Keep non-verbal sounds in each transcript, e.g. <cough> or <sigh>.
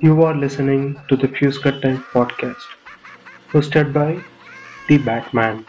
You are listening to the Fuse Cut Time podcast, hosted by The Batman.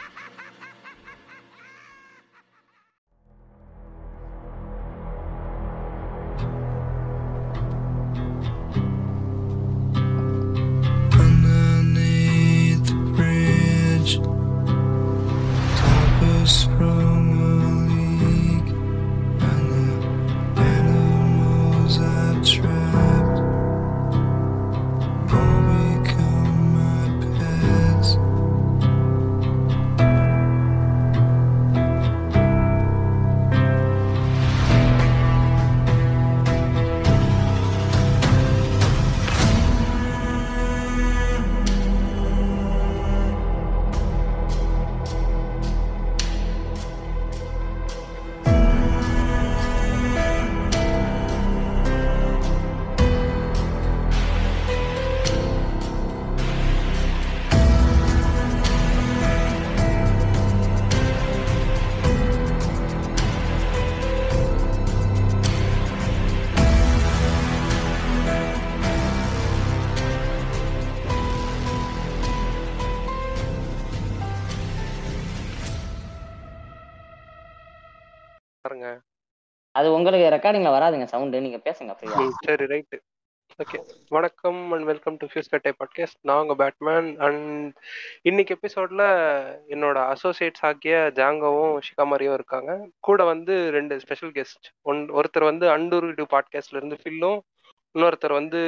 வராதுங்க sound நீங்க பேசுங்க ஃப்ரீயா சரி ரைட்டு ஓகே வணக்கம் அண்ட் வெல்கம் டு ஃபியூஸ் கட்டை பாட்காஸ்ட் நான் உங்க பேட்மேன் அண்ட் இன்னைக்கு எபிசோட்ல என்னோட அசோசியேட்ஸ் ஆகிய ஜாங்கோவும் ஷிகாமாரியும் இருக்காங்க. கூட வந்து ரெண்டு ஸ்பெஷல் கெஸ்ட் ஒன் ஒருத்தர் வந்து அண்டூர் டு பாட்காஸ்ட்ல இருந்து ஃபில்லும் இன்னொருத்தர் வந்து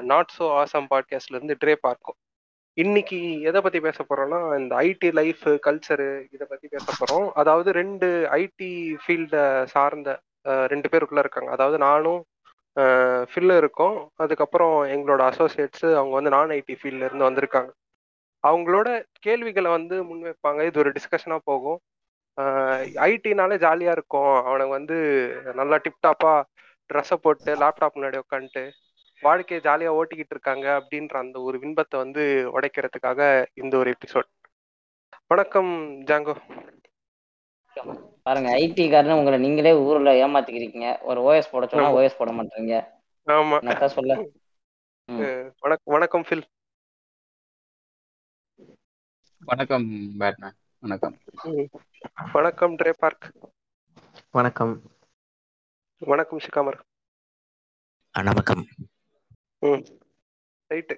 நாட் சோ ஆசம் பாட்காஸ்ட்ல இருந்து ட்ரே பார்க்கும் இன்னைக்கு எதை பத்தி பேச போறோம்னா இந்த ஐடி லைஃப் கல்ச்சரு இதை பத்தி பேச போறோம். அதாவது ரெண்டு ஐடி ஃபீல்ட சார்ந்த ரெண்டு பேருக்குள்ள இருக்காங்க. அதாவது நானும் ஃபில்லு இருக்கோம். அதுக்கப்புறம் எங்களோட அசோசியேட்ஸு அவங்க வந்து நான் ஐடி ஃபீல்ட்லேருந்து வந்திருக்காங்க. அவங்களோட கேள்விகளை வந்து முன்வைப்பாங்க. இது ஒரு டிஸ்கஷனா போகும். ஐடினாலே ஜாலியாக இருக்கும். அவனுக்கு வந்து நல்லா டிப்டாப்பா ட்ரெஸ்ஸை போட்டு லேப்டாப் முன்னாடி உட்காந்துட்டு வாழ்க்கையை ஜாலியாக ஓட்டிக்கிட்டு இருக்காங்க அப்படின்ற அந்த ஒரு வின்பத்தை வந்து உடைக்கிறதுக்காக இந்த ஒரு எபிசோட் வணக்கம் ஜாங்கோ. பாருங்க ஐடி காரன்னு உங்களை நீங்களே ஊர்ல ஏமாத்திக்கிறீங்க. ஒரு ஓஎஸ் போட சொன்னா. ஓஎஸ் போட மாட்டீங்க. ஆமா. என்னத்தான் சொல்ல. <laughs> வணக்கம் வணக்கம் ஃபில். வணக்கம் பேட்மேன். வணக்கம். வணக்கம் ட்ரே பார்க். வணக்கம். வணக்கம் ஷிகாமர் வணக்கம் ம். ரைட்டு.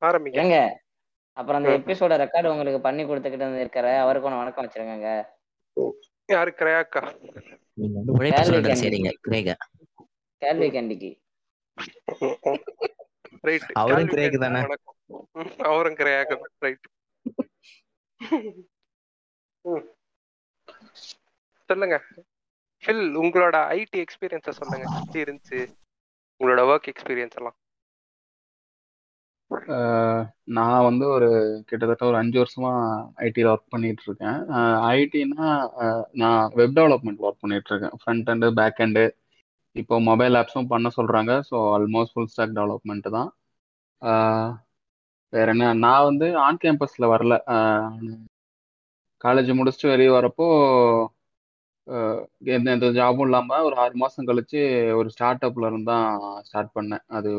ஆரம்பிங்க. ஏங்க அப்புறம் அந்த. எபிசோட ரெக்கார்டு உங்களுக்கு பண்ணி கொடுத்துக்கிட்டு இருக்கிற அவருக்கு ஒன்று வணக்கம் வச்சிருக்கங்க யாரு? கிரையாக்கா நீங்க வந்து உழைப்பு கேள்வி சொல்றது கேள்வி. சரிங்க கிரேக கேள்வி கேண்டிக்கு. ரைட் அவரும் கிரேக்கு தானே? அவரும் கிரையாக்க ரைட் சொல்லுங்க. ஃபில் உங்களோட ஐடி எக்ஸ்பீரியன்ஸ சொல்லுங்க. எப்படி இருந்துச்சு? உங்களோட ஒர்க் எக்ஸ்பீரியன்ஸ் எல்லாம் நான் வந்து ஒரு கிட்டத்தட்ட ஒரு அஞ்சு வருஷமா ஐடியில் ஒர்க் பண்ணிட்டு இருக்கேன் ஐடினா நான் வெப் டெவலப்மெண்ட் ஒர்க் பண்ணிட்டு இருக்கேன் ஃப்ரண்ட் அண்டு பேக் அண்டு இப்போ மொபைல் ஆப்ஸும் பண்ண சொல்றாங்க. So almost full stack development தான். வேற என்ன? நான் வந்து ஆன் கேம்பஸில் வரல. காலேஜ் முடிச்சுட்டு வெளியே வரப்போ எந்த எந்த ஜாபும் இல்லாமல் ஒரு ஆறு மாதம் கழிச்சு ஒரு ஸ்டார்ட் அப்ல தான் ஸ்டார்ட் பண்ணேன். அது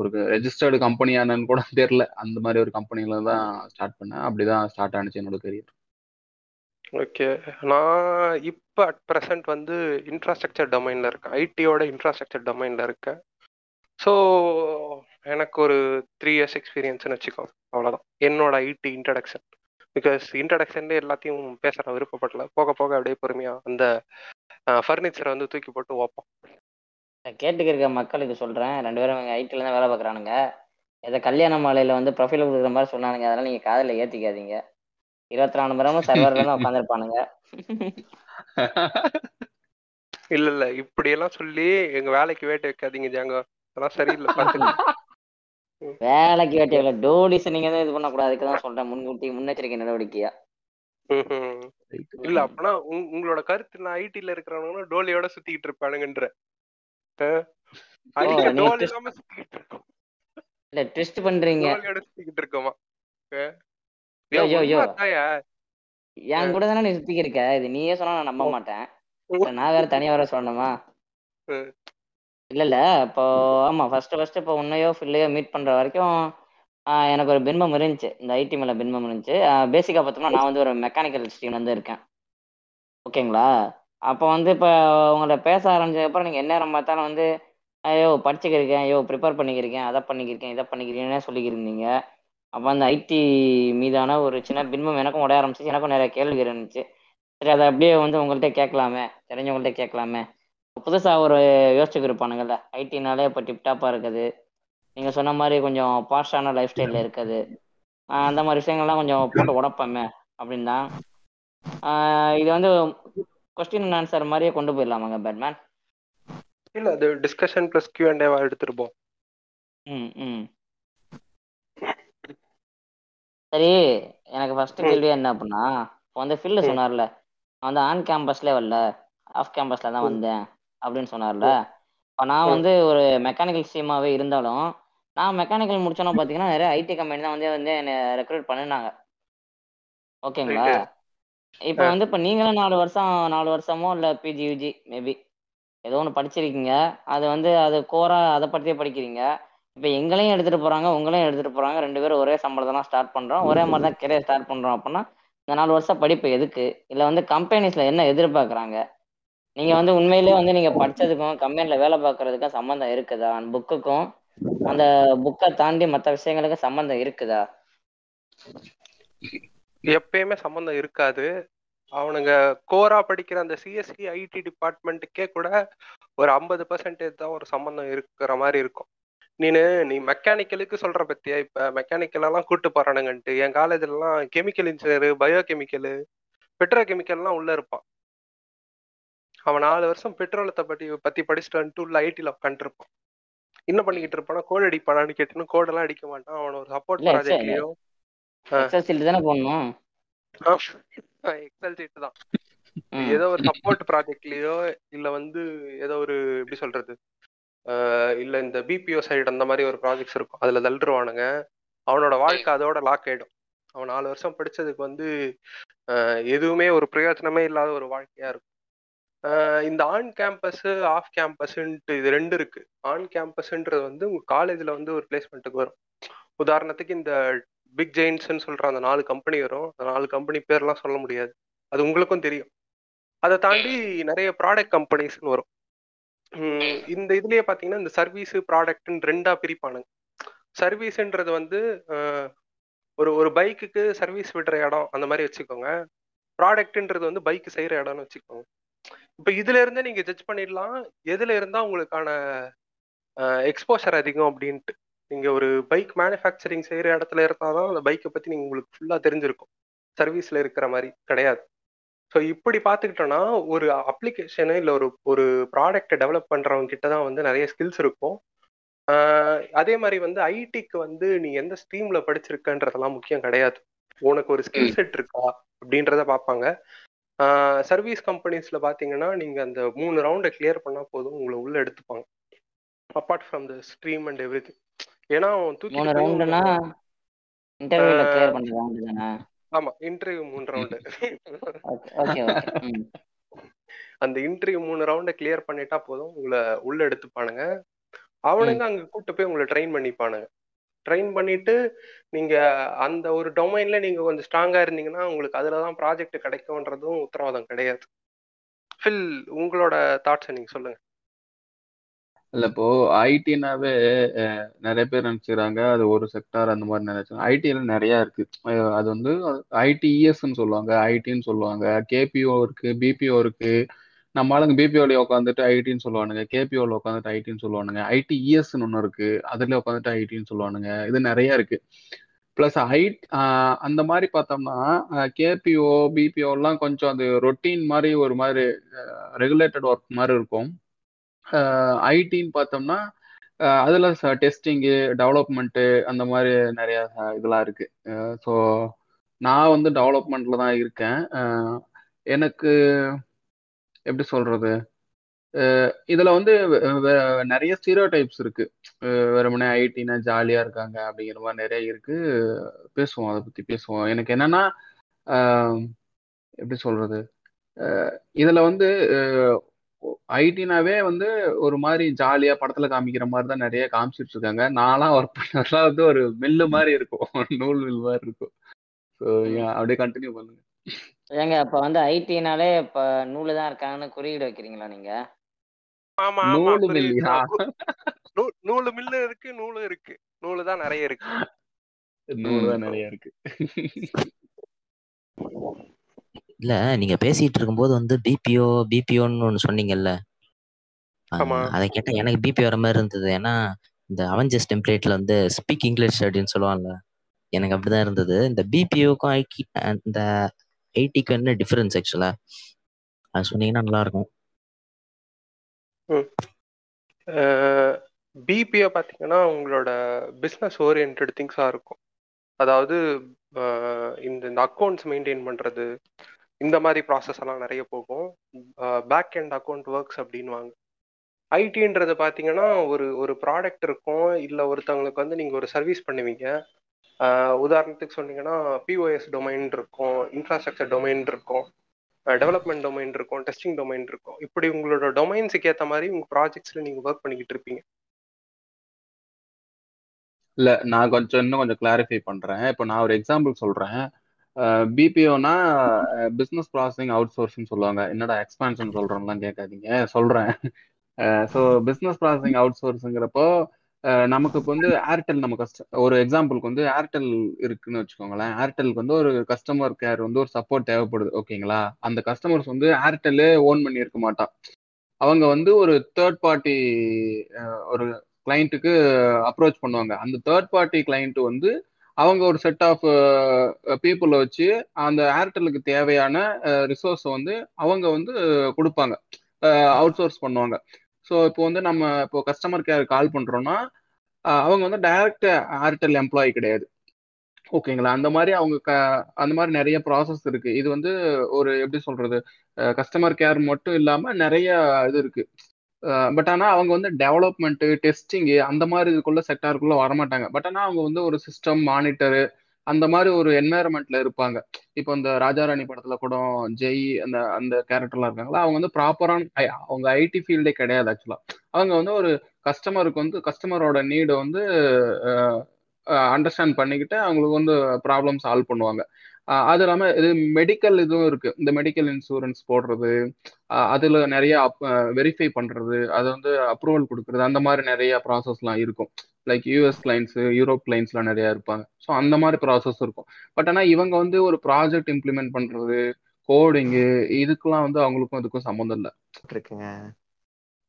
ஒரு ரெஜிஸ்டர்டு கம்பெனியானு கூட <laughs> தெரியல. அந்த மாதிரி ஒரு கம்பெனில தான் ஸ்டார்ட் பண்ணேன். அப்படிதான் ஸ்டார்ட் ஆனிச்சு என்னோட கரியர் ஓகே நான் இப்போ அட் ப்ரெசன்ட் வந்து இன்ஃப்ராஸ்ட்ரக்சர் டொமைனில் இருக்கேன். ஐடியோட இன்ஃப்ராஸ்ட்ரக்சர் டொமைனில் இருக்கேன். ஸோ எனக்கு ஒரு த்ரீ இயர்ஸ் எக்ஸ்பீரியன்ஸ்னு வச்சுக்கோ. அவ்வளோதான் என்னோட ஐடி இன்ட்ரடக்ஷன் பிகாஸ் இன்ட்ரடக்ஷன்லேயே எல்லாத்தையும் பேசுகிற விருப்பப்படல. போக போக அப்படியே பொறுமையாக அந்த ஃபர்னிச்சரை வந்து தூக்கி போட்டு வைப்போம் கேட்டுக்கு இருக்க மக்களுக்கு சொல்றேன். ரெண்டு பேரும் இவங்க ஐடில தான் வேலை பார்க்குறானுங்க. ஏதோ கல்யாண மாலையில வந்து ப்ரொஃபைல் கொடுக்குற மாதிரி சொன்னானுங்க. அதெல்லாம் நீங்க காதுல ஏத்திக்காதீங்க. இருபத்தி நாலு மணி நேரமும் சர்வர்ல தான் உட்காந்துருப்பானுங்க <laughs> இல்ல இல்ல. இப்படி எல்லாம் சொல்லி எங்க வேலைக்கு வேட்டு வைக்காதீங்க ஜாங்கோ. அதெல்லாம் சரியில்லை. பார்த்துங்க <laughs> வேலைக்கு வேட்டியல டோடிஸ் நீங்க தான் இது பண்ணக்கூடாது அதுக்கு தான் சொல்றேன். முன்கூட்டி முன்னெச்சரிக்கை நடவடிக்கையா. இல்ல அப்பனா உங்- உங்களோட கருத்து நான் ஐடில இருக்கிறவங்க டோலியோட சுத்திக்கிட்டு இருப்பானுங்கன்ற. இல்ல ட்விஸ்ட் பண்றீங்க. டோலியோட சுத்திக்கிட்டு இருக்கோமா. என் கூட தானே நீ சுத்திக்கு இருக்க. இது நீயே சொன்னா நான் நம்ப மாட்டேன். நான் வேற தனியா வர சொல்லணுமா? இல்ல இல்ல இப்போ ஆமா ஃபர்ஸ்ட் ஃபர்ஸ்ட் இப்போ உன்னையோ ஃபில்லையோ மீட் பண்ற வரைக்கும் ஆஹ் எனக்கு ஒரு பின்பம் இருந்துச்சு. இந்த ஐடி மேல பின்பம் இருந்துச்சு. பேசிக்கா பார்த்தோம்னா நான் வந்து ஒரு மெக்கானிக்கல் ஸ்ட்ரீம் வந்து இருக்கேன். ஓகேங்களா? அப்போ வந்து இப்போ உங்களை பேச ஆரம்பிச்சதுக்கப்புறம் நீங்கள் என்ன நேரம் பார்த்தாலும் வந்து ஐயோ படிச்சுக்கிருக்கேன் ஐயோ ப்ரிப்பேர் பண்ணிக்கிருக்கேன் அதை பண்ணிக்கிருக்கேன் இதை பண்ணிக்கிறீங்கன்னு சொல்லிக்கிருந்தீங்க அப்போ அந்த ஐடி மீதான ஒரு சின்ன பின்பம் எனக்கும் உடைய ஆரம்பிச்சிச்சு. எனக்கும் நிறைய கேள்வி இருந்துச்சு. சரி அதை அப்படியே வந்து உங்கள்கிட்ட கேட்கலாமே. தெரிஞ்சவங்கள்ட்ட கேட்கலாமே. புதுசாக ஒரு யோசிச்சுக்கு இருப்பானுங்கல்ல. ஐடினாலே இப்போ டிப்டாப்பாக இருக்குது. நீங்கள் சொன்ன மாதிரி கொஞ்சம் பாஸ்டான லைஃப் ஸ்டைலில் இருக்குது. அந்த மாதிரி விஷயங்கள்லாம் கொஞ்சம் போட்டு உடப்பமே அப்படின்னு. இது வந்து கொஸ்டின் ஆன்சர் மாதிரியே கொண்டு போயிடலாமாங்க பேட்மேன் இல்ல அது டிஸ்கஷன் பிளஸ் கியூ அண்ட் எடுத்துருப்போம். ம் ம். சரி எனக்கு ஃபர்ஸ்ட். கேள்வி என்ன அப்படின்னா இப்போ வந்து ஃபில்லு. சொன்னார்ல நான் வந்து ஆன் கேம்பஸ்ல வரல ஆஃப் கேம்பஸ்ல தான். வந்தேன். அப்படின்னு சொன்னார்ல. இப்போ நான். வந்து ஒரு மெக்கானிக்கல் ஸ்ட்ரீமாவே இருந்தாலும் நான் மெக்கானிக்கல் முடிச்சோன்னா பார்த்தீங்கன்னா நிறைய ஐடி கம்பெனி தான் வந்து வந்து என்னை ரெக்ரூட் பண்ணினாங்க. ஓகேங்களா. இப்போ. வந்து இப்போ நீங்களும் நாலு வருஷம் நாலு வருஷமோ இல்லை பிஜி யூஜி மேபி ஏதோ ஒன்று படிச்சிருக்கீங்க. அது வந்து அது கோரா அதை பற்றியே படிக்கிறீங்க. இப்போ எங்களையும் எடுத்துகிட்டு போகிறாங்க உங்களையும் எடுத்துகிட்டு போகிறாங்க ரெண்டு பேரும் ஒரே சம்பளத்தை தான் ஸ்டார்ட் பண்ணுறோம் ஒரே மாதிரி தான் கெரியர் ஸ்டார்ட் பண்ணுறோம் அப்படின்னா இந்த நாலு வருஷம் படிப்பு எதுக்கு? இல்லை வந்து கம்பெனிஸில் என்ன எதிர்பார்க்குறாங்க? நீங்கள் வந்து உண்மையிலே வந்து நீங்கள் படிச்சதுக்கும் கம்பெனில வேலை பாக்குறதுக்கும் சம்மந்தம் இருக்குதா? அந்த புக்குக்கும் அந்த புக்கை தாண்டி மற்ற விஷயங்களுக்கும் சம்மந்தம் இருக்குதா? எப்பயுமே சம்மந்தம் இருக்காது. அவனுங்க கோரா படிக்கிற அந்த சிஎஸ்சி ஐடி டிபார்ட்மெண்ட்டுக்கே கூட ஒரு ஐம்பது பர்சன்டேஜ் தான் ஒரு சம்மந்தம் இருக்கிற மாதிரி இருக்கும். நீனு நீ மெக்கானிக்கலுக்கு சொல்ற பத்தியா இப்ப? மெக்கானிக்கலெல்லாம் கூட்டு போறானுங்கன்ட்டு. என் காலேஜ்ல chemical engineer bio chemical petro கெமிக்கல்லாம் உள்ள இருப்பான். அவன் நாலு வருஷம் பெட்ரோலத்தை பத்தி பத்தி படிச்சுட்டு வந்துட்டு உள்ள ஐடில உட்காந்துருப்பான் என்ன பண்ணிக்கிட்டு இருப்பானா? கோட் அடிப்பானான்னு கேட்டுன்னு கோடெல்லாம் அடிக்க மாட்டான். அவன ஒரு சப்போர்ட் ப்ராஜெக்ட்லயோ எக்ஸல் சீட் தானே. ஏதோ ஒரு சப்போர்ட் ப்ராஜெக்ட்லயோ இல்ல வந்து ஏதோ ஒரு எப்படி சொல்றது? இல்ல இந்த பிபிஓ சைடு அந்த மாதிரி ஒரு ப்ராஜெக்ட்ஸ் இருக்கும். அதுல தள்ளுருவானுங்க. அவனோட வாழ்க்கை அதோட லாக் ஆயிடும். அவன் நாலு வருஷம் படிச்சதுக்கு வந்து எதுவுமே ஒரு பிரயோஜனமே இல்லாத ஒரு வாழ்க்கையா இருக்கும். இந்த ஆன் கேம்பஸ் ஆஃப் கேம்பஸ்ன்ட்டு இது ரெண்டு இருக்கு. ஆன் கேம்பஸ்ன்றது வந்து உங்க காலேஜ்ல வந்து ஒரு பிளேஸ்மெண்ட்டுக்கு வரும். உதாரணத்துக்கு இந்த பிக் ஜெயின்ஸ்ன்னு சொல்ற அந்த நாலு கம்பெனி வரும். அந்த நாலு கம்பெனி பேர்லாம் சொல்ல முடியாது. அது உங்களுக்கும் தெரியும். அதை தாண்டி நிறைய ப்ராடக்ட் கம்பெனிஸ்னு வரும். இந்த இதுலயே பாத்தீங்கன்னா இந்த சர்வீஸ் ப்ராடக்ட்னு ரெண்டா பிரிப்பானுங்க. சர்வீஸ்ன்றது வந்து ஒரு ஒரு பைக்குக்கு சர்வீஸ் விடுற இடம் அந்த மாதிரி வச்சுக்கோங்க. ப்ராடக்ட்ன்றது வந்து பைக் செய்யற இடம்னு வச்சுக்கோங்க. இப்போ இதுல இருந்தே நீங்க ஜட்ஜ் பண்ணிடலாம். எதுல இருந்தா உங்களுக்கான எக்ஸ்போஷர் அதிகம் அப்படின்ட்டு. நீங்க ஒரு பைக் மேனுஃபேக்சரிங் செய்யற இடத்துல இருந்தாதான் அந்த பைக்கை பத்தி நீங்க உங்களுக்கு ஃபுல்லா தெரிஞ்சிருக்கும். சர்வீஸ்ல இருக்கிற மாதிரி கிடையாது. ஸோ இப்படி பார்த்துக்கிட்டோம்னா ஒரு அப்ளிகேஷனு இல்லை ஒரு ஒரு ப்ராடக்ட்டை டெவலப் பண்ணுறவங்க கிட்ட தான் வந்து நிறைய ஸ்கில்ஸ் இருக்கும். ஆஹ் அதே மாதிரி வந்து ஐடிக்கு வந்து நீ எந்த ஸ்ட்ரீம்ல படிச்சிருக்கன்றதெல்லாம் முக்கியம் கிடையாது. உனக்கு ஒரு ஸ்கில் செட் இருக்கா அப்படின்றத பார்ப்பாங்க. சர்வீஸ் கம்பெனிஸ்ல பார்த்தீங்கன்னா நீங்க அந்த மூணு ரவுண்டை கிளியர் பண்ணா போதும் உங்களை உள்ள எடுத்துப்பாங்க. Apart from the stream and every ஏன்னா அவன் ரவுண்டுனா இன்டர்வியூல கிளியர் ரவுண்டு தானே? ஆமா இன்டர்வியூ மூணு ரவுண்டு அந்த இன்டர்வியூ மூணு ரவுண்டை கிளியர் பண்ணிட்டா போதும் உங்களை உள்ள எடுத்துப்பானுங்க. அவனுங்க அங்க கூட்டு போய் உங்களை ட்ரெயின் பண்ணிப்பானுங்க. ட்ரெயின் பண்ணிட்டு நீங்க அந்த ஒரு டொமைன்ல நீங்க கொஞ்சம் ஸ்ட்ராங்கா இருந்தீங்கன்னா உங்களுக்கு அதுலதான் ப்ராஜெக்ட் கிடைக்கும்ன்றதும் உத்தரவாதம் கிடையாது. ஃபில் உங்களோட தாட்ஸை நீங்க சொல்லுங்க. இல்ல இப்போ ஐடினாவே நிறைய பேர் நினைச்சுக்கிறாங்க அது ஒரு செக்டார் அந்த மாதிரி நினைச்சாங்க ஐடியில நிறைய இருக்கு. அது வந்து ஐடிஇஎஸ்ன்னு சொல்லுவாங்க. ஐடின்னு சொல்லுவாங்க. கேபிஓ இருக்கு பிபிஓ இருக்கு. நம்ம ஆளுங்க பிபிஓல உட்காந்துட்டு ஐடின்னு சொல்லுவானுங்க கேபிஓல உட்காந்துட்டு ஐடின்னு சொல்லுவானுங்க ஐடிஇஎஸ்ன்னு ஒன்று இருக்கு அதுல உட்காந்துட்டு ஐடின்னு சொல்லுவானுங்க இது நிறைய இருக்கு. ப்ளஸ் ஹைட் அந்த மாதிரி பார்த்தோம்னா கேபிஓ பிபிஓலாம் கொஞ்சம் அது ரொட்டீன் மாதிரி ஒரு மாதிரி ரெகுலேட்டட் ஒர்க் மாதிரி இருக்கும். ஐடின்னு பார்த்தோம்னா அதில் டெஸ்டிங்கு டெவலப்மெண்ட்டு அந்த மாதிரி நிறையா இதெல்லாம் இருக்குது ஸோ நான் வந்து டெவலப்மெண்ட்டில் தான் இருக்கேன். எனக்கு எப்படி சொல்றது? இதில் இதுல வந்து நிறைய ஸ்டீரியோ டைப்ஸ் இருக்கு வெறுமனே ஐடினா ஜாலியா இருக்காங்க அப்படிங்கிற மாதிரி நிறைய இருக்கு. பேசுவோம் அதை பத்தி பேசுவோம். எனக்கு என்னன்னா எப்படி சொல்றது? இதில் இதுல வந்து ஐடினாவே வந்து ஒரு மாதிரி ஜாலியா படத்துல காமிக்கிற மாதிரி தான் நிறைய காமிச்சிட்டு இருக்காங்க. நான்லாம் ஒர்க் பண்ணதெல்லாம் வந்து ஒரு மில்லு மாதிரி இருக்கும். <laughs> நூல் மில் மாதிரி இருக்கும். ஸோ அப்படியே கண்டினியூ பண்ணுங்க. ஏங்க அப்ப வந்து ஐடினாலே இப்ப நூலு தான் இருக்காங்கன்னு குறியீடு வைக்கிறீங்களா நீங்க? ஆமா ஆமா நூலு புரியுது மில்லியா நூ- நூலு மில்லு இருக்கு நூலு இருக்கு. நூலு தான் நிறைய இருக்கு. நூலு தான் நிறைய இருக்கு. இல்ல நீங்க பேசிட்டு இருக்கும்போது வந்து பிபிஓ பிபிஓன்னு ஒன்று சொன்னீங்கல்ல? ஆமா. அதை கேட்டா எனக்கு பிபி வர மாதிரி இருந்தது. ஏன்னா இந்த அவெஞ்சர்ஸ் டெம்ப்ளேட்ல வந்து ஸ்பீக் இங்கிலீஷ் அப்படின்னு சொல்லுவாங்கல்ல? எனக்கு அப்படிதான் இருந்தது. இந்த பிபிஓக்கும் ஐடி இந்த எயிட்டிக்கு என்ன டிஃபரன்ஸ் ஆக்சுவலா அது சொன்னீங்கன்னா நல்லா இருக்கும் பிபிஓ பார்த்தீங்கன்னா உங்களோட பிஸ்னஸ் ஓரியன்ட் திங்ஸாக இருக்கும். அதாவது இந்த இந்த அக்கௌண்ட்ஸ் மெயின்டைன் பண்ணுறது இந்த மாதிரி ப்ராசஸ் எல்லாம் நிறைய போகும். பேக் அண்ட் அக்கௌண்ட் ஒர்க்ஸ் அப்படின்வாங்க ஐடின்றது பார்த்தீங்கன்னா ஒரு ஒரு ப்ராடக்ட் இருக்கும். இல்லை ஒருத்தவங்களுக்கு வந்து நீங்கள் ஒரு சர்வீஸ் பண்ணுவீங்க. உதாரணத்துக்கு சொன்னீங்கன்னா பிஓஎஸ் டொமைன் இருக்கும் இன்ஃப்ராஸ்ட்ரக்சர் டொமைன் இருக்கும் டெவலப்மெண்ட் டொமைன் இருக்கும் டெஸ்டிங் டொமைன் இருக்கும். இப்படி உங்களோட டொமைன்ஸுக்கு ஏற்ற மாதிரி உங்கள் ப்ராஜெக்ட்ஸில் நீங்கள் ஒர்க் பண்ணிக்கிட்டு இருப்பீங்க. இல்லை நான் கொஞ்சம் இன்னும் கொஞ்சம் கிளாரிஃபை பண்ணுறேன் இப்போ நான் ஒரு எக்ஸாம்பிள் சொல்கிறேன் பிபிஓனா பிஸ்னஸ் ப்ராசஸிங் அவுட் சோர்ஸ்னு சொல்லுவாங்க. என்னடா எக்ஸ்பான்ஷன் சொல்கிறோம்லாம் கேட்காதீங்க. சொல்கிறேன் ஸோ பிஸ்னஸ் ப்ராசஸிங் அவுட் சோர்ஸுங்கிறப்போ நமக்கு இப்போ வந்து ஏர்டெல் நம்ம கஸ்ட ஒரு எக்ஸாம்பிளுக்கு வந்து ஏர்டெல் இருக்குன்னு வச்சுக்கோங்களேன். ஏர்டெலுக்கு வந்து ஒரு கஸ்டமர் கேர் வந்து ஒரு சப்போர்ட் தேவைப்படுது ஓகேங்களா? அந்த கஸ்டமர்ஸ் வந்து ஏர்டெல்லே ஓன் பண்ணி இருக்க மாட்டான். அவங்க வந்து ஒரு தேர்ட் பார்ட்டி ஒரு கிளைண்ட்டுக்கு அப்ரோச் பண்ணுவாங்க. அந்த தேர்ட் பார்ட்டி கிளைண்ட் வந்து அவங்க ஒரு செட் ஆஃப் பீப்புளை வச்சு அந்த ஏர்டெலுக்கு தேவையான ரிசோர்ஸை வந்து அவங்க வந்து கொடுப்பாங்க. அவுட் சோர்ஸ் பண்ணுவாங்க. ஸோ இப்போ வந்து நம்ம இப்போ கஸ்டமர் கேர் கால் பண்ணுறோன்னா அவங்க வந்து டைரக்ட் ஏர்டெல் எம்ப்ளாயி கிடையாது. ஓகேங்களா அந்த மாதிரி அவங்க க அந்த மாதிரி நிறைய ப்ராசஸ் இருக்கு. இது வந்து ஒரு எப்படி சொல்றது? கஸ்டமர் கேர் மட்டும் இல்லாம நிறைய இது இருக்கு. பட் ஆனால் அவங்க வந்து டெவலப்மெண்ட்டு டெஸ்டிங்கு அந்த மாதிரி இதுக்குள்ள செக்டாருக்குள்ள வரமாட்டாங்க. பட் ஆனால் அவங்க வந்து ஒரு சிஸ்டம் மானிட்டரு அந்த மாதிரி ஒரு என்வாயர்மெண்ட்ல இருப்பாங்க. இப்போ இந்த ராஜாராணி படத்துல கூட ஜெய் அந்த அந்த கேரக்டர்லாம் இருக்காங்களா அவங்க வந்து ப்ராப்பரான அவங்க ஐடி ஃபீல்டே கிடையாது ஆக்சுவலா அவங்க வந்து ஒரு கஸ்டமருக்கு வந்து கஸ்டமரோட நீடை வந்து அண்டர்ஸ்டாண்ட் பண்ணிக்கிட்டு அவங்களுக்கு வந்து ப்ராப்ளம் சால்வ் பண்ணுவாங்க. அது இல்லாமல் இது மெடிக்கல் இதுவும் இருக்கு. இந்த மெடிக்கல் இன்சூரன்ஸ் போடுறது அதில் நிறைய வெரிஃபை பண்ணுறது அதை வந்து அப்ரூவல் கொடுக்குறது அந்த மாதிரி நிறைய ப்ராசஸ்லாம் இருக்கும். லைக் யூஎஸ் கிளைண்ட்ஸு யூரோப் கிளைண்ட்ஸ்லாம் நிறைய இருப்பாங்க. ஸோ அந்த மாதிரி ப்ராசஸ் இருக்கும். பட் ஆனால் இவங்க வந்து ஒரு ப்ராஜெக்ட் இம்ப்ளிமெண்ட் பண்ணுறது கோடிங்கு இதுக்கெல்லாம் வந்து அவங்களுக்கும் அதுக்கும் சம்மந்தம் இல்லை. இருக்குங்க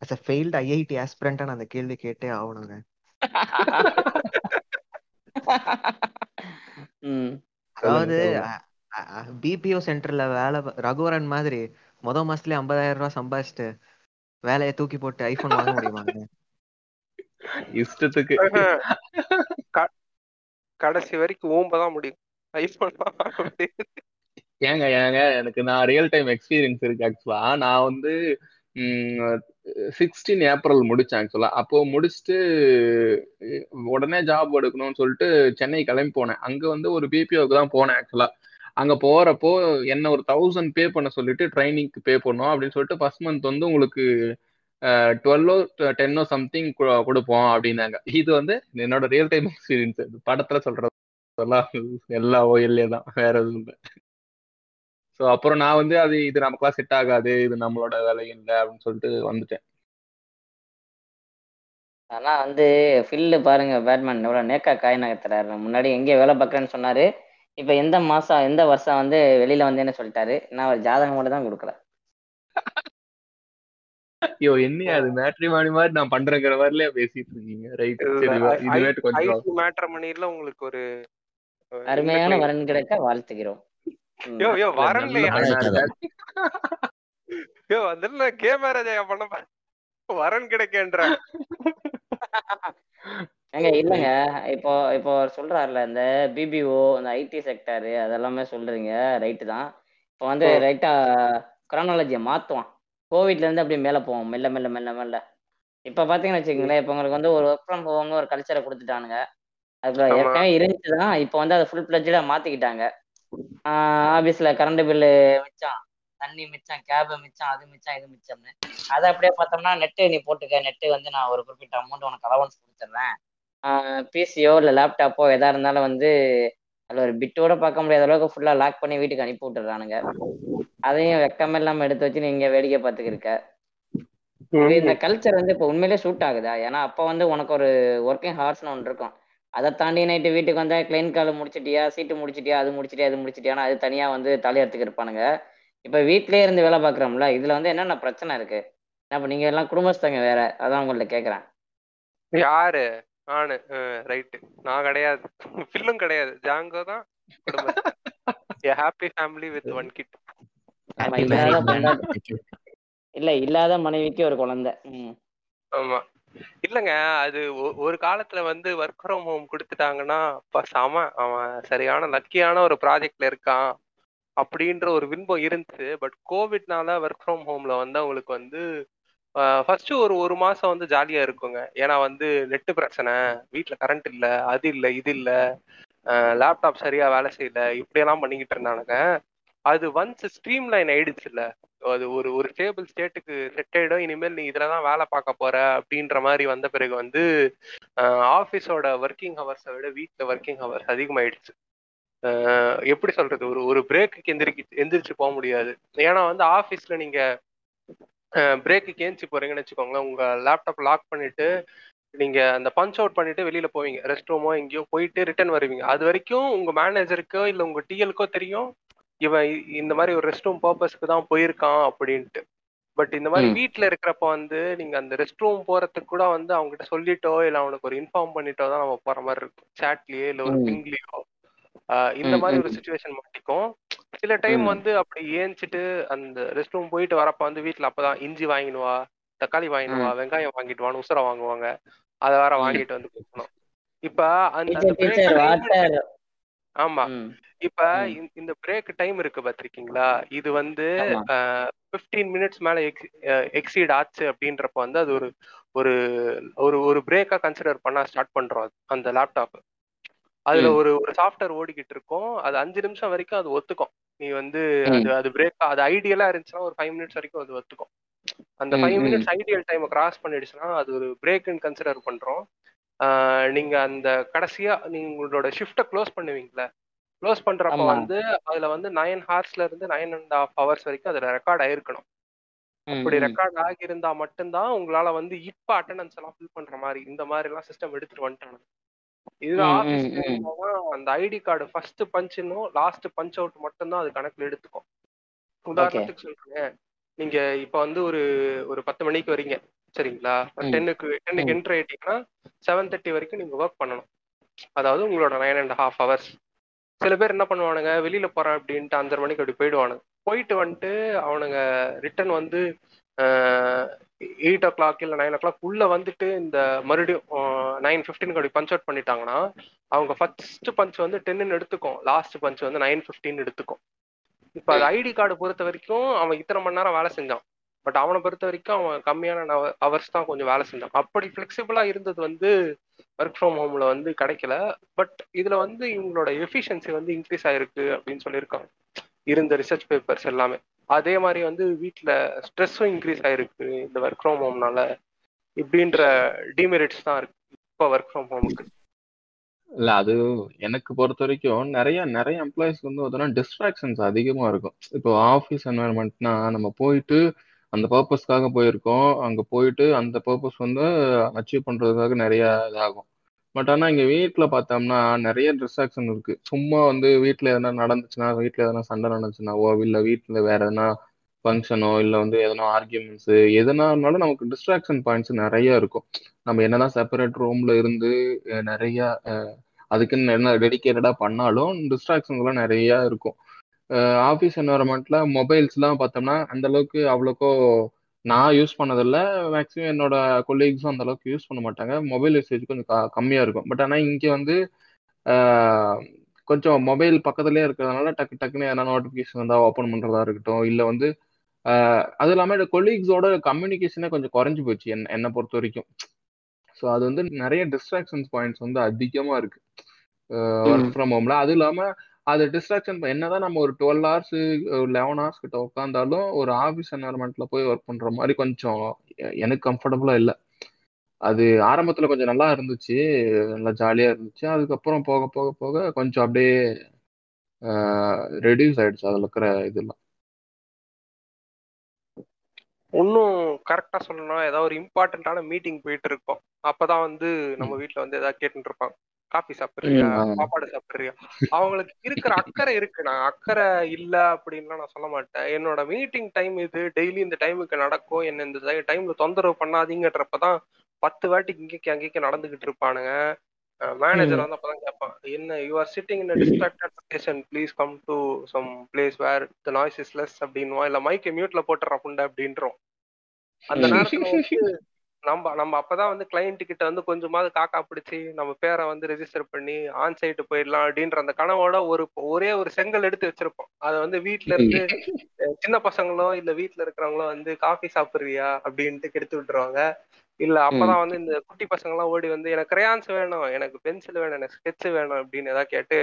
அஸ் அ ஃபெயில்டு ஐஐடி ஆஸ்பிரண்டா நான் அந்த கேள்வி கேட்டே ஆகணுங்க. <laughs> அதாவது பிபிஓ சென்டர்ல வேலை ரகுவரன் மாதிரி முத மாசத்துலயே ஐம்பதாயிரம் ரூபாய் சம்பாதிச்சுட்டு வேலையை தூக்கி போட்டு ஐபோன் வாங்க முடியுமாங்க இஷ்டத்துக்கு. கடைசி வரைக்கும் ஓம்பதான் முடியும். ஐபோன் வாங்க முடியும் ஏங்க ஏங்க எனக்கு நான் ரியல் டைம் எக்ஸ்பீரியன்ஸ் இருக்கு ஆக்சுவலா நான் வந்து சிக்ஸ்டீன் ஏப்ரல் முடிச்சேன் ஆக்சுவலா அப்போ முடிச்சுட்டு உடனே ஜாப் எடுக்கணும்னு சொல்லிட்டு சென்னை கிளம்பி போனேன். அங்க வந்து ஒரு பிபிஓக்கு தான் போனேன் ஆக்சுவலா அங்க போறப்போ என்ன ஒரு தௌசண்ட் பே பண்ண சொல்லிட்டு ட்ரைனிங்க்கு பே பண்ணோம் அப்படின்னு சொல்லிட்டு ஃபர்ஸ்ட் மந்த் வந்து உங்களுக்கு டுவெல்லோ டென்னோ சம்திங் கொடுப்போம் அப்படின்னாங்க. இது வந்து என்னோட ரியல் டைம் எக்ஸ்பீரியன்ஸ் படத்துல சொல்றதெல்லாம் எல்லா ஓயிலே தான். வேற எதுவும் இல்லை. ஸோ அப்புறம் நான் வந்து அது இது நமக்குலாம் செட் ஆகாது இது நம்மளோட வேலை இல்லை அப்படின்னு சொல்லிட்டு வந்துட்டேன். ஆனா வந்து ஃபில்லு பாருங்க பேட்மேன் எவ்வளவு நேக்கா காய் நகர்த்துறாரு. முன்னாடி எங்கே வேலை பார்க்குறேன்னு சொன்னாரு. இப்ப எந்த மாசம் எந்த வருஷம் வந்து வெளியில வந்தேன்னு சொல்லிட்டாரு? நான் ஒரு ஜாதகம் மட்டும் தான் கொடுக்கல <laughs> ஐயோ என்ன அது மேட்ரிமானி மாதிரி நான் பண்றேங்கிற மாதிரிலே பேசிட்டு இருக்கீங்க. ரைட் சரி இதுவேட்டு கொஞ்சம் உங்களுக்கு ஒரு அருமையான வரன் கிடைக்க வாழ்த்துகிறோம். யோ யோ வரன்லையா யோ அதுல கே மேரேஜ் பண்ண வரன் கிடைக்கன்ற ஏங்க இல்லைங்க. இப்போ இப்போ சொல்றாருல இந்த பிபிஓ இந்த ஐடி செக்டர் அதெல்லாமே சொல்றீங்க. ரைட்டு தான். இப்போ வந்து ரைட்டா குரானாலஜியை மாத்துவான். கோவிட்ல இருந்து அப்படியே மேல போவோம். மெல்ல மெல்ல மெல்ல மெல்ல. இப்ப பாத்தீங்கன்னு வச்சுக்கோங்களேன் இப்போ உங்களுக்கு வந்து ஒரு ஒர்க் ஃப்ரம் ஹோம்னு ஒரு கல்ச்சரை கொடுத்துட்டானுங்க. அதுக்கு ஏற்கனவே இருந்துச்சு தான் இப்போ வந்து அதை ஃபுல் பிளஜா மாத்திக்கிட்டாங்க. ஆஃபீஸ்ல கரண்ட் பில்லு மிச்சம். தண்ணி மிச்சம் கேபு மிச்சம் அது மிச்சம் இது மிச்சம்னு. அதை அப்படியே பார்த்தோம்னா நெட்டு நீ போட்டுக்க. நெட்டு வந்து நான் ஒரு குறிப்பிட்ட அமௌண்ட் உனக்கு அலவன்ஸ் கொடுத்துட்றேன் பிசியோ இல்லை லேப்டாப்போ எதா இருந்தாலும் வந்து அதில் ஒரு பிட்டோட பார்க்க முடியாத அளவுக்கு ஃபுல்லாக லாக் பண்ணி வீட்டுக்கு அனுப்பி விட்டுறானுங்க. அதையும் வெக்கமே இல்லாமல் எடுத்து வச்சு நீங்க வேடிக்கை பார்த்துக்கிருக்க இந்த கல்ச்சர் வந்து இப்போ உண்மையிலே சூட் ஆகுதா? ஏன்னா அப்போ வந்து உனக்கு ஒரு ஒர்க்கிங் ஹார்ஸ்னு ஒன்று இருக்கும். அதை தாண்டி நைட்டு வீட்டுக்கு வந்தா கிளைன் கால் முடிச்சிட்டியா சீட்டு முடிச்சிட்டியா அது முடிச்சிட்டியா அது முடிச்சிட்டியானா அது தனியா வந்து தலையெடுத்துக்கு இருப்பானுங்க இப்போ வீட்லயே இருந்து வேலை பார்க்குறோம்ல இதுல வந்து என்னென்ன பிரச்சனை இருக்கு? அப்ப நீங்க எல்லாம் குடும்பஸ்தங்க வேற அதான் உங்கள்ட்ட கேக்குறேன். யாரு? நானு. ரைட்டு நான் கிடையாது. ஃபில்லும் கிடையாது. ஜாங்கோ தான் happy family with one kid இல்ல இல்லாத மனைவிக்கு ஒரு குழந்தை. ஆமா. இல்லங்க அது ஒ- ஒரு காலத்துல வந்து ஒர்க் ஃப்ரம் ஹோம் கொடுத்துட்டாங்கன்னா அப்பா செம. அவன் சரியான லக்கியான ஒரு ப்ராஜெக்ட்ல இருக்கான் அப்படின்ற ஒரு வின்பம் இருந்துச்சு. பட் கோவிட்னால ஒர்க் ஃப்ரம் ஹோம்ல வந்து அவங்களுக்கு வந்து ஃபர்ஸ்ட் ஒரு ஒரு மாசம் வந்து ஜாலியா இருக்குங்க. ஏன்னா வந்து நெட்டு பிரச்சனை வீட்ல கரண்ட் இல்ல அது இல்ல இது இல்ல லேப்டாப் சரியா வேலை செய்யல இப்படியெல்லாம் பண்ணிக்கிட்டு இருந்தானுங்க. அது ஒன்ஸ் ஸ்ட்ரீம் லைன் ஆயிடுச்சு இல்ல அது ஒரு ஒரு ஸ்டேபிள் ஸ்டேட்டுக்கு செட் ஆயிடும். இனிமேல் நீ இதுல தான் வேலை பார்க்க போற அப்படின்ற மாதிரி வந்த பிறகு வந்து ஆஃபீஸோட ஒர்க்கிங் ஹவர்ஸை விட வீட்டில் ஒர்க்கிங் ஹவர்ஸ் அதிகமாயிடுச்சு. எப்படி சொல்றது? ஒரு ஒரு பிரேக்குக்கு எந்திரிக்கி எந்திரிச்சு போக முடியாது. ஏன்னா வந்து ஆஃபீஸ்ல நீங்க பிரேக்குக்கு ஏந்திச்சு போறீங்கன்னு வச்சுக்கோங்களேன். உங்க லேப்டாப் லாக் பண்ணிட்டு நீங்க அந்த பஞ்ச் அவுட் பண்ணிட்டு வெளியில போவீங்க. ரெஸ்ட் ரூமோ எங்கேயோ போயிட்டு ரிட்டர்ன் வருவீங்க. அது வரைக்கும் உங்க மேனேஜருக்கோ இல்ல உங்க டிஎலுக்கோ தெரியும். இவன் இந்த மாதிரி ஒரு ரெஸ்ட் ரூம் பர்பஸ்க்கு தான் போயிருக்கான் அப்படின்ட்டு பட் இந்த மாதிரி ம். வீட்ல இருக்கிறப்ப வந்து நீங்க அந்த ரெஸ்ட் ரூம் போறதுக்கு கூட வந்து அவங்க கிட்ட சொல்லிட்டோ இல்ல அவனுக்கு ஒரு இன்ஃபார்ம் பண்ணிட்டோ தான் நம்ம போற மாதிரி இருக்கும் சாட்லயே இல்ல ஒரு. பிங்லயோ இந்த மாதிரி. ஒரு சுச்சுவேஷன் மாட்டிக்கும் சில டைம். வந்து அப்படி ஏஞ்சிட்டு அந்த ரெஸ்ட் ரூம் போயிட்டு வரப்ப வந்து வீட்ல அப்பதான் இஞ்சி வாங்கினு வா தக்காளி வாங்கினு வா ம். வெங்காயம் வாங்கிட்டு வான்னு உசுர வாங்குவாங்க அதை வேற. வாங்கிட்டு வந்து கொடுக்கணும் இப்ப அந்த ஆமா. இப்ப இந்த- இந்த பிரேக் டைம் இருக்கு பாத்திருக்கீங்களா? இது வந்து ஆமா. பிப்டீன் மினிட்ஸ் மேல எக்ஸீட் ஆச்சு அப்படின்றப்ப வந்து அது ஒரு ஒரு ஒரு ஒரு பிரேக்கா கன்சிடர் பண்ண ஸ்டார்ட் பண்றோம் அது, அந்த லேப்டாப் அதுல ம். ஒரு ஒரு சாஃப்ட்வேர் ஓடிக்கிட்டு இருக்கும். அது அஞ்சு நிமிஷம் வரைக்கும் அது ஒத்துக்கும். நீ வந்து அது ம் அது பிரேக் அது ஐடியலா இருந்துச்சுன்னா ஒரு ஃபைவ் மினிட்ஸ் வரைக்கும் அது ஒத்துக்கும். அந்த ம் ஃபைவ் ம். மினிட்ஸ் ஐடியல் டைமை கிராஸ் பண்ணிடுச்சுன்னா அது ஒரு பிரேக்னு கன்சிடர் பண்றோம். நீங்க அந்த கடைசியா நீங்க உங்களோட ஷிஃப்ட்டை க்ளோஸ் பண்ணுவீங்களா? க்ளோஸ் பண்றப்ப வந்து அதுல வந்து நைன் ஹார்ஸ்ல இருந்து நைன் அண்ட் ஹாஃப் ஹவர்ஸ் வரைக்கும் அதுல ரெக்கார்ட் ஆயிருக்கணும். அப்படி ரெக்கார்ட் ஆகியிருந்தா மட்டும்தான் உங்களால வந்து இப்ப அட்டெண்டன்ஸ் எல்லாம் ஃபில் பண்ற மாதிரி இந்த மாதிரி எல்லாம் சிஸ்டம் எடுத்துட்டு வந்துட்டாங்க. ம் இருந்தாதான் அந்த ஐடி கார்டு ஃபர்ஸ்ட் பஞ்சுன்னும் லாஸ்ட் பஞ்ச் அவுட் மட்டும்தான் அது கணக்குல எடுத்துக்கும். உதாரணத்துக்கு சொல்றேன். நீங்க இப்ப வந்து ஒரு ஒரு பத்து மணிக்கு வரீங்க. சரிங்களா? டென்னுக்கு டென்னுக்கு என்ட்ரு ஆயிட்டீங்கன்னா செவன் தேர்ட்டி வரைக்கும் நீங்க ஒர்க் பண்ணணும். அதாவது உங்களோட நைன் அண்ட் ஹாஃப் ஹவர்ஸ் சில பேர் என்ன பண்ணுவானுங்க வெளியில போறேன் அப்படின்ட்டு அஞ்சரை மணிக்கு அப்படி போயிடுவானுங்க. போயிட்டு வந்துட்டு அவனுங்க ரிட்டர்ன் வந்து எயிட் ஓ கிளாக் இல்லை நைன் ஓ கிளாக் உள்ள வந்துட்டு இந்த மறுபடியும் நைன் ஃபிஃப்டீனுக்கு அப்படி பஞ்ச் அவுட் பண்ணிட்டாங்கன்னா அவங்க ஃபர்ஸ்ட் பஞ்ச் வந்து டென்னு எடுத்துக்கும். லாஸ்ட் பஞ்ச் வந்து நைன் ஃபிஃப்டின் எடுத்துக்கும். இப்போ அது ஐடி கார்டு பொறுத்த வரைக்கும் அவன் இத்தனை மணி நேரம் வேலை செஞ்சான். பட் அவனை பொறுத்த வரைக்கும் அவன் கம்மியான ஹவர்ஸ் தான் கொஞ்சம் வேலை செஞ்சான். அப்படி ஃபிளெக்சிபிளா இருந்தது வந்து ஒர்க் ஃப்ரம் ஹோம்ல வந்து கிடைக்கல. பட் இதுல வந்து இவங்களோட எஃபிஷியன்சி வந்து இன்க்ரீஸ் ஆயிருக்கு அப்படின்னு சொல்லியிருக்காங்க. இருந்த ரிசர்ச் பேப்பர்ஸ் எல்லாமே. அதே மாதிரி வந்து வீட்டில் ஸ்ட்ரெஸ்ஸும் இன்க்ரீஸ் ஆயிருக்கு இந்த ஒர்க் ஃப்ரம் ஹோம்னால இப்படின்ற டிமெரிட்ஸ் தான் இருக்கு இப்போ ஒர்க் ஃப்ரம் ஹோமுக்கு இல்ல அது எனக்கு பொறுத்த வரைக்கும் நிறைய நிறைய எம்ப்ளாயிஸ்க்கு வந்து பார்த்தோன்னா டிஸ்ட்ராக்ஷன்ஸ் அதிகமா இருக்கும். இப்போ ஆஃபீஸ் என்வரன்மெண்ட்னா நம்ம போயிட்டு அந்த பர்பஸ்க்காக போயிருக்கோம். அங்கே போயிட்டு அந்த பர்பஸ் வந்து அச்சீவ் பண்ணுறதுக்காக நிறைய இதாகும். பட் ஆனால் இங்கே வீட்டில் பார்த்தோம்னா நிறைய டிஸ்ட்ராக்ஷன் இருக்குது சும்மா வந்து வீட்டில் எதனா நடந்துச்சுன்னா வீட்டில் எதனா சண்டை நடந்துச்சுனாவோ இல்லை வீட்டில் வேற எதனா ஃபங்க்ஷனோ இல்லை வந்து எதனா ஆர்கியூமெண்ட்ஸு எதனாலும் நமக்கு டிஸ்ட்ராக்ஷன் பாயிண்ட்ஸ் நிறைய இருக்கும். நம்ம என்னதான் செப்பரேட் ரூமில் இருந்து நிறையா அதுக்குன்னு என்ன டெடிக்கேட்டடாக பண்ணாலும் டிஸ்ட்ராக்ஷன்ஸ்லாம் நிறையா இருக்கும். ஆஃபீஸ் என்வரன்மெண்ட்ல மொபைல்ஸ்லாம் பார்த்தோம்னா அந்த அளவுக்கு அவ்வளோக்கோ நான் யூஸ் பண்ணதில்ல. மேக்ஸிமம் என்னோட கொலீக்ஸும் அந்த அளவுக்கு யூஸ் பண்ண மாட்டாங்க. மொபைல் யூசேஜ் கொஞ்சம் க- கம்மியா இருக்கும். பட் ஆனால் இங்கே வந்து கொஞ்சம் மொபைல் பக்கத்துலேயே இருக்கிறதுனால டக்கு டக்குன்னு எதனா நோட்டிஃபிகேஷன் வந்தால் ஓப்பன் பண்ணுறதா இருக்கட்டும். இல்லை வந்து அது இல்லாமல் கொலீக்ஸோட கம்யூனிகேஷனே கொஞ்சம் குறைஞ்சு போச்சு என்ன என்னை பொறுத்த வரைக்கும். ஸோ அது வந்து நிறைய டிஸ்ட்ராக்ஷன்ஸ் பாயிண்ட்ஸ் வந்து அதிகமாக இருக்கு. ம். ஒர்க் ஃப்ரம் ஹோம்ல அது இல்லாம அது டிஸ்ட்ராக்ஷன் என்னதான் நம்ம ஒரு டுவெல் ஹவர்ஸ் லெவன் ஹவர்ஸ் கிட்ட உட்காந்தாலும் ஒரு ஆஃபீஸ் என்வரன்மெண்ட்ல போய் ஒர்க் பண்ற மாதிரி கொஞ்சம் எனக்கு கம்ஃபர்டபுளா இல்லை. அது ஆரம்பத்துல கொஞ்சம் நல்லா இருந்துச்சு நல்லா ஜாலியா இருந்துச்சு. அதுக்கப்புறம் போக போக போக கொஞ்சம் அப்படியே ரெடியூஸ் ஆயிடுச்சு அதுல இருக்கிற இதெல்லாம். இன்னும் கரெக்டா சொல்லணும்னா ஏதாவது ஒரு இம்பார்ட்டன்டான மீட்டிங் போயிட்டு இருக்கோம் அப்பதான் வந்து நம்ம வீட்ல வந்து ஏதாவது கேட்டுட்டு இருப்பாங்க. சாப்பிடுறியா? ம், ஆமா. சாப்பாடு சாப்பிடுறியா? அவங்களுக்கு இருக்கிற அக்கறை இருக்கு. நான் அக்கறை இல்ல அப்படின்லாம் நான் சொல்ல மாட்டேன். என்னோட மீட்டிங் டைம் இது டெய்லி இந்த டைமுக்கு நடக்கும். என்ன இந்த டைம்ல தொந்தரவு பண்ணாதீங்கன்றப்பதான் பத்து வாட்டிக்கு இங்கேக்கு அங்கேக்கு நடந்துகிட்டு இருப்பானுங்க. மேனேஜர் வந்து அப்பதான் கேட்பான் என்ன you are sitting in distracted location please come to some place where the noise is less அப்படின்னுவான். இல்ல மைக்கை மியூட்ல போட்டுற புண்டை அப்படின்றோம் அந்த நேரத்துல நம்ம நம்ம அப்பதான் வந்து கிளைண்ட் கிட்ட வந்து கொஞ்சமாவது காக்கா பிடிச்சி நம்ம பேரை வந்து ரெஜிஸ்டர் பண்ணி ஆன் சைட்டு போயிடலாம் அப்படின்ற அந்த கனவோட ஒரு ஒரே ஒரு செங்கல் எடுத்து வச்சிருப்போம். அதை வந்து வீட்ல இருந்து <laughs> சின்ன பசங்களோ இல்ல வீட்ல இருக்கிறவங்களோ வந்து காஃபி சாப்பிடுறியா அப்படின்ட்டு கெடுத்து விட்டுருவாங்க. இல்ல அப்பதான் வந்து இந்த குட்டி பசங்க எல்லாம் ஓடி வந்து எனக்கு கிரையான்ஸ் வேணும் எனக்கு பென்சில் வேணும் எனக்கு ஸ்கெட்ச் வேணும் அப்படின்னு ஏதாவது கேட்டு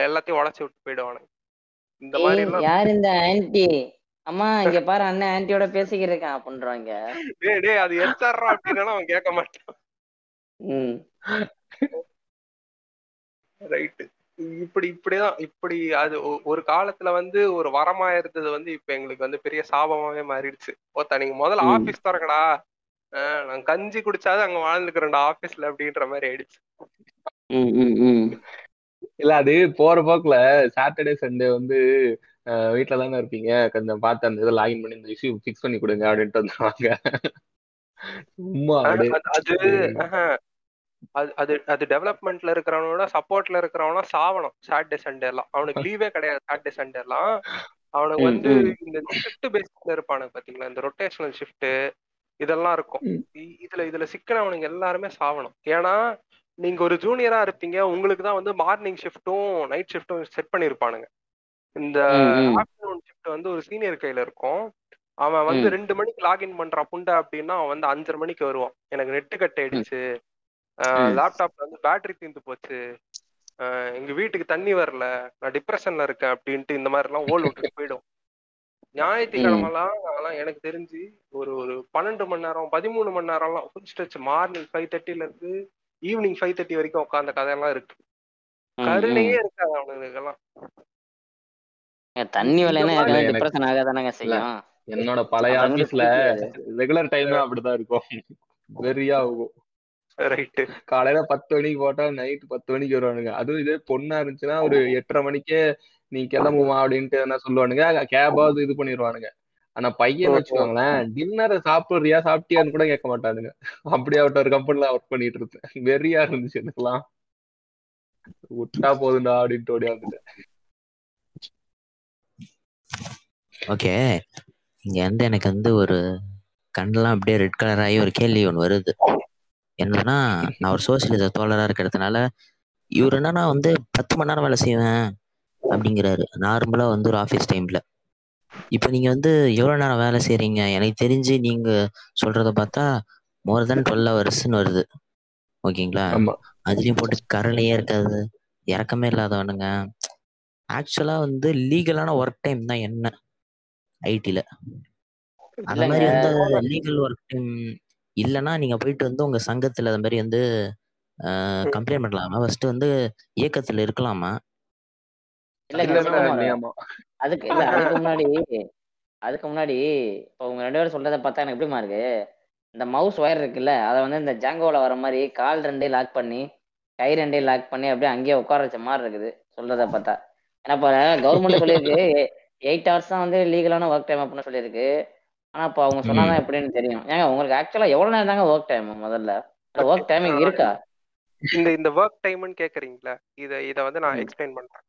எல்லாத்தையும் உடச்சி விட்டு போயிடுவானுங்க. இந்த மாதிரி யார் இந்த ஆன்ட்டி அம்மா இங்க பாரு அண்ணன் ஆன்ட்டியோட பேசிக்கிட்டு இருக்கான் அப்படின்றாங்க டேய் டேய் அது எச்சாடுறா அப்படின்னா அவன் கேட்க மாட்டான். ம். ரைட்டு. இப்படி இப்படிதான் இப்படி அது ஒரு காலத்துல வந்து ஒரு வரமா இருந்தது வந்து இப்ப எங்களுக்கு வந்து பெரிய சாபமாவே மாறிடுச்சு. ஓத்தா நீங்க முதல்ல. ஆபீஸ் திறக்கடா ஆஹ் நான் கஞ்சி குடிச்சாது அங்க வாழ்ந்துக்கிறேன்டா ஆபீஸ்ல அப்படின்ற மாதிரி ஆயிடுச்சு. இல்ல அது போற போக்குல சாட்டர்டே சண்டே வந்து வீட்ல தானே இருப்பீங்க. கொஞ்சம் பார்த்து அந்த இதை லாகின் பண்ணி இந்த இஷ்யூ ஃபிக்ஸ் பண்ணி கொடுங்க அப்படின்ட்டு வந்துருவாங்க சும்மா அது அது. அது அது டெவலப்மெண்ட்ல இருக்கிறவனோட சப்போர்ட்ல இருக்கிறவனா சாவணும். சாட்டர்டே சண்டே எல்லாம். அவனுக்கு <laughs> லீவே கிடையாது சாட்டர்டே சண்டே எல்லாம். அவனுக்கு வந்து. இந்த ஷிஃப்ட் பேஸ்ல இருப்பானுங்க பாத்தீங்களா? இந்த ரொட்டேஷனல் ஷிஃப்ட் இதெல்லாம் இருக்கும். இதுல இதுல சிக்கனவனுங்க எல்லாருமே சாவணும். ஏன்னா நீங்க ஒரு ஜூனியரா இருப்பீங்க. உங்களுக்கு தான் வந்து மார்னிங் ஷிஃப்ட்டும் நைட் ஷிஃப்ட்டும் செட் பண்ணிருப்பானுங்க. இந்த. ஆஃப்டர்நூன் ஷிஃப்ட் வந்து ஒரு சீனியர் கையில இருக்கும். அவன் வந்து. ரெண்டு மணிக்கு லாகின் பண்றான் புண்டை அப்படின்னா அவன் வந்து அஞ்சரை மணிக்கு வருவான். எனக்கு நெட்டு கட் ஆயிடுச்சு. லேப்டாப்ல வந்து பேட்டரி தீர்ந்து போச்சு. எங்க வீட்டுக்கு தண்ணி வரல. நான் டிப்ரெஷன்ல இருக்கேன் அப்படின்ட்டு இந்த மாதிரி எல்லாம் ஓல் விட்டுட்டு போயிடும். ஞாயிற்றுக்கிழமெல்லாம் அதெல்லாம் எனக்கு தெரிஞ்சு ஒரு ஒரு பன்னெண்டு மணி நேரம் பதிமூணு மணி நேரம்லாம் ஃபுல் ஸ்ட்ரெச் மார்னிங் ஃபைவ் தேர்ட்டில இருந்து ஈவினிங் ஃபைவ் தேர்ட்டி வரைக்கும் உட்காந்த கதையெல்லாம் இருக்கு. கருணையே. இருக்காது அவனுங்களுக்கெல்லாம் ஏங்க, தண்ணி எனக்கு- டிப்ரெஷன் ஆகாதானங்க செய்யும்? என்னோட பழைய ஆபீஸ்ல. ரெகுலர் டைம் அப்படிதான் இருக்கும். வெறியா ஆகும் ரைட்டு காலையில பத்து மணிக்கு போட்டா நைட் பத்து மணிக்கு வருவானுங்க. அதுவும் இதே பொண்ணா இருந்துச்சுன்னா ஒரு எட்டரை மணிக்கே நீ கிளம்புமா அப்படின்ட்டு என்ன சொல்லுவானுங்க. கேபாவது இது பண்ணிடுவானுங்க ஆனா பையன் வச்சுக்கோங்களேன் டின்னரை சாப்பிடுறியா சாப்பிட்டியான்னு கூட கேட்க மாட்டானுங்க. அப்படியாவட்ட ஒரு கம்பெனில ஒர்க் பண்ணிட்டு இருந்தேன் வெறியா இருந்துச்சு எனக்குலாம் விட்டா போதுண்டா அப்படின்ட்டு ஓடி வந்துட்டேன். ஓகே. இங்க வந்து எனக்கு வந்து ஒரு கண்ணெல்லாம் அப்படியே ரெட் கலர் ஆகி ஒரு கேள்வி ஒன்று வருது. என்னன்னா நான் ஒரு சோசியலிச தோழரா இருக்கிறதுனால இவர் என்னன்னா வந்து பத்து மணி நேரம் வேலை செய்வேன் அப்படிங்கிறாரு. நார்மலா வந்து ஒரு ஆஃபீஸ் டைம்ல இப்போ நீங்க வந்து எவ்வளவு நேரம் வேலை செய்றீங்க? எனக்கு தெரிஞ்சு நீங்க சொல்றத பார்த்தா மோர் தென் டுவெல் ஹவர்ஸ்னு வருது. ஓகேங்களா? ஆமா. அதுலயும் போட்டு கருணையே இருக்காது. இறக்கமே இல்லாதவனுங்க. ஆக்சுவலா வந்து லீகலான ஒர்க் டைம் தான் என்ன? ஐடில அந்த இல்லைங்க. மாதிரி வந்து லீகல் ஒர்க் டைம் இல்லைன்னா நீங்க போயிட்டு வந்து உங்க சங்கத்துல அந்த மாதிரி வந்து கம்ப்ளைண்ட் பண்ணலாமா? ஃபர்ஸ்ட் வந்து இயக்கத்துல இருக்கலாமா? இல்லைங்க இல்ல, அதுக்கு இல்ல அதுக்கு முன்னாடி அதுக்கு முன்னாடி இப்போ உங்க ரெண்டு பேரும் சொல்றத பார்த்தா எனக்கு எப்படிமா இருக்கு? இந்த மவுஸ் ஒயர் இருக்குல்ல அதை வந்து இந்த ஜாங்கோல வர மாதிரி கால் ரெண்டையும் லாக் பண்ணி கை ரெண்டையும் லாக் பண்ணி அப்படியே அங்கேயே உட்கார வச்ச மாதிரி இருக்குது சொல்றத பார்த்தா. ஏன்னா இப்போ கவர்மெண்ட் சொல்லியிருக்கு <laughs> எயிட் ஹவர்ஸ் தான் வந்து லீகலான ஒர்க் டைம் அப்படின்னு சொல்லியிருக்கு. ஆனா இப்போ அவங்க சொன்னாதான் எப்படின்னு தெரியும். ஏங்க உங்களுக்கு ஆக்சுவலா எவ்வளவு நேரம் தாங்க ஒர்க் டைம் முதல்ல? ஒர்க் டைமிங் இருக்கா? இந்த இந்த ஒர்க் டைம்னு கேக்குறீங்களா இத இத வந்து நான். எக்ஸ்பிளைன் பண்றேன்.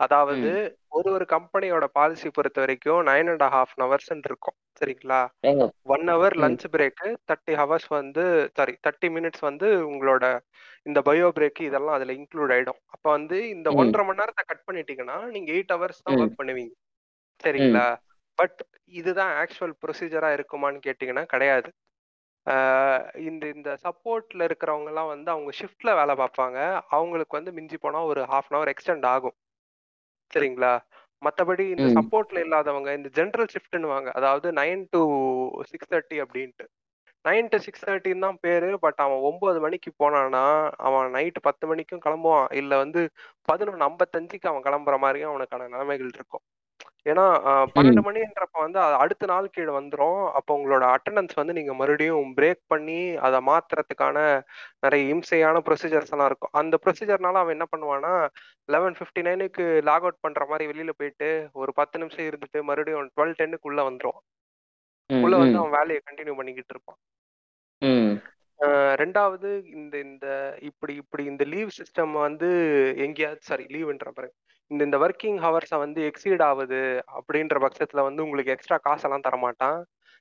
அதாவது ஒரு ஒரு கம்பெனியோட பாலிசி பொறுத்த வரைக்கும் நைன் அண்ட் ஹாஃப் ஹவர்ஸ் இருக்கும். சரிங்களா? One hour. Lunch break thirty hours வந்து சாரி தேர்ட்டி மினிட்ஸ் வந்து உங்களோட இந்த பயோ பிரேக் இதெல்லாம் அதுல இன்க்ளூட் ஆயிடும். அப்ப வந்து இந்த. ஒன்றரை மணி நேரத்தை கட் பண்ணிட்டீங்கன்னா நீங்க எயிட் ஹவர்ஸ் தான். ஒர்க் பண்ணுவீங்க. சரிங்களா? பட் இதுதான் ஆக்சுவல் ப்ரொசீஜரா இருக்குமான்னு கேட்டிங்கன்னா கிடையாது. இந்த இந்த சப்போர்ட்ல இருக்கிறவங்க எல்லாம் வந்து அவங்க ஷிஃப்ட்ல வேலை பார்ப்பாங்க. அவங்களுக்கு வந்து மிஞ்சி போனா ஒரு ஹாஃப் அன் ஹவர் எக்ஸ்டெண்ட் ஆகும். சரிங்களா? மத்தபடி இந்த. சப்போர்ட்ல இல்லாதவங்க இந்த ஜென்ரல் ஷிஃப்ட்னுவாங்க அதாவது நைன் டு சிக்ஸ் தேர்ட்டி அப்படின்ட்டு. நைன் டு சிக்ஸ் தேர்ட்டின்னு தான் பேரு பட் அவன் ஒன்பது மணிக்கு போனானா அவன் நைட்டு பத்து மணிக்கும் கிளம்புவான். இல்ல வந்து பதினொன்று ஐம்பத்தஞ்சுக்கு அவன் கிளம்புற மாதிரியும் அவனுக்கான நிலைமைகள் இருக்கும். ஏன்னா பன்னெண்டு மணின்றப்ப வந்து அடுத்த நாள் கீழே வந்துரும். அப்போ உங்களோட அட்டண்டன்ஸ் வந்து நீங்க மறுபடியும் பிரேக் பண்ணி அதை மாத்துறதுக்கான நிறைய இம்சையான ப்ரொசீஜர்ஸ் எல்லாம் இருக்கும். அந்த ப்ரொசீஜர்னால அவன் என்ன பண்ணுவான்னா லெவன் ஃபிஃப்டி நைனுக்கு லாக் அவுட் பண்ற மாதிரி வெளியில போயிட்டு ஒரு பத்து நிமிஷம் இருந்துட்டு மறுபடியும் டுவெல் டென்னுக்கு உள்ள வந்துரும். ம், உள்ள வந்து அவன் வேலையை கண்டினியூ பண்ணிக்கிட்டு இருப்பான். ரெண்டாவது இந்த இந்த இப்படி இப்படி இந்த லீவ் சிஸ்டம் வந்து எங்கேயாவது சாரி லீவ்ன்ற பாருங்க இந்த இந்த ஒர்க்கிங் ஹவர்ஸை வந்து எக்ஸீட் ஆகுது அப்படின்ற பட்சத்துல வந்து உங்களுக்கு எக்ஸ்ட்ரா காசெல்லாம் தர மாட்டான்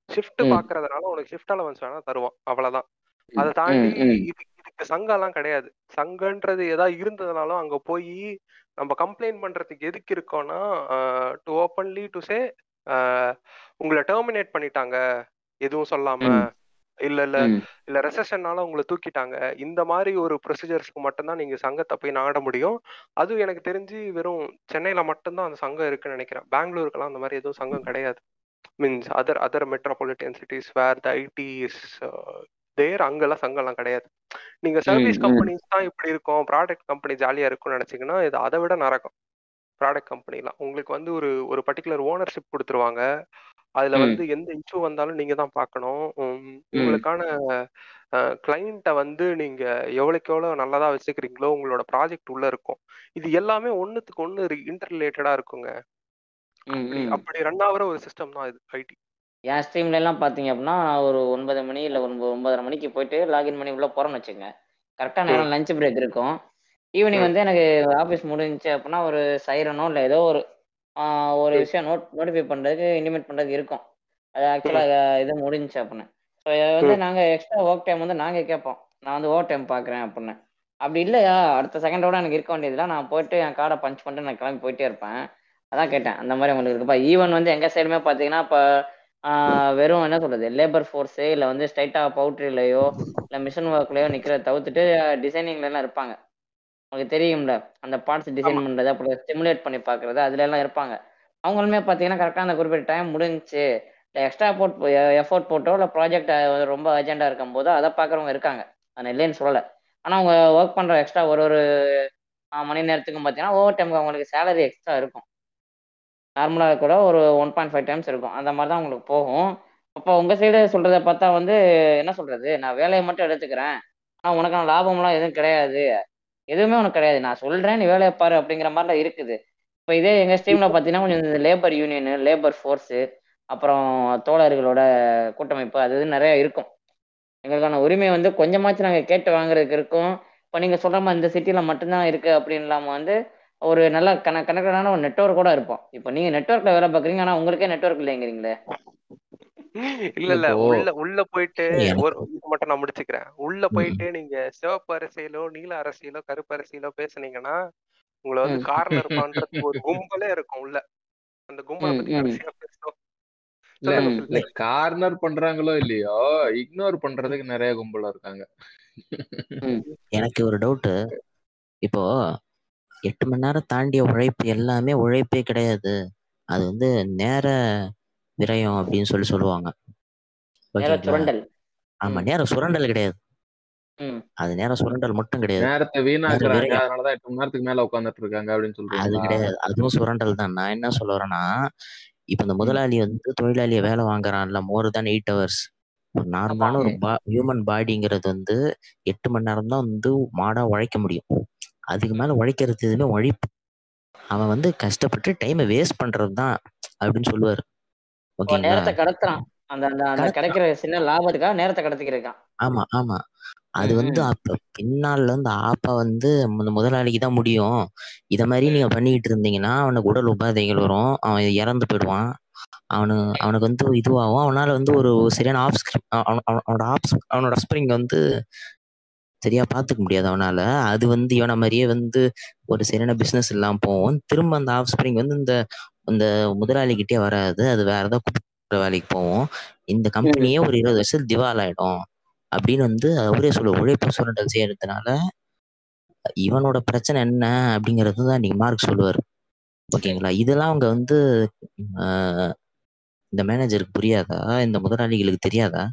ஷிஃப்ட். பாக்குறதுனால உனக்கு ஷிஃப்ட் அலவன்ஸ் வேணா தருவான் அவ்வளவுதான் அதை தாண்டி. இது இதுக்கு சங்கம்லாம் கிடையாது சங்கன்றது ஏதாவது இருந்ததுனாலும் அங்க போய் நம்ம கம்ப்ளைண்ட் பண்றதுக்கு எதுக்கு இருக்கோம்னா டு ஓப்பன்லி டு சே உங்களை டெர்மினேட் பண்ணிட்டாங்க எதுவும் சொல்லாம. இல்ல இல்ல. இல்ல ரெசஷன்னால உங்களை தூக்கிட்டாங்க. இந்த மாதிரி ஒரு ப்ரொசீஜர்ஸ்க்கு மட்டும்தான் நீங்க சங்கத்தை போய் நாட முடியும். அதுவும் எனக்கு தெரிஞ்சு வெறும் சென்னையில மட்டும்தான் அந்த சங்கம் இருக்குன்னு நினைக்கிறேன். பெங்களூருக்கெல்லாம் அந்த மாதிரி எதுவும் சங்கம் கிடையாது. Means other other metropolitan cities where the IT is there அங்கெல்லாம் சங்கம்லாம் கிடையாது. நீங்க சர்வீஸ். கம்பெனிஸ் தான் இப்படி இருக்கும். ப்ராடக்ட் கம்பெனி ஜாலியா இருக்கும்னு நினைச்சீங்கன்னா இது அதை விட நரகம். ப்ராடக்ட் கம்பெனிலாம் உங்களுக்கு வந்து ஒரு ஒரு பர்டிகுலர் ஓனர்ஷிப் கொடுத்துருவாங்க. அதுல. வந்து எந்த இஷ்யூ வந்தாலும் நீங்க தான் பார்க்கணும். உங்களுக்கான கிளைண்ட்டை வந்து நீங்க எவ்வளவுக்கு எவ்வளவு நல்லதா வச்சுக்கிறீங்களோ உங்களோட ப்ராஜெக்ட் உள்ள இருக்கும். இது எல்லாமே ஒண்ணுத்துக்கு ஒண்ணு இன்டர் ரிலேட்டடா இருக்குங்க. அப்படி ரன் ஆகுற ஒரு சிஸ்டம் தான் இது ஐடி என் ஸ்ட்ரீம்ல எல்லாம் பாத்தீங்க அப்படின்னா ஒரு ஒன்பது மணி இல்ல ஒன்பது ஒன்பதரை மணிக்கு போயிட்டு லாகின் பண்ணி உள்ள போறோம்னு வச்சுங்க கரெக்டா ம். நேரம் லஞ்ச் பிரேக் இருக்கும். ஈவினிங் வந்து எனக்கு ஆஃபீஸ் முடிஞ்சுச்சு அப்படின்னா ஒரு சைரனோ இல்லை ஏதோ ஒரு ஒரு விஷயம் நோட் நோட்டிஃபை பண்றதுக்கு இனிமேட் பண்றதுக்கு இருக்கும். அது ஆக்சுவலாக இது முடிஞ்சுச்சு அப்படின்னு. ஸோ வந்து ம் நாங்கள் எக்ஸ்ட்ரா ஒர்க் டைம் வந்து நாங்கள் கேட்போம் நான் வந்து ஓவர் டைம் பார்க்குறேன் அப்படின்னு. அப்படி இல்லையா? அடுத்த செகண்டோட எனக்கு இருக்க வேண்டியதுல நான் போயிட்டு என் கார்டை பஞ்ச் பண்ணிட்டு நான் கிளம்பி போயிட்டே இருப்பேன். அதான் கேட்டேன். அந்த மாதிரி உங்களுக்கு இருக்குப்பா. ஈவன் வந்து எங்கள் சைடுமே பார்த்தீங்கன்னா இப்போ வெறும் என்ன சொல்றது? லேபர் ஃபோர்ஸு இல்லை வந்து ஸ்ட்ரைட்டாக பவுட்ரிலையோ இல்லை மிஷின் ஒர்க்லையோ நிற்கிறத தவிர்த்துட்டு டிசைனிங்லாம் இருப்பாங்க. உங்களுக்கு தெரியும்ல அந்த பார்ட்ஸ் டிசைன் ஆமா. பண்ணுறது அப்புறம் ஸ்டிமுலேட் பண்ணி பார்க்குறது அதுல எல்லாம் இருப்பாங்க. அவங்களுமே பார்த்தீங்கன்னா கரெக்டாக அந்த குறிப்பிட்ட டைம் முடிஞ்சுச்சு இல்லை எக்ஸ்ட்ரா போட் எஃபோர்ட் போட்டோ இல்லை ப்ராஜெக்ட் ரொம்ப அர்ஜென்ட்டாக இருக்கும் போதோ அதை பார்க்குறவங்க இருக்காங்க. நான் இல்லைன்னு சொல்லலை. ஆனால் அவங்க ஒர்க் பண்ணுற எக்ஸ்ட்ரா ஒரு ஒரு மணி நேரத்துக்கும் பார்த்தீங்கன்னா ஓவர் டைமுக்கு அவங்களுக்கு சேலரி எக்ஸ்ட்ரா இருக்கும். நார்மலாக கூட ஒரு ஒன் பாயிண்ட் ஃபைவ் டைம்ஸ் இருக்கும். அந்த மாதிரி தான் உங்களுக்கு போகும். அப்போ உங்கள் சைடு சொல்கிறத பார்த்தா வந்து என்ன சொல்கிறது நான் வேலையை மட்டும் எடுத்துக்கிறேன். ஆனால் உனக்கான லாபம்லாம் எதுவும் கிடையாது. எதுவுமே உனக்கு கிடையாது. நான் சொல்கிறேன் நீ வேலையை பாரு அப்படிங்கிற மாதிரிலாம் இருக்குது. இப்போ இதே எங்கள் ஸ்ட்ரீம்ல பார்த்தீங்கன்னா கொஞ்சம் இந்த லேபர் யூனியனு லேபர் ஃபோர்ஸு அப்புறம் தோழர்களோட கூட்டமைப்பு அது இது நிறைய இருக்கும். எங்களுக்கான உரிமை வந்து கொஞ்சமாச்சும் நாங்கள் கேட்டு வாங்குறதுக்கு இருக்கும். இப்போ நீங்கள் சொல்கிற மாதிரி இந்த சிட்டியில் மட்டும்தான் இருக்குது அப்படின்னு இல்லாமல் வந்து ஒரு நல்ல கன கனெக்டடான ஒரு நெட்ஒர்க் கூட இருப்போம். இப்போ நீங்கள் நெட்ஒர்க்கில் வேலை பார்க்குறீங்க ஆனால் உங்களுக்கே நெட்ஒர்க் இல்லைங்கிறீங்களே. இல்ல இல்ல. உள்ள உள்ள போயிட்டு ஒரு இது மட்டும் நான் முடிச்சுக்கிறேன். உள்ள போயிட்டு நீங்க சிவப்பு அரசியலோ நீல அரசியலோ கருப்பு அரசியலோ பேசுனீங்கன்னா உங்களை வந்து கார்னர் பண்றதுக்கு ஒரு கும்பலே இருக்கும் உள்ள. அந்த கும்பலை பத்தி கடைசியா பேசுவோம். கார்னர் பண்றாங்களோ இல்லையோ இக்னோர் பண்றதுக்கு நிறைய கும்பலா இருக்காங்க. எனக்கு ஒரு டவுட்டு. இப்போ எட்டு மணி நேரம் தாண்டிய உழைப்பு எல்லாமே உழைப்பே கிடையாது. அது வந்து நேர விரயம் அப்படின்னு சொல்லி சொல்லுவாங்க. நேர ஓகேங்களா சுரண்டல். ஆமா நேரம் சுரண்டல் கிடையாது. ம். அது நேரம் சுரண்டல் மட்டும் கிடையாது. நேரத்தை நேர வீணாக்குறாங்க. அதனாலதான் எட்டு மணி நேரத்துக்கு மேல உட்காந்துட்டு இருக்காங்க அப்படின்னு அது சொல்றீங்களா கிடையாது. அதுவும் சுரண்டல் தான். நான் என்ன சொல்ல வரேன்னா இப்ப இந்த முதலாளி வந்து தொழிலாளியை வேலை வாங்குறான்ல மோர் தேன் எயிட் ஹவர்ஸ் ஒரு நார்மலான ஒரு பா ஹியூமன் பாடிங்கிறது வந்து எட்டு மணி நேரம் தான் வந்து மாடா உழைக்க முடியும். அதுக்கு மேல உழைக்கிறது எதுவுமே உழைப்பு. அவன் வந்து கஷ்டப்பட்டு டைமை வேஸ்ட் பண்றது தான் அப்படின்னு சொல்லுவாரு. நேரத்தை கடத்துறான். அந்த அந்த கிடைக்கிற சின்ன லாபத்துக்காக நேரத்தை கடத்திக்கிருக்கான். ஆமா ஆமா. அது வந்து அப்ப பின்னால இருந்து ஆப்பா வந்து முதலாளிக்கு தான் முடியும். இத மாதிரி நீங்க பண்ணிக்கிட்டு இருந்தீங்கன்னா அவனுக்கு உடல் உபாதைகள் வரும். அவன் இறந்து போயிடுவான். அவனு அவனுக்கு வந்து இதுவாகும். அவனால வந்து ஒரு சரியான ஆஃப் அவனோட ஆஃப் அவனோட ஸ்ப்ரிங் வந்து சரியா பாத்துக்க முடியாது அவனால. அது வந்து இவனை மாதிரியே வந்து ஒரு சரியான பிசினஸ் இல்லாம போகும். திரும்ப அந்த ஆஃப் ஸ்ப்ரிங் வந்து இந்த இந்த முதலாளிகிட்டே வராது. அது வேற ஏதாவது கூப்பிடுற வேலைக்கு போகும் இந்த கம்பெனியே ஒரு இருபது வருஷம் திவால் ஆயிடும் அப்படின்னு வந்து அவரே சொல்ல உழைப்பு சுரண்டல் செய்யறதுனால இவனோட பிரச்சனை என்ன அப்படிங்கறது தான் நீங்க மார்க் சொல்லுவாரு. ஓகேங்களா? இதெல்லாம் அவங்க வந்து இந்த மேனேஜருக்கு புரியாதா? இந்த முதலாளிகளுக்கு தெரியாதா?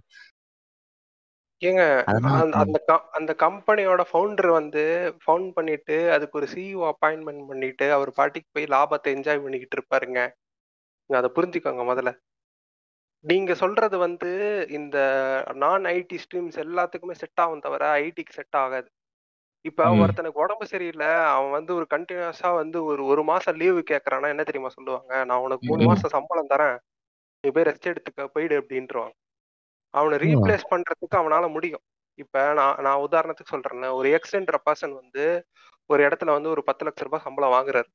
ஏங்க அந்த அந்த க- அந்த கம்பெனியோட ஃபவுண்டர் வந்து ஃபவுண்ட் பண்ணிட்டு அதுக்கு ஒரு சிஇஓ அப்பாயின்மெண்ட் பண்ணிட்டு அவர் பாட்டிக்கு போய் லாபத்தை என்ஜாய் பண்ணிக்கிட்டு இருப்பாருங்க. நீங்க அதை புரிஞ்சுக்கோங்க முதல்ல. நீங்க சொல்றது வந்து இந்த நான் ஐடி ஸ்ட்ரீம்ஸ் எல்லாத்துக்குமே செட் ஆகும் தவிர ஐடிக்கு செட் ஆகாது. இப்ப. ஒருத்தனுக்கு உடம்பு சரியில்லை அவன் வந்து ஒரு கண்டினியூஸா வந்து ஒரு ஒரு மாசம் லீவு கேக்குறான்னா என்ன தெரியுமா சொல்லுவாங்க? நான் உனக்கு மூணு. மாசம் சம்பளம் தரேன். நீ போய் ரெஸ்ட் எடுத்துக்க போயிடு அப்படின்ட்டுருவாங்க அவனை ரீப்ளேஸ் பண்றதுக்கு அவனால முடியும். இப்ப நான் நான் உதாரணத்துக்கு சொல்றேன் ஒரு எக்ஸ்ன்ற பர்சன் வந்து ஒரு இடத்துல வந்து ஒரு பத்து லட்ச ரூபாய் சம்பளம் வாங்குறாரு.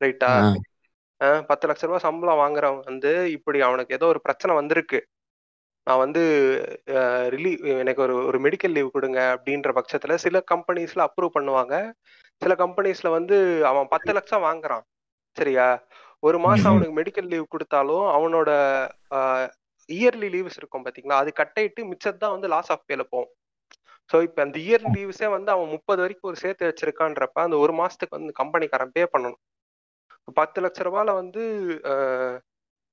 ரைட்டா பத்து லட்ச ரூபாய் சம்பளம் வாங்குறவன் வந்து இப்படி அவனுக்கு ஏதோ ஒரு பிரச்சனை வந்திருக்கு. நான் வந்து ரிலீவ் எனக்கு ஒரு ஒரு மெடிக்கல் லீவ் கொடுங்க அப்படின்ற பட்சத்துல சில கம்பெனிஸ்ல அப்ரூவ் பண்ணுவாங்க. சில கம்பெனிஸ்ல வந்து அவன் பத்து லட்சம் வாங்குறான். சரியா? ஒரு மாசம். அவனுக்கு மெடிக்கல் லீவ் கொடுத்தாலும் அவனோட இயர்லி லீவ்ஸ் இருக்கும் பாத்தீங்களா? அது கட்டாயிட்டு மிச்சத்தான் வந்து லாஸ் ஆஃப் பேல போகும். ஸோ இப்போ அந்த இயர் லீவ்ஸே வந்து அவன் முப்பது வரைக்கும் ஒரு சேர்த்து வச்சிருக்கான்றப்ப அந்த ஒரு மாசத்துக்கு வந்து கம்பெனிக்காரன் பே பண்ணணும். பத்து லட்ச ரூபாயில வந்து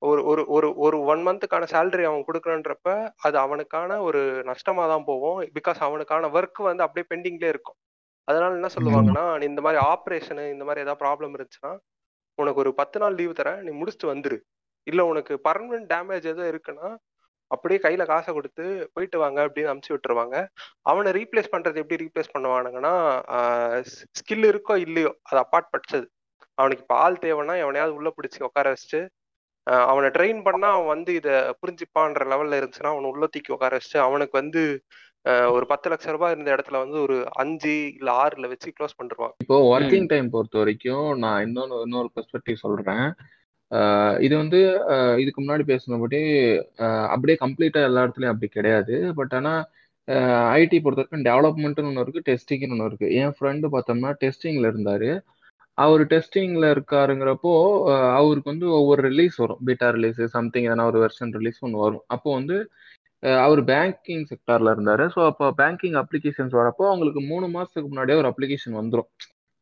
ஒரு ஒரு ஒரு ஒரு ஒன் மந்த்துக்கான சேலரி அவன் கொடுக்குறன்றப்ப அது அவனுக்கான ஒரு நஷ்டமா தான் போகும். பிகாஸ் அவனுக்கான ஒர்க் வந்து அப்படியே பெண்டிங்லேயே இருக்கும். அதனால என்ன சொல்லுவாங்கன்னா நீ இந்த மாதிரி ஆப்ரேஷனு இந்த மாதிரி ஏதாவது ப்ராப்ளம் இருந்துச்சுன்னா உனக்கு ஒரு பத்து நாள் லீவ் தரேன் நீ முடிச்சுட்டு வந்துரு. இல்ல உனக்கு பர்மனன்ட் டேமேஜ் எதுவும் இருக்குன்னா அப்படியே கையில காசை கொடுத்து போயிட்டு வாங்க அப்படின்னு அமுச்சு விட்டுருவாங்க. அவனை ரீப்ளேஸ் பண்றது எப்படி ரீப்ளேஸ் பண்ணுவானுங்கன்னா ஸ்கில் இருக்கோ இல்லையோ அது அப்பார்ட் படிச்சது. அவனுக்கு இப்போ ஆள் தேவைன்னா எவனையாவது உள்ள பிடிச்சி உட்கார வச்சுட்டு அவனை ட்ரெயின் பண்ணா அவன் வந்து இதை புரிஞ்சுப்பான்ற லெவல்ல இருந்துச்சுன்னா அவனை உள்ள தூக்கி உட்கார வச்சுட்டு அவனுக்கு வந்து ஒரு பத்து லட்ச ரூபாய் இருந்த இடத்துல வந்து ஒரு அஞ்சு இல்ல ஆறுல வச்சு க்ளோஸ் பண்ணிருவாங்க இப்போ ஒர்க்கிங் டைம் பொறுத்த வரைக்கும் நான் இன்னொன்று இன்னொரு பெர்ஸ்பெக்டிவ் சொல்றேன். இது வந்து இதுக்கு முன்னாடி பேசினபடி அப்படியே கம்ப்ளீட்டாக எல்லா இடத்துலையும் அப்படி கிடையாது. பட் ஆனால் ஐடி பொறுத்த வரைக்கும் டெவலப்மெண்ட்னு ஒன்று இருக்கு டெஸ்டிங்னு ஒன்று இருக்குது என் ஃப்ரெண்டு பார்த்தோம்னா டெஸ்டிங்கில் இருந்தார். அவர் டெஸ்டிங்கில் இருக்காருங்கிறப்போ அவருக்கு வந்து ஒவ்வொரு ரிலீஸ் வரும். பீட்டா ரிலீஸ் சம்திங் எதனா ஒரு வெர்ஷன் ரிலீஸ் ஒன்று வரும். அப்போ வந்து அவர் பேங்கிங் செக்டாரில் இருந்தார். ஸோ அப்போ பேங்கிங் அப்ளிகேஷன்ஸ் வரப்போ அவங்களுக்கு மூணு மாதத்துக்கு முன்னாடியே ஒரு அப்ளிகேஷன் வந்துடும்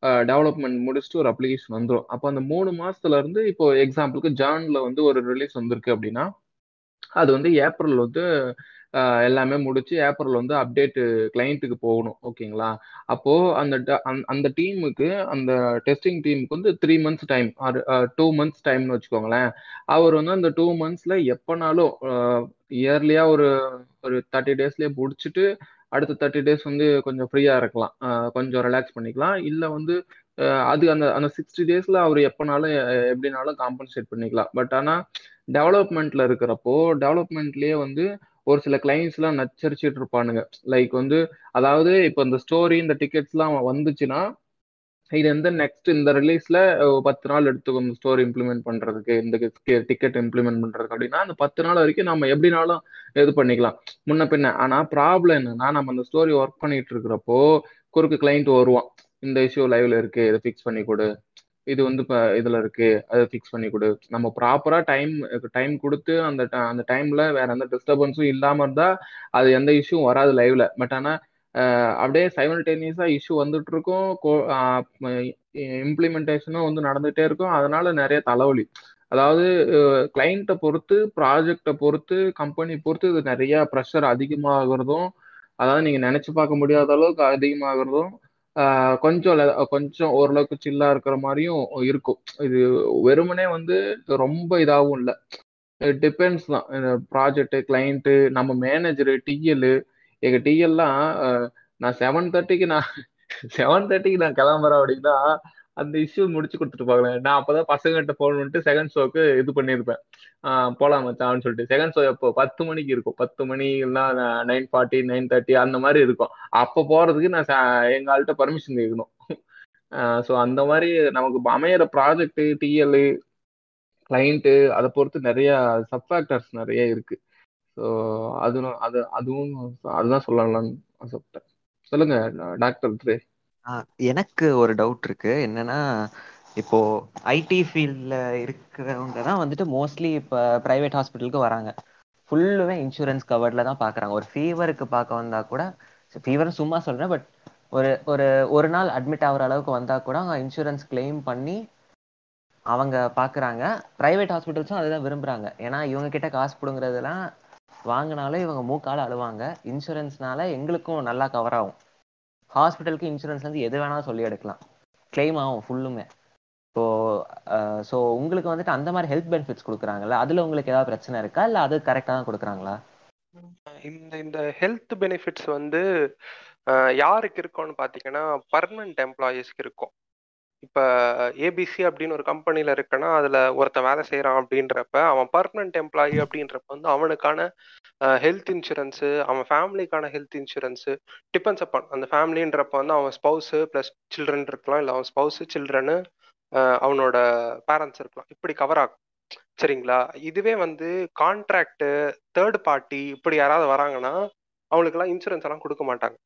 டெவலப்மெண்ட் முடிச்சுட்டு ஒரு அப்ளிகேஷன் வந்துடும் அப்போ அந்த மூணு மாசத்துல இருந்து இப்போ எக்ஸாம்பிளுக்கு ஜான்ல வந்து ஒரு ரிலீஸ் வந்திருக்கு அப்படின்னா அது வந்து ஏப்ரல் வந்து எல்லாமே முடிச்சு ஏப்ரல் வந்து அப்டேட் கிளைண்ட்டுக்கு போகணும் ஓகேங்களா? அப்போ அந்த ட- அந்த- அந்த டீமுக்கு அந்த டெஸ்டிங் டீமுக்கு வந்து three months time or two months டைம்னு வச்சுக்கோங்களேன். அவர் வந்து அந்த டூ மந்த்ஸ்ல எப்போனாலும் இயர்லியா ஒரு ஒரு தேர்ட்டி டேஸ்லயே முடிச்சுட்டு அடுத்த தேர்ட்டி டேஸ் வந்து கொஞ்சம் ஃப்ரீயாக இருக்கலாம். கொஞ்சம் ரிலாக்ஸ் பண்ணிக்கலாம். இல்லை வந்து அது அந்த அந்த சிக்ஸ்டி டேஸில் அவர் எப்போனாலும் எப்படினாலும் காம்பன்சேட் பண்ணிக்கலாம். பட் ஆனால் டெவலப்மெண்ட்டில் இருக்கிறப்போ டெவலப்மெண்ட்லேயே வந்து ஒரு சில கிளைண்ட்ஸ்லாம் நச்சரிச்சிட்டு இருப்பானுங்க. லைக் வந்து அதாவது இப்போ இந்த ஸ்டோரி இந்த டிக்கெட்ஸ்லாம் வந்துச்சுன்னா இது வந்து நெக்ஸ்ட் இந்த ரிலீஸ்ல பத்து நாள் எடுத்துக்கும் இந்த ஸ்டோரி இம்ப்ளிமெண்ட் பண்றதுக்கு இந்த டிக்கெட் இம்ப்ளிமெண்ட் பண்றதுக்கு அப்படின்னா அந்த பத்து நாள் வரைக்கும் நம்ம எப்படினாலும் இது பண்ணிக்கலாம். முன்ன பின்ன ஆனா ப்ராப்ளம் என்னன்னா நம்ம அந்த ஸ்டோரி ஒர்க் பண்ணிட்டு இருக்கிறப்போ குறுக்கு கிளைண்ட் வருவான். இந்த இஷ்யூ லைவ்ல இருக்கு இதை ஃபிக்ஸ் பண்ணி கொடு. இது வந்து இப்போ இதுல இருக்கு அதை ஃபிக்ஸ் பண்ணி கொடு. நம்ம ப்ராப்பரா டைம் டைம் கொடுத்து அந்த அந்த டைம்ல வேற எந்த டிஸ்டர்பன்ஸும் இல்லாம இருந்தா அது எந்த இஷ்யூவும் வராது லைவ்ல பட் ஆனா அப்படியே சைமல்டேனியஸாக இஷ்யூ வந்துட்டு இருக்கும் இம்ப்ளிமெண்டேஷனும் வந்து நடந்துகிட்டே இருக்கும். அதனால நிறைய தலைவலி. அதாவது கிளைண்ட்டை பொறுத்து ப்ராஜெக்டை பொறுத்து கம்பெனி பொறுத்து இது நிறைய ப்ரெஷர் அதிகமாகிறதும் அதாவது நீங்கள் நினச்சி பார்க்க முடியாத அளவுக்கு அதிகமாகிறதும் கொஞ்சம் கொஞ்சம் ஓரளவுக்கு சில்லாக இருக்கிற மாதிரியும் இருக்கும். இது வெறுமனே வந்து ரொம்ப இதாகவும் இல்லை. டிபெண்ட்ஸ் தான். ப்ராஜெக்ட் கிளைண்ட்டு நம்ம மேனேஜரு டிஎல்லு எங்க டிஎல்லாம் நான் செவன் தேர்ட்டிக்கு நான் செவன் தேர்ட்டிக்கு நான் கிளம்புறேன் அப்படின்னா அந்த இஷ்யூ முடிச்சு கொடுத்துட்டு நான் அப்பதான் பசங்கள்கிட்ட ஃபோன் பண்ணிட்டு செகண்ட் ஷோக்கு இது பண்ணியிருப்பேன். ஆஹ் போலாம் மச்சான்னு சொல்லிட்டு. செகண்ட் ஷோ எப்போ? பத்து மணிக்கு இருக்கும். பத்து மணி இல்லைன்னா நைன் ஃபார்ட்டி நைன் தேர்ட்டி அந்த மாதிரி இருக்கும். அப்போ போறதுக்கு நான் ச- எங்க ஆள்கிட்ட பர்மிஷன் கேட்கணும். ஸோ அந்த மாதிரி நமக்கு அமையிற ப்ராஜெக்ட் டிஎல் கிளைண்ட்டு அதை பொறுத்து நிறைய சப்ஃபேக்டர்ஸ் நிறைய இருக்குது ஸோ அது அது அதுவும் அதுதான் சொல்லலாம்னு ஆசைப்பட்டேன். சொல்லுங்க டாக்டர் த்ரே. ஆ, எனக்கு ஒரு டவுட் இருக்கு. என்னன்னா இப்போ ஐடி ஃபீல்டில் இருக்கிறவங்க தான் வந்துட்டு மோஸ்ட்லி இப்போ ப்ரைவேட் ஹாஸ்பிட்டலுக்கு வராங்க. ஃபுல்லுமே இன்சூரன்ஸ் கவர்டில் தான் பார்க்குறாங்க ஒரு ஃபீவருக்கு பார்க்க வந்தால் கூட ஃபீவர் சும்மா சொல்கிறேன் பட் ஒரு ஒரு ஒரு நாள் அட்மிட் ஆகுற அளவுக்கு வந்தால் கூட அவங்க இன்சூரன்ஸ் கிளைம் பண்ணி அவங்க பார்க்குறாங்க ப்ரைவேட் ஹாஸ்பிட்டல்ஸும் அதுதான் விரும்புகிறாங்க ஏன்னா இவங்க கிட்ட காசு பிடுங்குறதுலாம் வாங்கினாலும் இவங்க மூக்கால அழுவாங்க. இன்சூரன்ஸ்னால எங்களுக்கும் நல்லா கவர் ஆகும். ஹாஸ்பிட்டலுக்கு இன்சூரன்ஸ் வந்து எது வேணாலும் சொல்லி எடுக்கலாம். கிளைம் ஆகும் ஃபுல்லுமே ஸோ ஸோ உங்களுக்கு வந்துட்டு அந்த மாதிரி ஹெல்த் பெனிஃபிட்ஸ் கொடுக்குறாங்கல்ல அதில் உங்களுக்கு ஏதாவது பிரச்சனை இருக்கா? இல்லை அது கரெக்டாக தான் கொடுக்குறாங்களா? இந்த இந்த ஹெல்த் பெனிஃபிட்ஸ் வந்து யாருக்கு இருக்கும்னு பார்த்தீங்கன்னா பர்மனன்ட் எம்ப்ளாயீஸ்க்கு இருக்கும். இப்போ ஏபிசி அப்படின்னு ஒரு கம்பெனியில் இருக்கனா அதில் ஒருத்தன் வேலை செய்கிறான் அப்படின்றப்ப அவன் பர்மனன்ட் எம்ப்ளாயி அப்படின்றப்ப வந்து அவனுக்கான ஹெல்த் இன்சூரன்ஸு அவன் ஃபேமிலிக்கான ஹெல்த் இன்சூரன்ஸு டிபெண்ட்ஸ் அப்பான் அந்த ஃபேமிலின்றப்ப வந்து அவன் ஸ்பௌஸு ப்ளஸ் சில்ட்ரன் இருக்கலாம் இல்லை அவன் ஸ்பௌஸு சில்ட்ரனு அவனோட பேரண்ட்ஸ் இருக்கலாம். இப்படி கவர் ஆகும். சரிங்களா? இதுவே வந்து கான்ட்ராக்டு தேர்ட் பார்ட்டி இப்படி யாராவது வராங்கன்னா அவங்களுக்கெல்லாம் இன்சூரன்ஸ் எல்லாம் கொடுக்க மாட்டாங்க.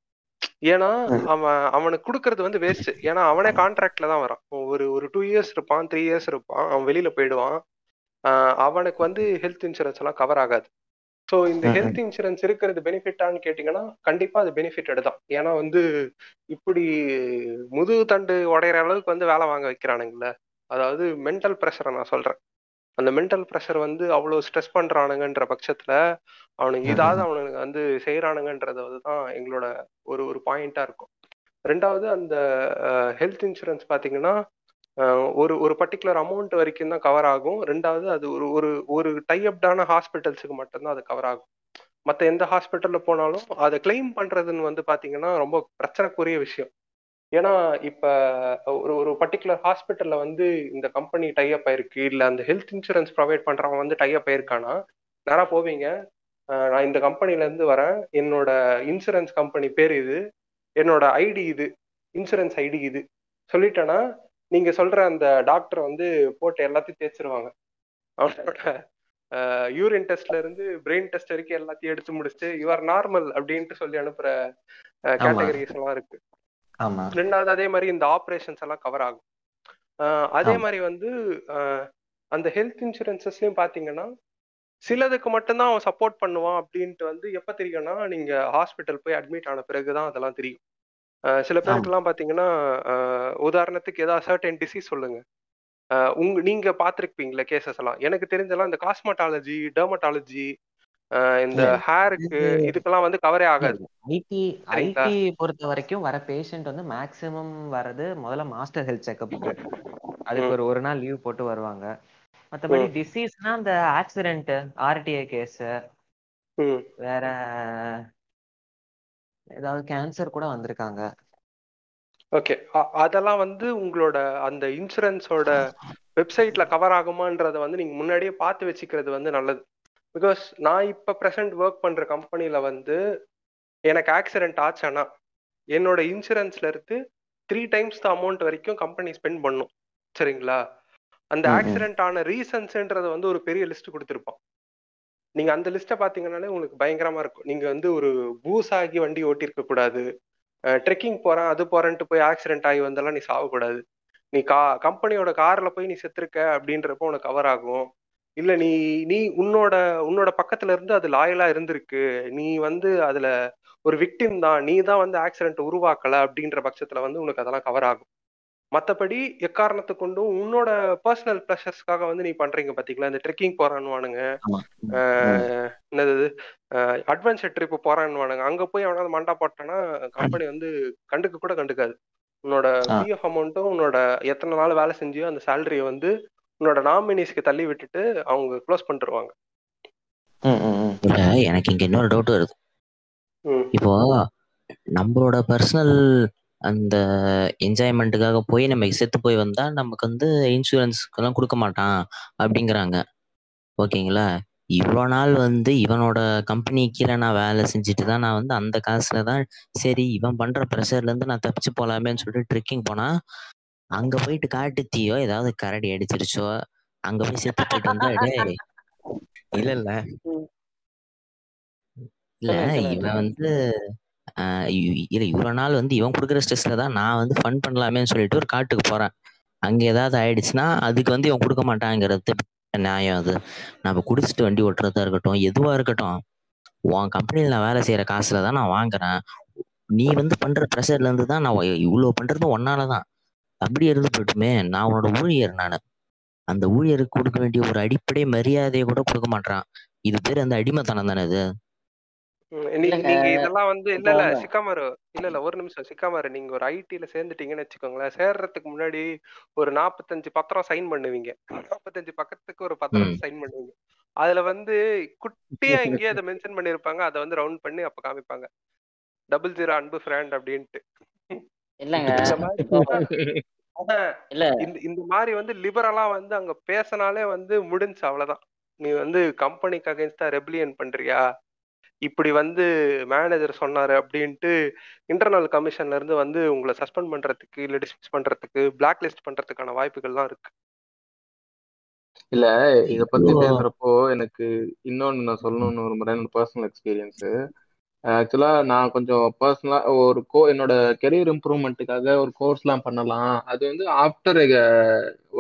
ஏன்னா அவன் அவனுக்கு கொடுக்கறது வந்து வேஸ்ட் ஏன்னா அவனே கான்ட்ராக்ட்ல தான் வரான். ஒரு ஒரு டூ இயர்ஸ் இருப்பான் த்ரீ இயர்ஸ் இருப்பான் அவன் வெளியில போயிடுவான். அவனுக்கு வந்து ஹெல்த் இன்சூரன்ஸ் எல்லாம் கவர் ஆகாது. ஸோ இந்த. ஹெல்த் இன்சூரன்ஸ் இருக்கிறது பெனிஃபிட்டான்னு கேட்டிங்கன்னா கண்டிப்பா அது பெனிஃபிட்டட் தான் ஏன்னா வந்து இப்படி முதுகு தண்டு உடையிற அளவுக்கு வந்து வேலை வாங்க வைக்கிறானுங்கல்ல. அதாவது மென்டல் ப்ரெஷரை நான் சொல்றேன். அந்த மென்டல் ப்ரெஷர் வந்து அவ்வளோ ஸ்ட்ரெஸ் பண்றானுங்கன்ற பட்சத்துல அவனுக்கு இதாவது அவனுக்கு வந்து செய்யறானுங்கன்றது தான் எங்களோட ஒரு ஒரு பாயிண்டா இருக்கும். ரெண்டாவது அந்த ஹெல்த் இன்சூரன்ஸ் பாத்தீங்கன்னா அஹ், ஒரு ஒரு பர்டிகுலர் அமௌண்ட் வரைக்கும் தான் கவர் ஆகும். ரெண்டாவது அது ஒரு ஒரு ஒரு டைஅப்டான ஹாஸ்பிட்டல்ஸுக்கு மட்டும்தான் அது கவர் ஆகும். மற்ற எந்த ஹாஸ்பிட்டல்ல போனாலும் அதை கிளைம் பண்றதுன்னு வந்து பாத்தீங்கன்னா ரொம்ப பிரச்சனைக்குரிய விஷயம். ஏன்னா இப்ப ஒரு ஒரு பர்டிகுலர் ஹாஸ்பிட்டல்ல வந்து இந்த கம்பெனி டைப் ஆயிருக்கு. இல்ல அந்த ஹெல்த் இன்சூரன்ஸ் ப்ரொவைட் பண்றவன் வந்து டைப் ஆயிருக்கானா? நேரா போவீங்க. நான் இந்த கம்பெனில இருந்து வரேன். என்னோட இன்சூரன்ஸ் கம்பெனி பேர் இது. என்னோட ஐடி இது. இன்சூரன்ஸ் ஐடி இது. சொல்லிட்டேன்னா நீங்க சொல்ற அந்த டாக்டர் வந்து போட்டு எல்லாத்தையும் தேய்ச்சிருவாங்க. அவனோட யூரின் டெஸ்ட்ல இருந்து பிரெயின் டெஸ்ட் வரைக்கும் எல்லாத்தையும் எடுத்து முடிச்சுட்டு யூஆர் நார்மல் அப்படின்ட்டு சொல்லி அனுப்புற கேட்டகரிஸ் எல்லாம் இருக்கு. ரெண்டாவது அதே மாதிரி இந்த ஆப்ரேஷன்ஸ் எல்லாம் கவர் ஆகும். அதே. மாதிரி வந்து அந்த ஹெல்த் இன்சூரன்சஸ்லயும் பாத்தீங்கன்னா சிலதுக்கு மட்டும்தான் அவன் சப்போர்ட் பண்ணுவான் அப்படின்ட்டு வந்து எப்ப தெரியும்னா நீங்க ஹாஸ்பிட்டல் போய் அட்மிட் ஆன பிறகுதான் அதெல்லாம் தெரியும். சில பேருக்குலாம் பாத்தீங்கன்னா உதாரணத்துக்கு ஏதாவது சர்டன் டிசீஸ் சொல்லுங்க. உங்க நீங்க பாத்திருப்பீங்களா கேசஸ் எல்லாம். எனக்கு தெரிஞ்செல்லாம் இந்த காஸ்மெட்டாலஜி டெர்மட்டாலஜி இந்த ஹேருக்கு இது- இதுக்கெல்லாம் வந்து கவரே ஆகாது. ஐடி? ஐடி பொறுத்த வரைக்கும் வர பேஷண்ட் வந்து மேக்ஸிமம் வர்றது முதல்ல மாஸ்டர் ஹெல்த் செக்கப்புக்கு அதுக்கு. ஒரு ஒரு நாள் லீவ் போட்டு வருவாங்க. மத்தபடி. டிசீஸ்னா அந்த ஆக்சிடென்ட் ஆர்டிஐ கேஸ் வேற ஏதாவது கேன்சர் கூட வந்திருக்காங்க. ஓகே. அதெல்லாம் வந்து உங்களோட அந்த இன்சூரன்ஸோட வெப்சைட்ல கவர் ஆகுமான்றத வந்து நீங்க முன்னாடியே பார்த்து வச்சுக்கிறது வந்து நல்லது. பிகாஸ் நான் இப்ப ப்ரெசென்ட் ஒர்க் பண்ற கம்பெனில வந்து எனக்கு ஆக்சிடென்ட் ஆச்சுன்னா என்னோட இன்சூரன்ஸ்ல இருந்து த்ரீ டைம்ஸ் த அமௌண்ட் வரைக்கும் கம்பெனி ஸ்பெண்ட் பண்ணும். சரிங்களா? அந்த. ஆக்சிடென்ட் ஆன ரீசன்ஸ்ன்றத வந்து ஒரு பெரிய லிஸ்ட் கொடுத்துருப்பான். நீங்க அந்த லிஸ்ட்டை பாத்தீங்கன்னாலே உங்களுக்கு பயங்கரமா இருக்கும். நீங்க வந்து ஒரு பூஸ் ஆகி வண்டி ஓட்டியிருக்க கூடாது. ட்ரெக்கிங் போறேன் அது போறேன்ட்டு போய் ஆக்சிடென்ட் ஆகி வந்தெல்லாம் நீ சாகக்கூடாது நீ கா கம்பெனியோட கார்ல போய் நீ செத்துருக்க அப்படின்றப்போ உனக்கு கவர் ஆகும். இல்ல நீ நீ உன்னோட உன்னோட பக்கத்துல இருந்து அது லாயலா இருந்திருக்கு. நீ வந்து அதுல ஒரு விக்டிம் தான். நீ தான் வந்து ஆக்சிடென்ட் உருவாக்கல அப்படின்ற பட்சத்துல வந்து உனக்கு அதெல்லாம் கவர் ஆகும். மத்தபடி எக்காரணத்தை கொண்டும் உன்னோட பர்சனல் ப்ளஷர்ஸ்க்காக வந்து நீ பண்றீங்க பாத்தீங்களா? இந்த ட்ரெக்கிங் போறான்னுவானுங்க. என்னது அட்வென்ச்சர் ட்ரிப் போறான்னுவானுங்க. அங்க போய் அவனாவது மண்டா போட்டானா கம்பெனி வந்து கண்டுக்க கூட கண்டுக்காது. உன்னோட. பிஎஃப் அமௌண்ட்டும் உன்னோட எத்தனை நாள் வேலை செஞ்சியோ அந்த சேலரியை வந்து உன்னோட நாமினிஸ்க்கு தள்ளி விட்டுட்டு அவங்க க்ளோஸ் பண்ணிருவாங்க. எனக்கு இங்க இன்னொரு டவுட் வருது. இப்போ நம்மளோட பர்சனல் அந்த என்ஜாய்மெண்ட்டுக்காக போய் நம்ம செத்து போய் வந்தா நமக்கு வந்து இன்சூரன்ஸ்க்கெல்லாம் கொடுக்க மாட்டான் அப்படிங்கிறாங்க. ஓகேங்களா? இவ்வளோ நாள் வந்து இவனோட கம்பெனி கீழே நான் வேலை செஞ்சுட்டு தான் நான் வந்து அந்த காசுல தான் சரி இவன் பண்ற ப்ரெஷர்ல இருந்து நான் தப்பிச்சு போலாமேன்னு சொல்லிட்டு ட்ரெக்கிங் போனா அங்க போயிட்டு காட்டு தீயோ ஏதாவது கரடி அடிச்சிருச்சோ அங்க போய் செத்து போயிட்டு வந்தா டேய் இல்ல இல்ல. இல்ல சொல்லுங்க, சொல்லுங்க. இவன் வந்து ஆஹ் இ- இல்ல இவ்வளவு நாள் வந்து இவன் கொடுக்குற ஸ்ட்ரெஸ்ல தான் நான் வந்து ஃபன் பண்ணலாமேன்னு சொல்லிட்டு ஒரு காட்டுக்கு போறேன். அங்க ஏதாவது ஆயிடுச்சுன்னா அதுக்கு வந்து இவன் கொடுக்க மாட்டாங்கிறது நியாயம் அது. நம்ம குடிச்சிட்டு வண்டி ஓட்டுறதா இருக்கட்டும் எதுவா இருக்கட்டும் உன் கம்பெனில நான் வேலை செய்யற காசுல தான் நான் வாங்குறேன். நீ வந்து பண்ற ப்ரெஷர்ல இருந்து தான் நான் இவ்வளவு பண்றது ஒன்னால தான். அப்படி இருந்து போயிட்டுமே நான் உன்னோட ஊழியர் நான். அந்த ஊழியருக்கு கொடுக்க வேண்டிய ஒரு அடிப்படை மரியாதையை கூட கொடுக்க மாட்றான். இது பேர் அந்த அடிமைத்தனம் தானே இது? நீங்க இதெல்லாம் வந்து இல்ல இல்ல சிக்காமரு இல்ல இல்ல ஒரு நிமிஷம் சிக்காமரு நீங்க ஒரு ஐடில சேர்ந்துட்டீங்கன்னு வச்சுக்கோங்களேன் சேர்றதுக்கு முன்னாடி ஒரு நாற்பத்தஞ்சு பத்திரம் சைன் பண்ணுவீங்க. நாற்பத்தஞ்சு பக்கத்துக்கு ஒரு ம். பத்திரத்தை சைன் பண்ணுவீங்க. அதுல வந்து குட்டியா எங்கேயோ அதை மென்ஷன் பண்ணிருப்பாங்க அதை வந்து ரவுண்ட் பண்ணி அப்ப காமிப்பாங்க. டபுள் ஜீரோ அன்பு ஃப்ரெண்ட் அப்படின்ட்டு. இல்லைங்க. இல்ல. இந்த இந்த மாதிரி வந்து லிபரலா வந்து அங்க பேசினாலே வந்து முடிஞ்சு அவ்வளவுதான். நீ வந்து கம்பெனிக்கு அகைன்ஸ்டா ரெபிலியன் பண்றியா? இப்படி வந்து மேனேஜர் சொன்னாரு அப்படின்ட்டு இன்டர்னல் கமிஷன்ல இருந்து வந்து உங்களை சஸ்பெண்ட் பண்றதுக்கு இல்ல டிஸ்மிஸ் பண்றதுக்கு பிளாக் லிஸ்ட் பண்றதுக்கான வாய்ப்புகள்லாம் இருக்கு. இல்ல இத பத்தி பேசுறப்போ எனக்கு இன்னொன்னு நான் சொல்லணும்னு ஒரு முறை பர்சனல் எக்ஸ்பீரியன்ஸ் ஆக்சுவலாக நான் கொஞ்சம் பர்சனலாக ஒரு கோ என்னோட கெரியர் இம்ப்ரூவ்மெண்ட்டுக்காக ஒரு கோர்ஸ்லாம் பண்ணலாம். அது வந்து ஆஃப்டர்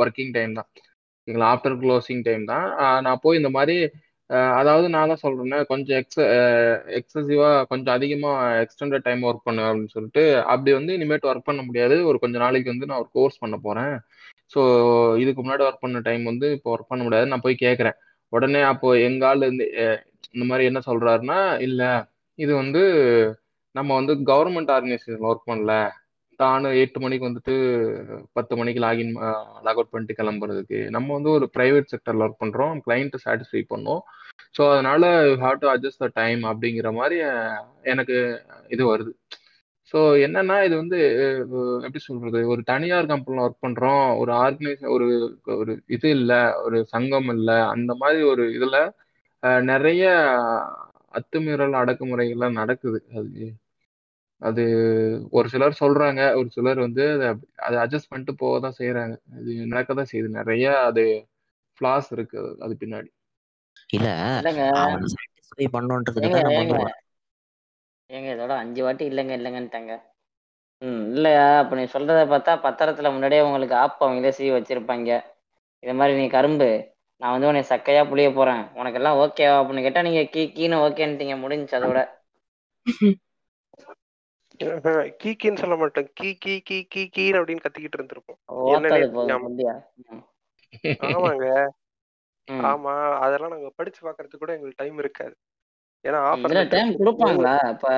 ஒர்க்கிங் டைம் தான். ஓகேங்களா ஆஃப்டர் க்ளோசிங் டைம் தான். நான் போய் இந்த மாதிரி அதாவது நான் தான் சொல்கிறேன்னா கொஞ்சம் எக்ஸ எக்ஸசிவாக கொஞ்சம் அதிகமாக எக்ஸ்டெண்டட் டைம் ஒர்க் பண்ணுவேன் அப்படின்னு சொல்லிட்டு அப்படி வந்து இனிமேட்டு ஒர்க் பண்ண முடியாது. ஒரு கொஞ்ச நாளைக்கு வந்து நான் ஒரு கோர்ஸ் பண்ண போகிறேன் ஸோ இதுக்கு முன்னாடி ஒர்க் பண்ண டைம் வந்து இப்போ ஒர்க் பண்ண முடியாது. நான் போய் கேட்குறேன் உடனே அப்போ எங்க ஆள் இந்த இந்த மாதிரி என்ன சொல்றாருன்னா இல்லை இது வந்து நம்ம வந்து கவர்மெண்ட் ஆர்கனைசேஷன் ஒர்க் பண்ணல. தானு எட்டு மணிக்கு வந்துட்டு பத்து மணிக்கு லாகின் லாக் அவுட் பண்ணிட்டு கிளம்புறதுக்கு. நம்ம வந்து ஒரு ப்ரைவேட் செக்டர்ல ஒர்க் பண்றோம். கிளைண்ட்டை சாட்டிஸ்ஃபை பண்ணோம். ஸோ அதனால have to adjust the time அப்படிங்கிற மாதிரி எனக்கு இது வருது. ஸோ என்னன்னா இது வந்து எப்படி சொல்றது? ஒரு தனியார் கம்பெனியில் ஒர்க் பண்றோம். ஒரு ஆர்கனைஸ் ஒரு ஒரு இது இல்லை. ஒரு சங்கம் இல்லை. அந்த மாதிரி ஒரு இதில் நிறைய அத்துமீறல் அடக்குமுறைகள்லாம் நடக்குது. அது அது ஒரு சிலர் சொல்றாங்க ஒரு சிலர் வந்து அதை அதை அட்ஜஸ்ட் பண்ணிட்டு போக தான் செய்யறாங்க அது நடக்க தான் செய்யுது. நிறைய அது ஃபிளாஸ் இருக்கு அது பின்னாடி. இல்ல ஏங்க இதோட அஞ்சு வாட்டி இல்லைங்க இல்லைங்கன்ட்டாங்க. ம் இல்லையா? அப்ப நீ சொல்றத பார்த்தா பத்திரத்துல முன்னாடியே உங்களுக்கு ஆப் அவங்களே சீ வச்சிருப்பாங்க. இது மாதிரி நீ கரும்பு. நான் வந்து உன்னை சக்கையா புளிய போறேன். உனக்கு எல்லாம் ஓகேவா அப்படின்னு கேட்டா நீங்க கீ கீன்னு ஓகேன்ட்டீங்க முடிஞ்சு அதோட. <laughs> கீக்கின்னு சொல்ல மாட்டோம். கீ கீ கீ கீ கீன்னு அப்படின்னு கத்திக்கிட்டு இருந்திருப்போம். ஆமாங்க. ஆமா. அதெல்லாம் நாங்க படிச்சு பாக்குறதுக்கு கூட எங்களுக்கு டைம் இருக்காது. ஏன்னா ஆஃபர் டைம் கொடுப்பாங்களா? இப்ப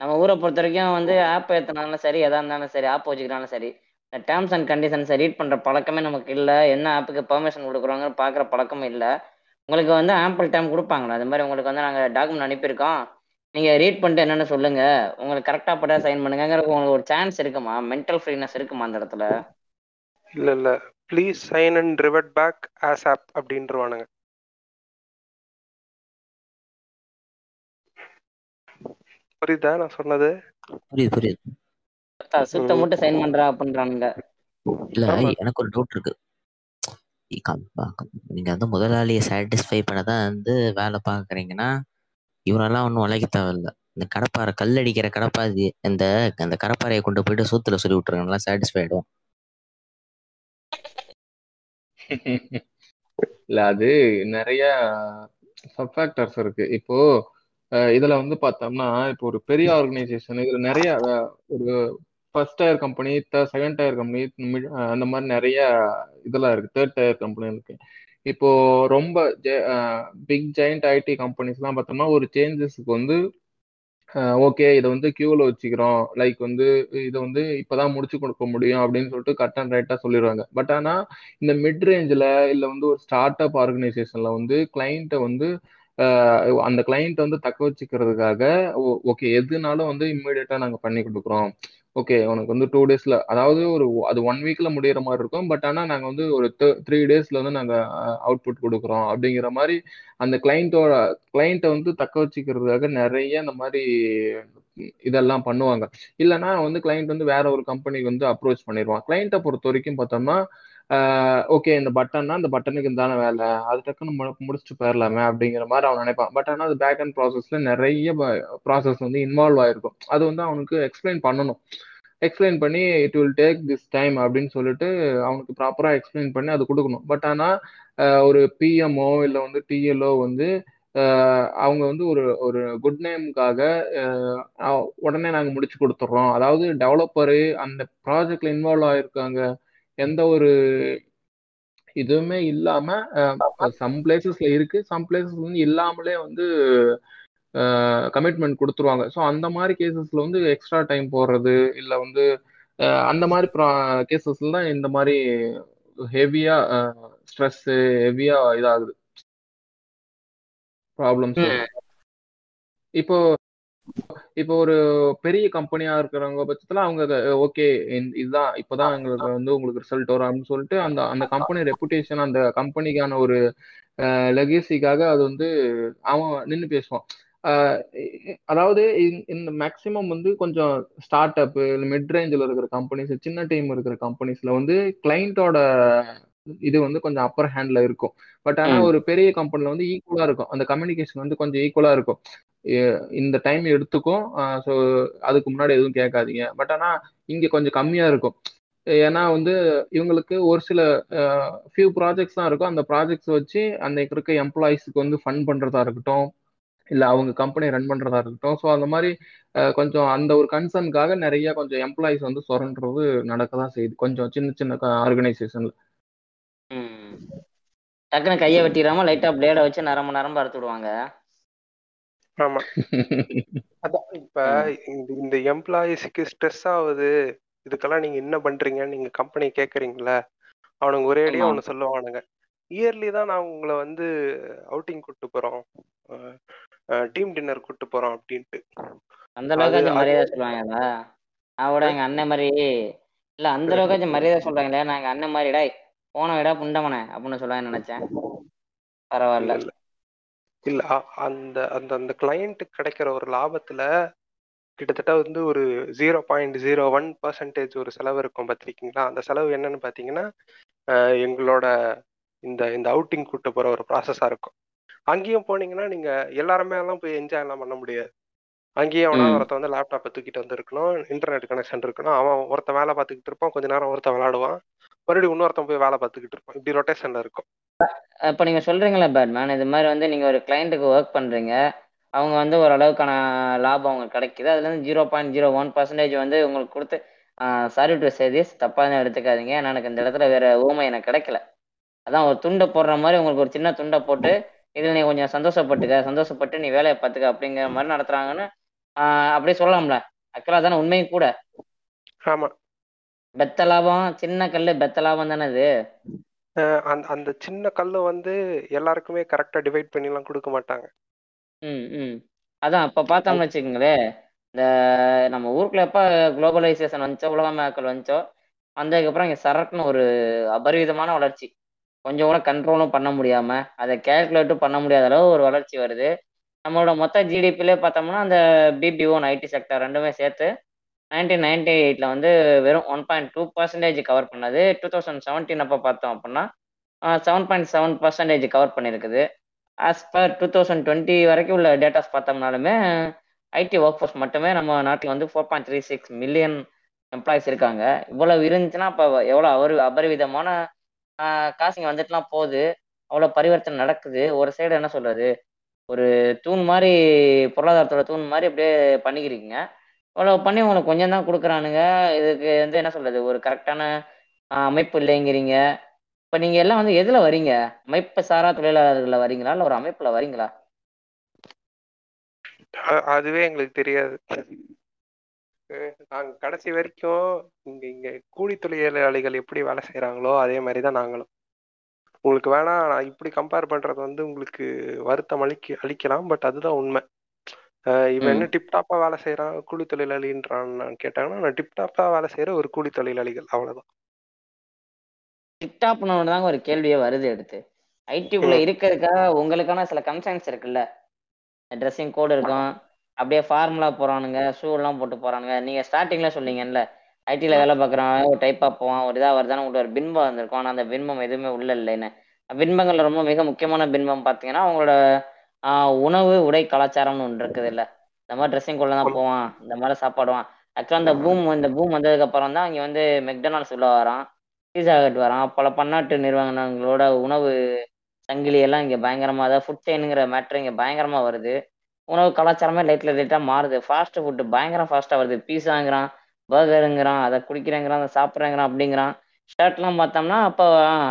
நம்ம ஊரை பொறுத்த வரைக்கும் வந்து ஆப் ஏத்தினாலும் சரி எதா இருந்தாலும் சரி ஆப் வச்சுக்கிட்டாலும் சரி டேர்ம்ஸ் அண்ட் கண்டிஷன்ஸை ரீட் பண்ற பழக்கமே நமக்கு இல்ல. என்ன ஆப்புக்கு பெர்மிஷன் கொடுக்குறோங்கன்னு பாக்குற பழக்கமும் இல்ல. உங்களுக்கு வந்து ஆம்பிள் டைம் கொடுப்பாங்களா? அது மாதிரி உங்களுக்கு வந்து நாங்க டாக்குமெண்ட் அனுப்பியிருக்கோம். நீங்க ரீட் பண்ணிட்டு என்னன்னு சொல்லுங்க. உங்களுக்கு கரெக்டா பட்டா சைன் பண்ணுங்கிற உங்களுக்கு ஒரு சான்ஸ் இருக்குமா? மென்டல் ஃப்ரீனஸ் இருக்குமா அந்த இடத்துல? இல்ல இல்ல. Please sign and revert back ASAP அப்படின்றவானுங்க. புரியுதா நான் சொன்னது? புரியுது புரியுது. சுத்த ம். மட்டும் சைன் பண்றா அப்படின்றானுங்க. இல்ல எனக்கு ஒரு டவுட் இருக்கு. நீங்க வந்து முதலாளியை சாட்டிஸ்ஃபை பண்ண தான் வந்து வேலை பார்க்குறீங்கன்னா இவரெல்லாம் ஒன்றும் உழைக்க தேவையில்ல. இந்த கடப்பாறை கல் அடிக்கிற கடப்பாதி இந்த அந்த கடப்பாறையை கொண்டு போயிட்டு சூத்துல சொல்லி விட்டுருங்க நல்லா சாட்டிஸ்ஃபை ஆயிடும் இல்ல அது நிறைய சப்ஃபேக்டர்ஸ் இருக்கு. இப்போ இதுல வந்து பார்த்தோம்னா இப்போ ஒரு பெரிய ஆர்கனைசேஷன் இதுல நிறைய ஒரு first tier company second tier company அந்த மாதிரி நிறைய இதெல்லாம் இருக்கு. தேர்ட் டயர் கம்பெனி இருக்கு இப்போ ரொம்ப பிக் ஜெயிண்ட் ஐடி கம்பெனிஸ்லாம் பார்த்தோம்னா ஒரு சேஞ்சஸ்க்கு வந்து ஓகே இதை வந்து கியூவில் வச்சுக்கிறோம். லைக் வந்து இதை வந்து இப்போதான் முடிச்சு கொடுக்க முடியும் அப்படின்னு சொல்லிட்டு கட் அண்ட் ரைட்டாக சொல்லிடுவாங்க. பட் ஆனால் இந்த மிட் ரேஞ்சில் இல்லை வந்து ஒரு ஸ்டார்ட் அப் ஆர்கனைசேஷனில் வந்து கிளைண்ட்டை வந்து அந்த கிளைண்ட்டை வந்து தக்க வச்சுக்கிறதுக்காக ஓகே எதுனாலும் வந்து இம்மிடியட்டாக நாங்கள் பண்ணி கொடுக்குறோம். ஓகே உனக்கு வந்து டூ டேஸ்ல அதாவது ஒரு அது ஒன் வீக்ல முடியிற மாதிரி இருக்கும். பட் ஆனா நாங்கள் வந்து ஒரு த்ரீ டேஸ்ல வந்து நாங்கள் அவுட்புட் கொடுக்குறோம். அப்படிங்கிற மாதிரி அந்த கிளைண்ட்டோட கிளைண்ட்டை வந்து தக்க வச்சுக்கிறதுக்காக நிறைய இந்த மாதிரி இதெல்லாம் பண்ணுவாங்க. இல்லைன்னா வந்து கிளைண்ட் வந்து வேற ஒரு கம்பெனிக்கு வந்து அப்ரோச் பண்ணிடுவான். கிளைண்ட்டை பொறுத்த வரைக்கும் பார்த்தோம்னா ஓகே இந்த பட்டன்னா இந்த பட்டனுக்கு இருந்தான வேலை. அது டக்குன்னு மு- முடிச்சுட்டு போயிடலாமே அப்படிங்கிற மாதிரி அவன் நினைப்பான். பட் ஆனால் அது பேக் அண்ட் ப்ராசஸ்ல நிறைய ப்ராசஸ் வந்து இன்வால்வ் ஆயிருக்கும். அது வந்து அவனுக்கு எக்ஸ்பிளைன் பண்ணணும். எக்ஸ்பிளைன் பண்ணி it will take this time அப்படின்னு சொல்லிட்டு அவனுக்கு ப்ராப்பராக எக்ஸ்பிளைன் பண்ணி அது கொடுக்கணும். பட் ஆனால் ஒரு பிஎம்ஓ இல்லை வந்து டிஎல்ஓ வந்து அவங்க வந்து ஒரு ஒரு குட் நேமுக்காக உடனே நாங்கள் முடிச்சு கொடுத்துட்றோம். அதாவது டெவலப்பரு அந்த ப்ராஜெக்ட்ல இன்வால்வ் ஆயிருக்காங்க. எந்த ஒரு இதுவுமே இல்லாம சம் பிளேசஸ்ல இருக்கு. சம் பிளேசஸ் வந்து இல்லாமலே வந்து கமிட்மெண்ட் கொடுத்துருவாங்க. ஸோ அந்த மாதிரி கேசஸ்ல வந்து எக்ஸ்ட்ரா டைம் போடுறது இல்லை வந்து அந்த மாதிரி கேசஸ்ல தான் இந்த மாதிரி ஹெவியா ஸ்ட்ரெஸ் ஹெவியா இதாகுது. ப்ராப்ளம்ஸ் இப்போ இப்போ ஒரு பெரிய கம்பெனியா இருக்கிறவங்க பட்சத்துல அவங்க ஓகே இதுதான் இப்பதான் எங்களுக்கு வந்து உங்களுக்கு ரிசல்ட் வரும் அப்படின்னு சொல்லிட்டு அந்த அந்த கம்பெனி ரெப்புடேஷன் அந்த கம்பெனிக்கான ஒரு லெகசிக்காக அது வந்து அவன் நின்று பேசுவான். அதாவது இந்த- மேக்சிமம் வந்து கொஞ்சம் ஸ்டார்ட் அப் மிட் ரேஞ்சில் இருக்கிற கம்பெனிஸ் சின்ன டீம் இருக்கிற கம்பெனிஸ்ல வந்து கிளைண்ட்டோட இது வந்து கொஞ்சம் அப்பர் ஹேண்ட்ல இருக்கும். பட் ஆனா. ஒரு பெரிய கம்பெனில வந்து ஈக்குவலா இருக்கும். அந்த கம்யூனிகேஷன் வந்து கொஞ்சம் ஈக்குவலா இருக்கும். இந்த டைம் எடுத்துக்கும். ஸோ அதுக்கு முன்னாடி எதுவும் கேட்காதீங்க. பட் ஆனால் இங்கே கொஞ்சம் கம்மியாக இருக்கும். ஏன்னா வந்து இவங்களுக்கு ஒரு சில ஃபியூ ப்ராஜெக்ட்ஸ் தான் இருக்கும். அந்த ப்ராஜெக்ட்ஸ் வச்சு அந்த இருக்க எம்ப்ளாயிஸ்க்கு வந்து ஃபண்ட் பண்ணுறதா இருக்கட்டும். இல்லை அவங்க கம்பெனி ரன் பண்ணுறதா இருக்கட்டும். ஸோ அந்த மாதிரி கொஞ்சம் அந்த ஒரு கன்சர்னுக்காக நிறைய கொஞ்சம் எம்ப்ளாயிஸ் வந்து சுரண்டுறது நடக்க தான் செய்யுது. கொஞ்சம் சின்ன சின்ன ஆர்கனைசேஷனில் டக்குன்னு கையை வெட்டிடாம லைட்டாக பிளேட வச்சு நரம்பு நரம்பு அறுத்து விடுவாங்க. ஆமா. அதான் இப்ப. இந்த எம்ப்ளாயிஸ்க்கு ஸ்ட்ரெஸ் ஆகுது. இதுக்கெல்லாம் நீங்க என்ன பண்றீங்கன்னு நீங்க கம்பெனி கேக்குறீங்களா அவனுங்க ஒரேடியா ஆமா. ஒண்ணு சொல்லுவானுங்க. இயர்லி தான் நான் உங்களை வந்து அவுட்டிங் கூட்டு போறோம். டீம் டின்னர் கூட்டு போறோம் அப்படின்ட்டு. அந்த அது மரியாதை சொல்லுவாங்களா கூட எங்க அண்ணன் மாதிரி இல்ல அந்த அளவுக்காச்சும் மரியாதை சொல்றாங்களே நான் எங்க அண்ணன் மாதிரி டேய் போன விடா புண்டமனே அப்படின்னு சொல்லுவாங்க நினைச்சேன். பரவாயில்ல. இல்ல அ- அந்த அந்த அந்த கிளையண்ட்டுக்கு கிடைக்கிற ஒரு லாபத்துல கிட்டத்தட்ட வந்து ஒரு zero point zero one percentage ஒரு செலவு இருக்கும் பார்த்திருக்கீங்களா அந்த செலவு என்னன்னு பார்த்தீங்கன்னா அஹ் எங்களோட இந்த இந்த அவுட்டிங் கூட்டு போற ஒரு ப்ராசஸா இருக்கும். அங்கேயும் போனீங்கன்னா நீங்க எல்லாருமே எல்லாம் போய் என்ஜாய் எல்லாம் பண்ண முடியாது. அங்கேயும் அவனா ம். ஒருத்தன் வந்து லேப்டாப்பை தூக்கிட்டு வந்து இருக்கணும் இன்டர்நெட் கனெக்ஷன் இருக்கணும் அவன் ஒருத்தன் வேலை பார்த்துக்கிட்டு இருப்பான் கொஞ்ச நேரம் ஒருத்தன் விளையாடுவான். மறுபடியும் இன்னொருத்தன் போய் வேலை பார்த்துக்கிட்டு இருப்பான். இப்படி ரொட்டேஷன்ல இருக்கும். இப்போ நீங்க சொல்றீங்களா பேட்மேன் இது மாதிரி வந்து நீங்க ஒரு கிளைண்ட்டுக்கு ஒர்க் பண்றீங்க. அவங்க வந்து ஒரு அளவுக்கான லாபம் அவங்களுக்கு கிடைக்குது. அதுல இருந்து zero point zero one percentage வந்து உங்களுக்கு கொடுத்து சாரி டு சேதிஸ் தான் எடுத்துக்காதீங்க. எனக்கு இந்த இடத்துல வேற ஊமை எனக்கு கிடைக்கல. அதான் ஒரு துண்டை போடுற மாதிரி உங்களுக்கு ஒரு சின்ன துண்டை போட்டு இதில் நீ கொஞ்சம் சந்தோஷப்பட்டுக்க சந்தோஷப்பட்டு நீ வேலையை பார்த்துக்க அப்படிங்கிற மாதிரி நடத்துறாங்கன்னு அப்படியே சொல்லலாம்ல. ஆக்சுவலாக தானே உண்மையும் கூட. ஆமா. பெத்த லாபம் சின்ன கல்லு பெத்த லாபம் தானே அஹ் அந்த அந்த சின்ன கல்லு வந்து எல்லாருக்குமே கரெக்டா டிவைட் பண்ணி எல்லாம் கொடுக்க மாட்டாங்க. ம் ம். அதான் இப்போ பார்த்தோம்னு வச்சுக்கோங்களேன் இந்த நம்ம ஊருக்குள்ள எப்போ குளோபலைசேஷன் வந்துச்சோ உலகமயமாக்கல் வந்துச்சோ வந்ததுக்கப்புறம் இங்கே சரக்குன்னு ஒரு அபரிவிதமான வளர்ச்சி. கொஞ்சம் கூட கண்ட்ரோலும் பண்ண முடியாம அதை கேல்குலேட்டும் பண்ண முடியாத அளவு ஒரு வளர்ச்சி வருது. நம்மளோட மொத்த ஜிடிபிலே பார்த்தோம்னா அந்த பிபிஓ ஐடி செக்டர் ரெண்டுமே சேர்த்து நைன்டீன் நைன்டி எயிட்ல வந்து வெறும் one point two percentage cover பண்ணது. டூ தௌசண்ட் செவன்டீன் அப்போ பார்த்தோம் அப்படின்னா seven point seven percentage cover பண்ணியிருக்குது. As per two thousand twenty வரைக்கும் உள்ள டேட்டாஸ் பார்த்தோம்னாலுமே ஐடி ஒர்க் ஃபோர்ஸ் மட்டுமே நம்ம நாட்டில் வந்து four point three six million employees இருக்காங்க. இவ்வளவு இருந்துச்சுன்னா அப்போ எவ்வளோ அவர் அபரிவிதமான ஆஹ் காசுங்க வந்துட்டுலாம் போகுது. அவ்வளோ பரிவர்த்தனை நடக்குது. ஒரு சைடு என்ன சொல்றது? ஒரு தூண் மாதிரி பொருளாதாரத்தோட தூண் மாதிரி அப்படியே பண்ணிக்கிறீங்க. அவ்வளோ பண்ணி உங்களுக்கு கொஞ்சம் தான் கொடுக்குறானுங்க. இதுக்கு வந்து என்ன சொல்றது? ஒரு கரெக்டான அமைப்பு இல்லைங்கிறீங்க. இப்போ நீங்க எல்லாம் வந்து எதுல வரீங்க? அமைப்பு சாரா தொழிலாளர்கள்ல வரீங்களா? இல்லை ஒரு அமைப்புல வரீங்களா? அதுவே எங்களுக்கு தெரியாது. நாங்கள் நாங்க கடைசி வரைக்கும் இங்க இங்க கூலி தொழிலாளிகள் எப்படி வேலை செய்யறாங்களோ அதே மாதிரி தான் நாங்களும். உங்களுக்கு வேணா நான் இப்படி கம்பேர் பண்றது வந்து உங்களுக்கு வருத்தம் அளிக்க அளிக்கலாம் பட் அதுதான் உண்மை. இவன் என்ன டிப்டாப்பா வேலை செய்யறான் கூலி தொழிலாளின்றான்னு கேட்டாங்கன்னா நான் டிப்டாப்பா வேலை செய்யற ஒரு கூலி தொழிலாளிகள். அவ்வளவுதான். டிக்டாப்னு தாங்க ஒரு கேள்வியே வருது எடுத்து ஐடிக்குள்ள ம். இருக்கிறதுக்காக உங்களுக்கான சில கன்சர்ன்ஸ் இருக்குல்ல? ட்ரெஸ்ஸிங் கோடு இருக்கும். அப்படியே ஃபார்முலா போறானுங்க ஷூ எல்லாம் போட்டு போறானுங்க. நீங்க ஸ்டார்டிங்ல சொன்னீங்கல்ல ஐடில வேலை பார்க்குறவன் ஒரு டைப்பா போவான் ஒரு இதா வருதானே உங்களுக்கு ஒரு பின்பம் வந்திருக்கும். ஆனா அந்த பின்பம் எதுவுமே உள்ள இல்லைன்னு. பின்பங்கள்ல ரொம்ப மிக முக்கியமான பின்பம் பார்த்தீங்கன்னா அவங்களோட ஆஹ், உணவு உடை கலாச்சாரம்னு ஒன்று இருக்குது இல்ல இந்த மாதிரி ட்ரெஸ்ஸிங் கோட்ல தான் போவான். இந்த மாதிரி சாப்பாடுவான். ஆக்சுவலாக அந்த பூம் இந்த பூம் வந்ததுக்கு அப்புறம் தான் இங்க வந்து மெக்டொனால்ட்ஸ் உள்ள வரான். பீஸா ஹட் வரான். பல பன்னாட்டு நிறுவனங்களோட உணவு சங்கிலி எல்லாம் இங்க பயங்கரமா அதாவது ஃபுட் செயினுங்கிற மேட்ரு இங்க பயங்கரமா வருது. உணவு கலாச்சாரமே லைட்ல லைட்டா மாறுது. ஃபாஸ்ட் ஃபுட்டு பயங்கரம் ஃபாஸ்டா வருது. பீஸாங்கிறான் பர்கருங்கிறான் அதை குடிக்கிறேங்கிறான் அதை சாப்பிட்றேங்கிறான் அப்படிங்கிறான். ஷர்ட்லாம் பார்த்தோம்னா அப்போ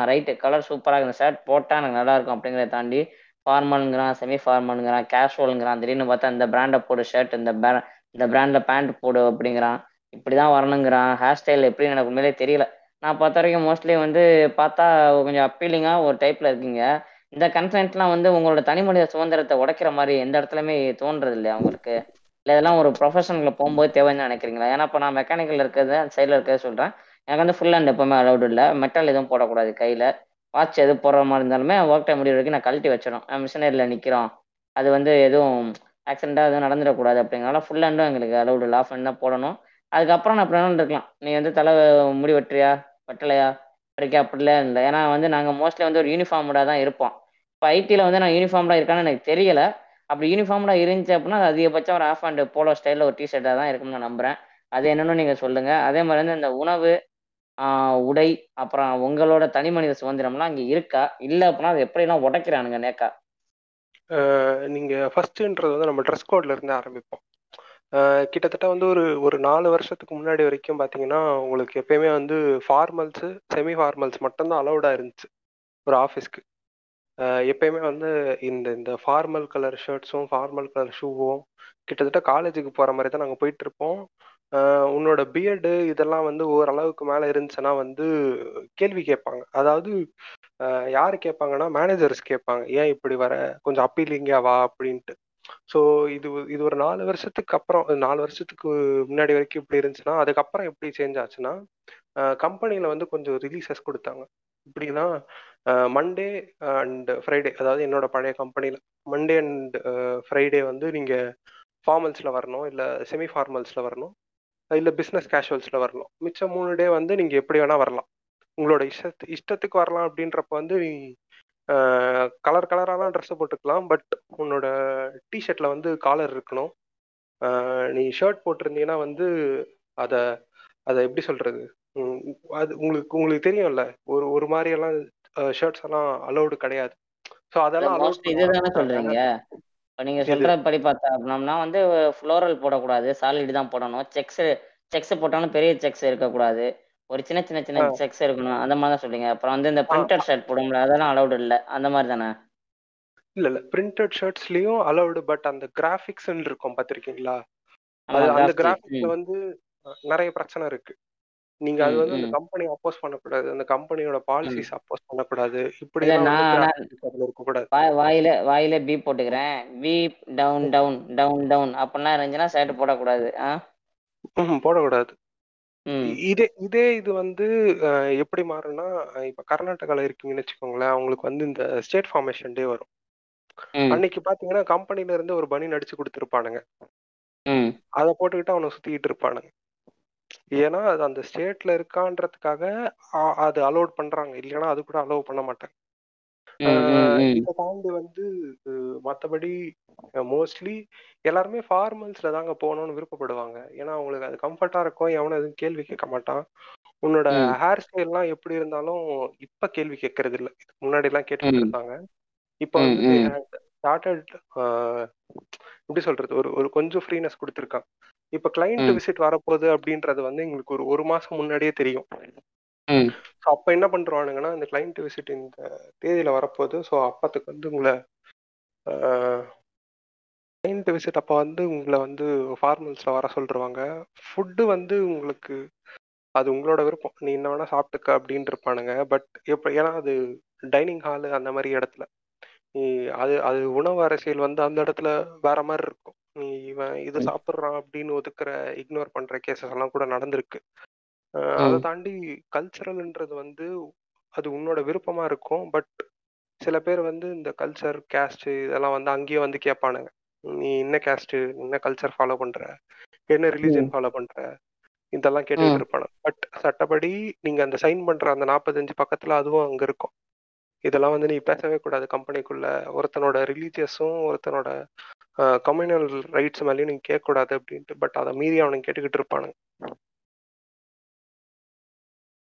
ரைட்டு கலர் சூப்பராக இந்த ஷர்ட் போட்டால் எனக்கு நல்லா இருக்கும் அப்படிங்கிறத தாண்டி ஃபார்மலுங்கிறான் செமி ஃபார்மலுங்கிறான் கேஷுவலுங்கிறான் திடீர்னு பார்த்தா இந்த பிராண்டை போடு ஷர்ட் இந்த brand- இந்த பிராண்டில் பேண்ட் போடு அப்படிங்கிறான். இப்படி தான் வரணுங்கிறான். ஹேர் ஸ்டைல் எப்படி எனக்கு உண்மையிலே தெரியல. நான் பார்த்த வரைக்கும் மோஸ்ட்லி வந்து பார்த்தா கொஞ்சம் அப்பீலிங்காக ஒரு டைப்பில் இருக்கீங்க. இந்த கன்சென்ட்லாம் வந்து உங்களோட தனி மனித சுதந்திரத்தை உடைக்கிற மாதிரி எந்த இடத்துலையுமே தோன்றது இல்லையா உங்களுக்கு? இல்லை இதெல்லாம் ஒரு ப்ரொஃபஷனில் போகும்போது தேவைன்னு நினைக்கிறீங்களா? ஏன்னா இப்போ நான் மெக்கானிக்கல் இருக்கிறது அந்த சைடில் இருக்கிறத சொல்கிறேன் எனக்கு வந்து ஃபுல் ஹேண்ட் எப்பவுமே அலௌடு இல்லை. மெட்டல் எதுவும் போடக்கூடாது கையில். வாட்ச் எது போடுற மாதிரி இருந்தாலுமே ஒர்க் டைம் முடிவு வரைக்கும் நான் கழட்டி வச்சிடும் மிஷினரியில் நிற்கிறோம் அது வந்து எதுவும் ஆக்சிடென்ட்டாக எதுவும் நடந்துடக்கூடாது அப்படிங்கிறனால ஃபுல் ஹேண்டும் எங்களுக்கு அலௌடு லாஃப் ஹேண்ட் தான் போடணும். அதுக்கப்புறம் நான் அப்படி இருக்கலாம். நீ வந்து தலை முடி வெட்டுறியா வெட்டலையா வரைக்கும் அப்படிலாம் இல்லை. ஏன்னா வந்து நாங்கள் மோஸ்ட்லி வந்து ஒரு யூனிஃபார்ம்டாக தான் இருப்போம். இப்போ ஐடியில் வந்து நான் யூனிஃபார்ம்டாக இருக்கான்னு எனக்கு தெரியலை. அப்படி யூனிஃபார்ம்டாக இருந்துச்சு அப்படின்னா அது அதிகபட்சம் ஒரு ஆஃப் ஹேண்ட் போலோ ஸ்டைலில் ஒரு டிஷர்ட்டாக தான் இருக்கும்னு நான் நம்புகிறேன் அது என்னன்னு நீங்கள் சொல்லுங்கள் அதே மாதிரி வந்து இந்த உணவு உடை அப்புறம் உங்களோட தனி மனித சுதந்திரம்லாம் அங்கே இருக்கா? இல்லை அப்படின்னா அது எப்படிலாம் உடைக்கிறானுங்க நேக்கா? நீங்கள் நீங்க ஃபர்ஸ்ட்ன்றது வந்து நம்ம ட்ரெஸ் கோட்ல இருந்து ஆரம்பிப்போம். கிட்டத்தட்ட வந்து ஒரு ஒரு நாலு வருஷத்துக்கு முன்னாடி வரைக்கும் பார்த்தீங்கன்னா உங்களுக்கு எப்பயுமே வந்து ஃபார்மல்ஸு செமி ஃபார்மல்ஸ் மட்டும்தான் அலௌடாக இருந்துச்சு ஒரு ஆஃபீஸ்க்கு எப்பயுமே வந்து இந்த இந்த ஃபார்மல் கலர் ஷர்ட்ஸும் ஃபார்மல் கலர் ஷூவும் கிட்டத்தட்ட காலேஜுக்கு போகிற மாதிரி தான் நாங்கள் போயிட்டு இருப்போம். அஹ் உன்னோட பிஎட் இதெல்லாம் வந்து ஓரளவுக்கு மேலே இருந்துச்சுன்னா வந்து கேள்வி கேட்பாங்க. அதாவது அஹ் யாரு கேட்பாங்கன்னா மேனேஜர்ஸ் கேட்பாங்க. ஏன் இப்படி வர? கொஞ்சம் அப்பீலிங்கா வா? அப்படின்ட்டு. ஸோ இது இது ஒரு நாலு வருஷத்துக்கு அப்புறம் நாலு வருஷத்துக்கு முன்னாடி வரைக்கும் இப்படி இருந்துச்சுன்னா அதுக்கப்புறம் எப்படி சேஞ்ச் ஆச்சுன்னா கம்பெனியில் வந்து கொஞ்சம் ரிலீசஸ் கொடுத்தாங்க. இப்படின்னா மண்டே அண்ட் ஃப்ரைடே அதாவது என்னோட பழைய கம்பெனியில் மண்டே அண்ட் ஃப்ரைடே வந்து நீங்கள் ஃபார்மல்ஸில் வரணும் இல்லை செமி ஃபார்மல்ஸில் வரணும். இல்லை பிஸ்னஸ் கேஷுவல்ஸில் வரணும் மிச்சம் மூணு டே வந்து நீங்கள் எப்படி வேணால் வரலாம். உங்களோட இஷ்டத்து இஷ்டத்துக்கு வரலாம் அப்படின்றப்ப வந்து நீ கலர் கலராலாம் ட்ரெஸ்ஸை போட்டுக்கலாம். பட் உன்னோட டிஷர்ட்டில் வந்து காலர் இருக்கணும். நீ ஷர்ட் போட்டிருந்தீங்கன்னா வந்து அதை அதை எப்படி சொல்றது? உம் அது உங்களுக்கு உங்களுக்கு தெரியும்ல. ஒரு ஒரு மாதிரி எல்லாம் ஷர்ட்ஸ் எல்லாம் அலௌடு கிடையாது. ஸோ அதெல்லாம் இதுதானே சொல்றீங்க? இப்போ நீங்க? சொல்ற படி பார்த்தா அப்படின்னா வந்து ஃப்ளோரல் போடக்கூடாது சாலிட் தான் போடணும். செக்ஸ் செக்ஸ் போட்டாலும் பெரிய செக்ஸ் இருக்கக்கூடாது. ஒரு சின்ன சின்ன சின்ன. செக்ஸ் இருக்கணும். அந்த மாதிரி தான் சொல்றீங்க. அப்புறம் வந்து இந்த பிரிண்டட் ஷர்ட் போடும்ல அதெல்லாம் அலௌடு இல்லை. அந்த மாதிரி தானே? இல்ல இல்ல. பிரிண்டட் ஷர்ட்ஸ்லயும் அலௌடு பட் அந்த கிராஃபிக்ஸ் இருக்கும் அது அந்த கிராஃபிக்ஸ்ல ம். வந்து நிறைய பிரச்சனை இருக்கு. நீங்க அது வந்து அந்த கம்பெனி அப்போஸ் பண்ணக்கூடாது. அந்த கம்பெனியோட பாலிசிஸ் அப்போஸ் பண்ணக்கூடாது. அதுல இருக்கக்கூடாது. வாய் வாயில வாயில பீப் போட்டுக்கிறேன். Beep down down down down அப்படிலாம் இருந்துச்சுன்னா ஷர்ட் போடக்கூடாது. போடக்கூடாது. இதே இதே இது வந்து எப்படி மாறும்னா இப்ப கர்நாடகால இருக்கீங்கன்னு வச்சுக்கோங்களேன் அவங்களுக்கு வந்து இந்த ஸ்டேட் ஃபார்மேஷன் டே வரும். அன்னைக்கு பாத்தீங்கன்னா கம்பெனில இருந்து ஒரு பனி நடிச்சு கொடுத்துருப்பானுங்க. அதை போட்டுக்கிட்டு அவனை சுத்திக்கிட்டு இருப்பானுங்க. ஏன்னா அது அந்த ஸ்டேட்ல இருக்கான்றதுக்காக அது அலோட் பண்றாங்க. இல்லைன்னா அது கூட அலோவ் பண்ண மாட்டாங்க. இதை தாண்டி வந்து மத்தபடி மோஸ்ட்லி எல்லாருமே ஃபார்மல்ஸ்ல தாங்க போகணும்னு விருப்பப்படுவாங்க. ஏன்னா அவங்களுக்கு அது கம்ஃபர்ட்டா இருக்கும் எவனும் எதுவும் கேள்வி கேட்க மாட்டான். உன்னோட ஹேர் ஸ்டைல்லாம் எப்படி இருந்தாலும் இப்ப கேள்வி கேட்கறது இல்ல. முன்னாடி எல்லாம் கேட்டுக்கிட்டு ம். இருந்தாங்க. இப்ப வந்து ஸ்டார்டட் எப்படி சொல்றது? ஒரு ஒரு கொஞ்சம் ஃப்ரீனஸ் கொடுத்துருக்கான். இப்ப கிளைண்ட் விசிட் வரப்போகுது அப்படின்றது வந்து எங்களுக்கு ஒரு ஒரு மாசம் முன்னாடியே தெரியும். ஸோ அப்ப என்ன பண்றானுங்கன்னா இந்த கிளைண்ட் விசிட் இந்த தேதியில வரப்போகுது. ஸோ அப்பத்துக்கு வந்து உங்களை கிளைண்ட் விசிட் அப்போ வந்து உங்களை வந்து ஃபார்மல்ஸ்ல வர சொல்லிருவாங்க ஃபுட்டு வந்து உங்களுக்கு அது உங்களோட விருப்பம். நீ என்ன வேணா சாப்பிட்டுக்க அப்படின்னு இருப்பானுங்க பட் எப்ப ஏன்னா அது டைனிங் ஹாலு அந்த மாதிரி இடத்துல. நீ அது அது உணவு அரசியல் வந்து அந்த இடத்துல வேற மாதிரி இருக்கும். நீ இவன் இது சாப்பிட்றான் அப்படின்னு ஒதுக்குற இக்னோர் பண்ற கேசஸ் எல்லாம் கூட நடந்திருக்கு. அஹ் அதை தாண்டி கல்ச்சரல்ன்றது வந்து அது உன்னோட விருப்பமா இருக்கும். பட் சில பேர் வந்து இந்த கல்ச்சர் கேஸ்ட் இதெல்லாம் வந்து அங்கேயே வந்து கேட்பானுங்க. நீ என்ன கேஸ்ட் என்ன கல்ச்சர் ஃபாலோ பண்ற? என்ன ரிலீஜன் ஃபாலோ பண்ற? இதெல்லாம் கேட்டுக்கிட்டு ம். இருப்பானுங்க. பட் சட்டப்படி நீங்க அந்த சைன் பண்ற அந்த நாற்பத்தஞ்சு பக்கத்துல அதுவும் அங்க இருக்கும். இதெல்லாம் வந்து நீ பேசவே கூடாது. கம்பெனிக்குள்ள ஒருத்தனோட ரிலீஜியஸும் ஒருத்தனோட கம்யூனல் ரைட்ஸ் மேலேயும் நீங்க கேட்க கூடாது அப்படின்ட்டு பட் அதை மீறி அவனுங்க கேட்டுக்கிட்டு இருப்பானுங்க.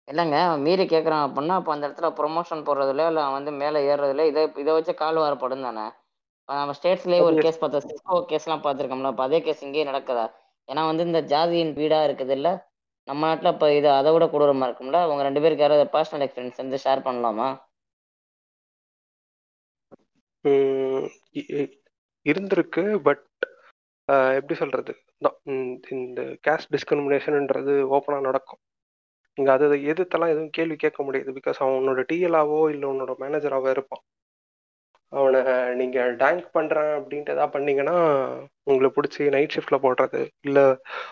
இல்லைங்க மீறி கேட்குறான் அப்படின்னா அப்போ அந்த இடத்துல ப்ரொமோஷன் போடுறதுல இல்லை வந்து மேலே ஏறுறதுல இதை இதை வச்சு கால் வாரப்படும் தானே? இப்போ நம்ம ஸ்டேட்ஸ்லேயே ஒரு கேஸ் பார்த்தோம் சிஸ்கோ கேஸ்லாம் பார்த்துருக்கோம்ல அப்போ அதே கேஸ் இங்கேயே நடக்குதா? ஏன்னா வந்து இந்த ஜாதியின் வீடாக இருக்குது இல்லை நம்ம நாட்டுல இப்ப இது அதை விட கொடூரமா இருக்கும்ல? உங்க ரெண்டு பேருக்கு யாராவது பர்சனல் எக்ஸ்பீரியன்ஸ் வந்து ஷேர் பண்ணலாமா? இருந்திருக்கு பட் எப்படி சொல்றது? இந்த- இந்த- கேஸ்ட் டிஸ்கிரிமினேஷன்ன்றது ஓப்பனாக நடக்கும். இங்கே அதை எதிர்த்தெல்லாம் எதுவும் கேள்வி கேட்க முடியாது பிகாஸ் அவன் உன்னோட டிஎலாவோ இல்லை உன்னோட மேனேஜராவோ இருப்பான். அவனை நீங்கள் டேங்க் பண்ணுறேன் அப்படின்ட்டு எதாவது பண்ணீங்கன்னா உங்களை பிடிச்சி நைட் ஷிஃப்டில் போடுறது இல்லை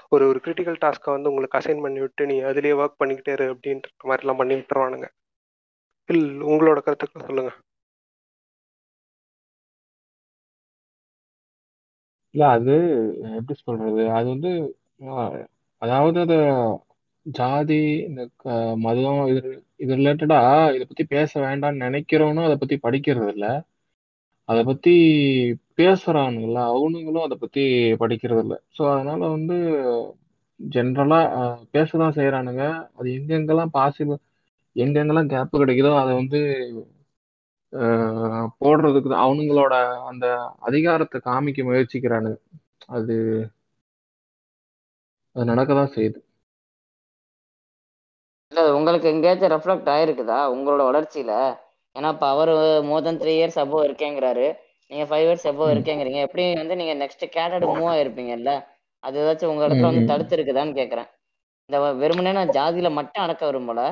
ஒரு ஒரு கிரிட்டிக்கல் டாஸ்க்கை வந்து உங்களுக்கு அசைன் பண்ணி விட்டு நீ அதுலேயே ஒர்க் பண்ணிக்கிட்டே இரு அப்படின்ற மாதிரிலாம் பண்ணி விட்டுருவானுங்க. இல் உங்களோட கருத்துக்களை சொல்லுங்கள் இல்ல அது எப்படி சொல்றது? அது வந்து அஹ், அதாவது அது ஜாதி இந்த க- மதம் இது இது ரிலேட்டடா இதை பத்தி பேச வேண்டாம்னு நினைக்கிறவனும் அதை பத்தி படிக்கிறது இல்ல அதை பத்தி பேசுறானுங்கள அவனுங்களும் அதை பத்தி படிக்கிறது இல்ல ஸோ அதனால வந்து ஜென்ரலா பேசதான் செய்யறானுங்க அது எங்கெங்கெல்லாம் பாசிபிள் எங்கெங்கெல்லாம் கேப் கிடைக்குதோ அதை வந்து போடுறதுக்கு தான் அவனுங்களோட அந்த அதிகாரத்தை காமிக்க முயற்சிக்கிறானுங்க அது அது நடக்கதான் செய்யுது. இல்ல உங்களுக்கு எங்கேயாச்சும் ரெஃப்ளெக்ட் ஆயிருக்குதா? உங்களோட வளர்ச்சியில? ஏன்னா இப்ப அவர் more than three years above இருக்கேங்கிறாரு. நீங்க ஃபைவ் இயர்ஸ் அபோவ். இருக்கேங்கிறீங்க. எப்படி வந்து நீங்க நெக்ஸ்ட் கேட்டட் மூவ் ஆயிருப்பீங்கல்ல? அது ஏதாச்சும் உங்க இடத்துல வந்து. தடுத்து இருக்குதான்னு கேக்குறேன். இந்த வெறுமனே நான் ஜாதியில மட்டும் அடக்க விரும்பல.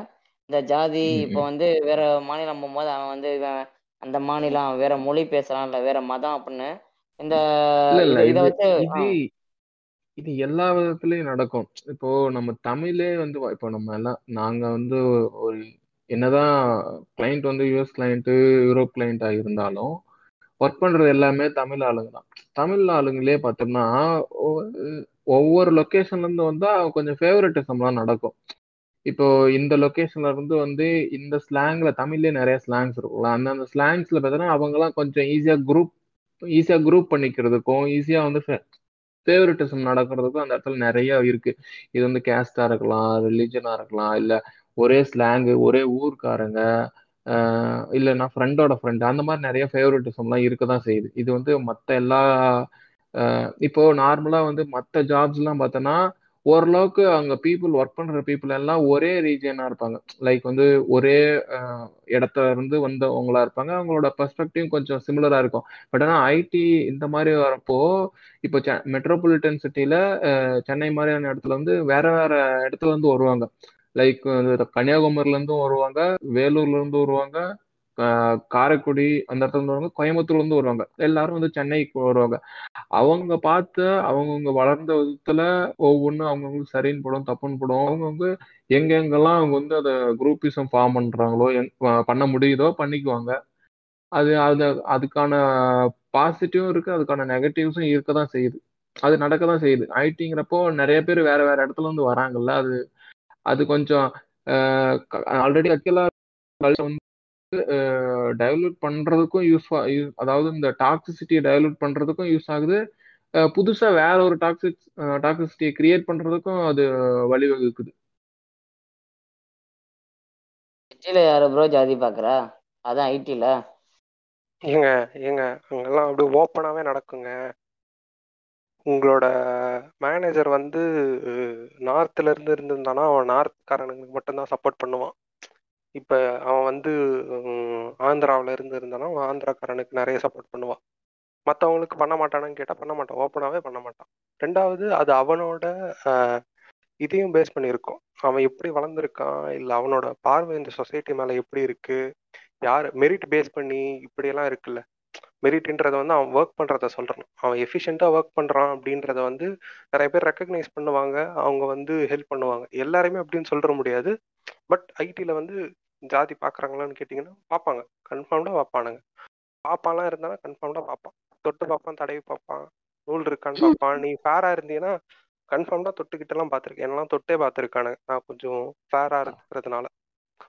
இந்த ஜாதி இப்போ. வந்து வேற மாநிலம் போகும்போது அவன் வந்து இவன் அந்த மாநிலம் வேற மொழி பேசுறான் இல்ல வேற மதம் அப்படின்னு இந்த இத வச்சு இது எல்லா விதத்துலயும் நடக்கும். இப்போ நம்ம தமிழே வந்து இப்போ நம்ம எல்லாம் நாங்க வந்து ஒரு என்னதான் கிளைண்ட் வந்து யூஎஸ் கிளைண்ட் யூரோப் கிளைண்டா இருந்தாலும் ஒர்க் பண்றது எல்லாமே தமிழ் ஆளுங்க தான். தமிழ் ஆளுங்களே பார்த்தோம்னா ஒவ்வொரு லொகேஷன்ல இருந்து வந்தா கொஞ்சம் ஃபேவரட்டிசம்லாம் நடக்கும். இப்போ இந்த லொக்கேஷன்ல இருந்து வந்து இந்த ஸ்லாங்ல தமிழ்லயே நிறைய ஸ்லாங்ஸ் இருக்கும்ல. அந்தந்த ஸ்லாங்ஸ்ல பார்த்தோன்னா அவங்கலாம் கொஞ்சம் ஈஸியா குரூப் ஈஸியா குரூப் பண்ணிக்கிறதுக்கும் ஈஸியா வந்து ஃபேவரட்டிசம் நடக்கிறதுக்கும் அந்த இடத்துல நிறைய இருக்கு. இது வந்து கேஸ்டா இருக்கலாம் ரிலிஜனா இருக்கலாம் இல்ல ஒரே ஸ்லாங்கு ஒரே ஊர்க்காரங்க ஆஹ் இல்லைன்னா ஃப்ரெண்டோட ஃப்ரெண்ட் அந்த மாதிரி நிறைய ஃபேவரட்டிசம்லாம் இருக்க தான் செய்யுது. இது வந்து மற்ற எல்லா இப்போ நார்மலா வந்து மற்ற ஜாப்ஸ்லாம் பார்த்தோன்னா ஓரளவுக்கு அங்க பீப்புள் ஒர்க் பண்ற பீப்புள் எல்லாம் ஒரே ரீஜியனா இருப்பாங்க. லைக் வந்து ஒரே இடத்துல இருந்து வந்தவங்களா இருப்பாங்க. அவங்களோட பெர்ஸ்பெக்டிவ் கொஞ்சம் சிமிலரா இருக்கும். பட் ஆனா ஐடி இந்த மாதிரி வரப்போ இப்போ மெட்ரோபாலிட்டன் சிட்டில சென்னை மாதிரியான இடத்துல வந்து வேற வேற இடத்துல இருந்து வருவாங்க. லைக் கன்னியாகுமரில இருந்தும் வருவாங்க வேலூர்ல இருந்தும் வருவாங்க. காரைக்குடி அந்த இடத்துல இருந்து வருவாங்க. கோயம்புத்தூர்ல இருந்து வருவாங்க. எல்லாரும் வந்து சென்னைக்கு வருவாங்க. அவங்க பார்த்து அவங்கவுங்க வளர்ந்த விதத்துல ஒவ்வொன்றும் அவங்கவுங்களுக்கு சரின்னு படம் தப்புன்னு படம். அவங்கவுங்க எங்கெங்கெல்லாம் அவங்க வந்து அதை குரூப்பிசம் ஃபார்ம் பண்றாங்களோ பண்ண முடியுதோ பண்ணிக்குவாங்க. அது அது அதுக்கான பாசிட்டிவும் இருக்கு அதுக்கான நெகட்டிவ்ஸும் இருக்க தான் செய்யுது. அது நடக்க தான் செய்யுது. ஐடிங்கிறப்போ நிறைய பேர் வேற வேற இடத்துல இருந்து வராங்கல்ல அது அது கொஞ்சம் ஆல்ரெடி அக்கெல்லாம் வந்து டைவலூட் பண்றதுக்கும் யூஸ் அதாவது இந்த டாக்ஸிசிட்டியை டைவலூட் பண்றதுக்கும் யூஸ் ஆகுது. அஹ் புதுசா வேற ஒரு டாக்ஸிக் டாக்ஸிசிட்டியை கிரியேட் பண்றதுக்கும் அது வழிவகுக்குது. ஐடில யாரு ப்ரோ ஜாதி பாக்குறா? அதான் ஐடில ஏங்க ஏங்க அங்கெல்லாம் அப்படியே ஓப்பனாவே நடக்குங்க. உங்களோட மேனேஜர் வந்து நார்த்ல இருந்து இருந்திருந்தானா? அவன் நார்த்காரனுக்கு மட்டும்தான் சப்போர்ட் பண்ணுவான். இப்போ அவன் வந்து ஆந்திராவில் இருந்து இருந்தானா அவன் ஆந்திராக்காரனுக்கு நிறைய சப்போர்ட் பண்ணுவான் மற்றவங்களுக்கு பண்ண மாட்டானான்னு கேட்டால் பண்ண மாட்டான். ஓப்பனாகவே பண்ண மாட்டான். ரெண்டாவது அது அவனோட இதையும் பேஸ் பண்ணியிருக்கோம். அவன் எப்படி வளர்ந்துருக்கான் இல்லை அவனோட பார்வை இந்த சொசைட்டி மேலே எப்படி இருக்குது யார் மெரிட் பேஸ் பண்ணி இப்படியெல்லாம் இருக்குல்ல. மெரிட்ன்றத வந்து அவன் ஒர்க் பண்றத சொல்றான். அவன் எஃபிஷியண்டா ஒர்க் பண்றான் அப்படின்றத வந்து நிறைய பேர் ரெக்கக்னைஸ் பண்ணுவாங்க. அவங்க வந்து ஹெல்ப் பண்ணுவாங்க. எல்லாருமே அப்படின்னு சொல்ற முடியாது. பட் ஐடில வந்து ஜாதி பாக்குறாங்களான்னு கேட்டிங்கன்னா பார்ப்பாங்க. கன்ஃபார்ம்டா பார்ப்பானுங்க. பாப்பாலாம் இருந்தானா கன்ஃபார்ம்டா பார்ப்பான். தொட்டு பார்ப்பான் தடவி பார்ப்பான். நூல் இருக்கான்னு பார்ப்பான். நீ ஃபேரா இருந்தீங்கன்னா கன்ஃபார்ம்டா தொட்டுக்கிட்ட எல்லாம் பார்த்திருக்கேன் என்னெல்லாம் தொட்டே பார்த்திருக்கானுங்க. நான் கொஞ்சம் ஃபேரா இருக்கிறதுனால.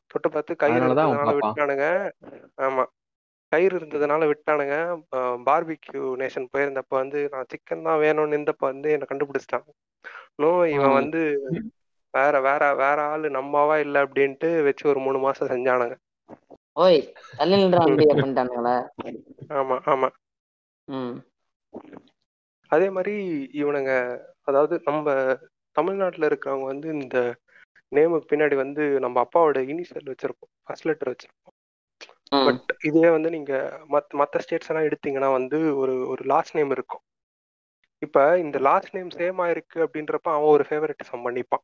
தொட்டு பார்த்து பாப்பான் விட்டானுங்க ஆமா. கயிறு இருந்ததுனால விட்டானுங்க. பார்பிக்யூ நேஷன் போயிருந்தப்ப வந்து நான் சிக்கன் தான் வேணும்னு இருந்தப்ப வந்து என்னை கண்டுபிடிச்சிட்டாங்க. நோ இவன் வந்து வேற வேற வேற ஆளு நம்மவா இல்ல அப்படின்ட்டு வச்சு ஒரு மூணு மாசம் செஞ்சானுங்க. ஓய் தள்ளி நின்ற அம்பி அப்படின்ட்டானுங்களா ஆமா ஆமா. அதே மாதிரி இவனுங்க அதாவது நம்ம தமிழ்நாட்டுல இருக்கிறவங்க வந்து இந்த நேமுக்கு பின்னாடி வந்து நம்ம அப்பாவோட இனிஷியல் வச்சிருப்போம். ஃபர்ஸ்ட் லெட்டர் வச்சிருப்போம். பட் இதே வந்து நீங்க மத் மற்ற ஸ்டேட்ஸ் எல்லாம் எடுத்தீங்கன்னா வந்து ஒரு ஒரு லாஸ்ட் நேம் இருக்கும். இப்ப இந்த லாஸ்ட் நேம் சேம் ஆயிருக்கு அப்படின்றப்ப அவன் ஒரு ஃபேவரட்டிசம் பண்ணிப்பான்.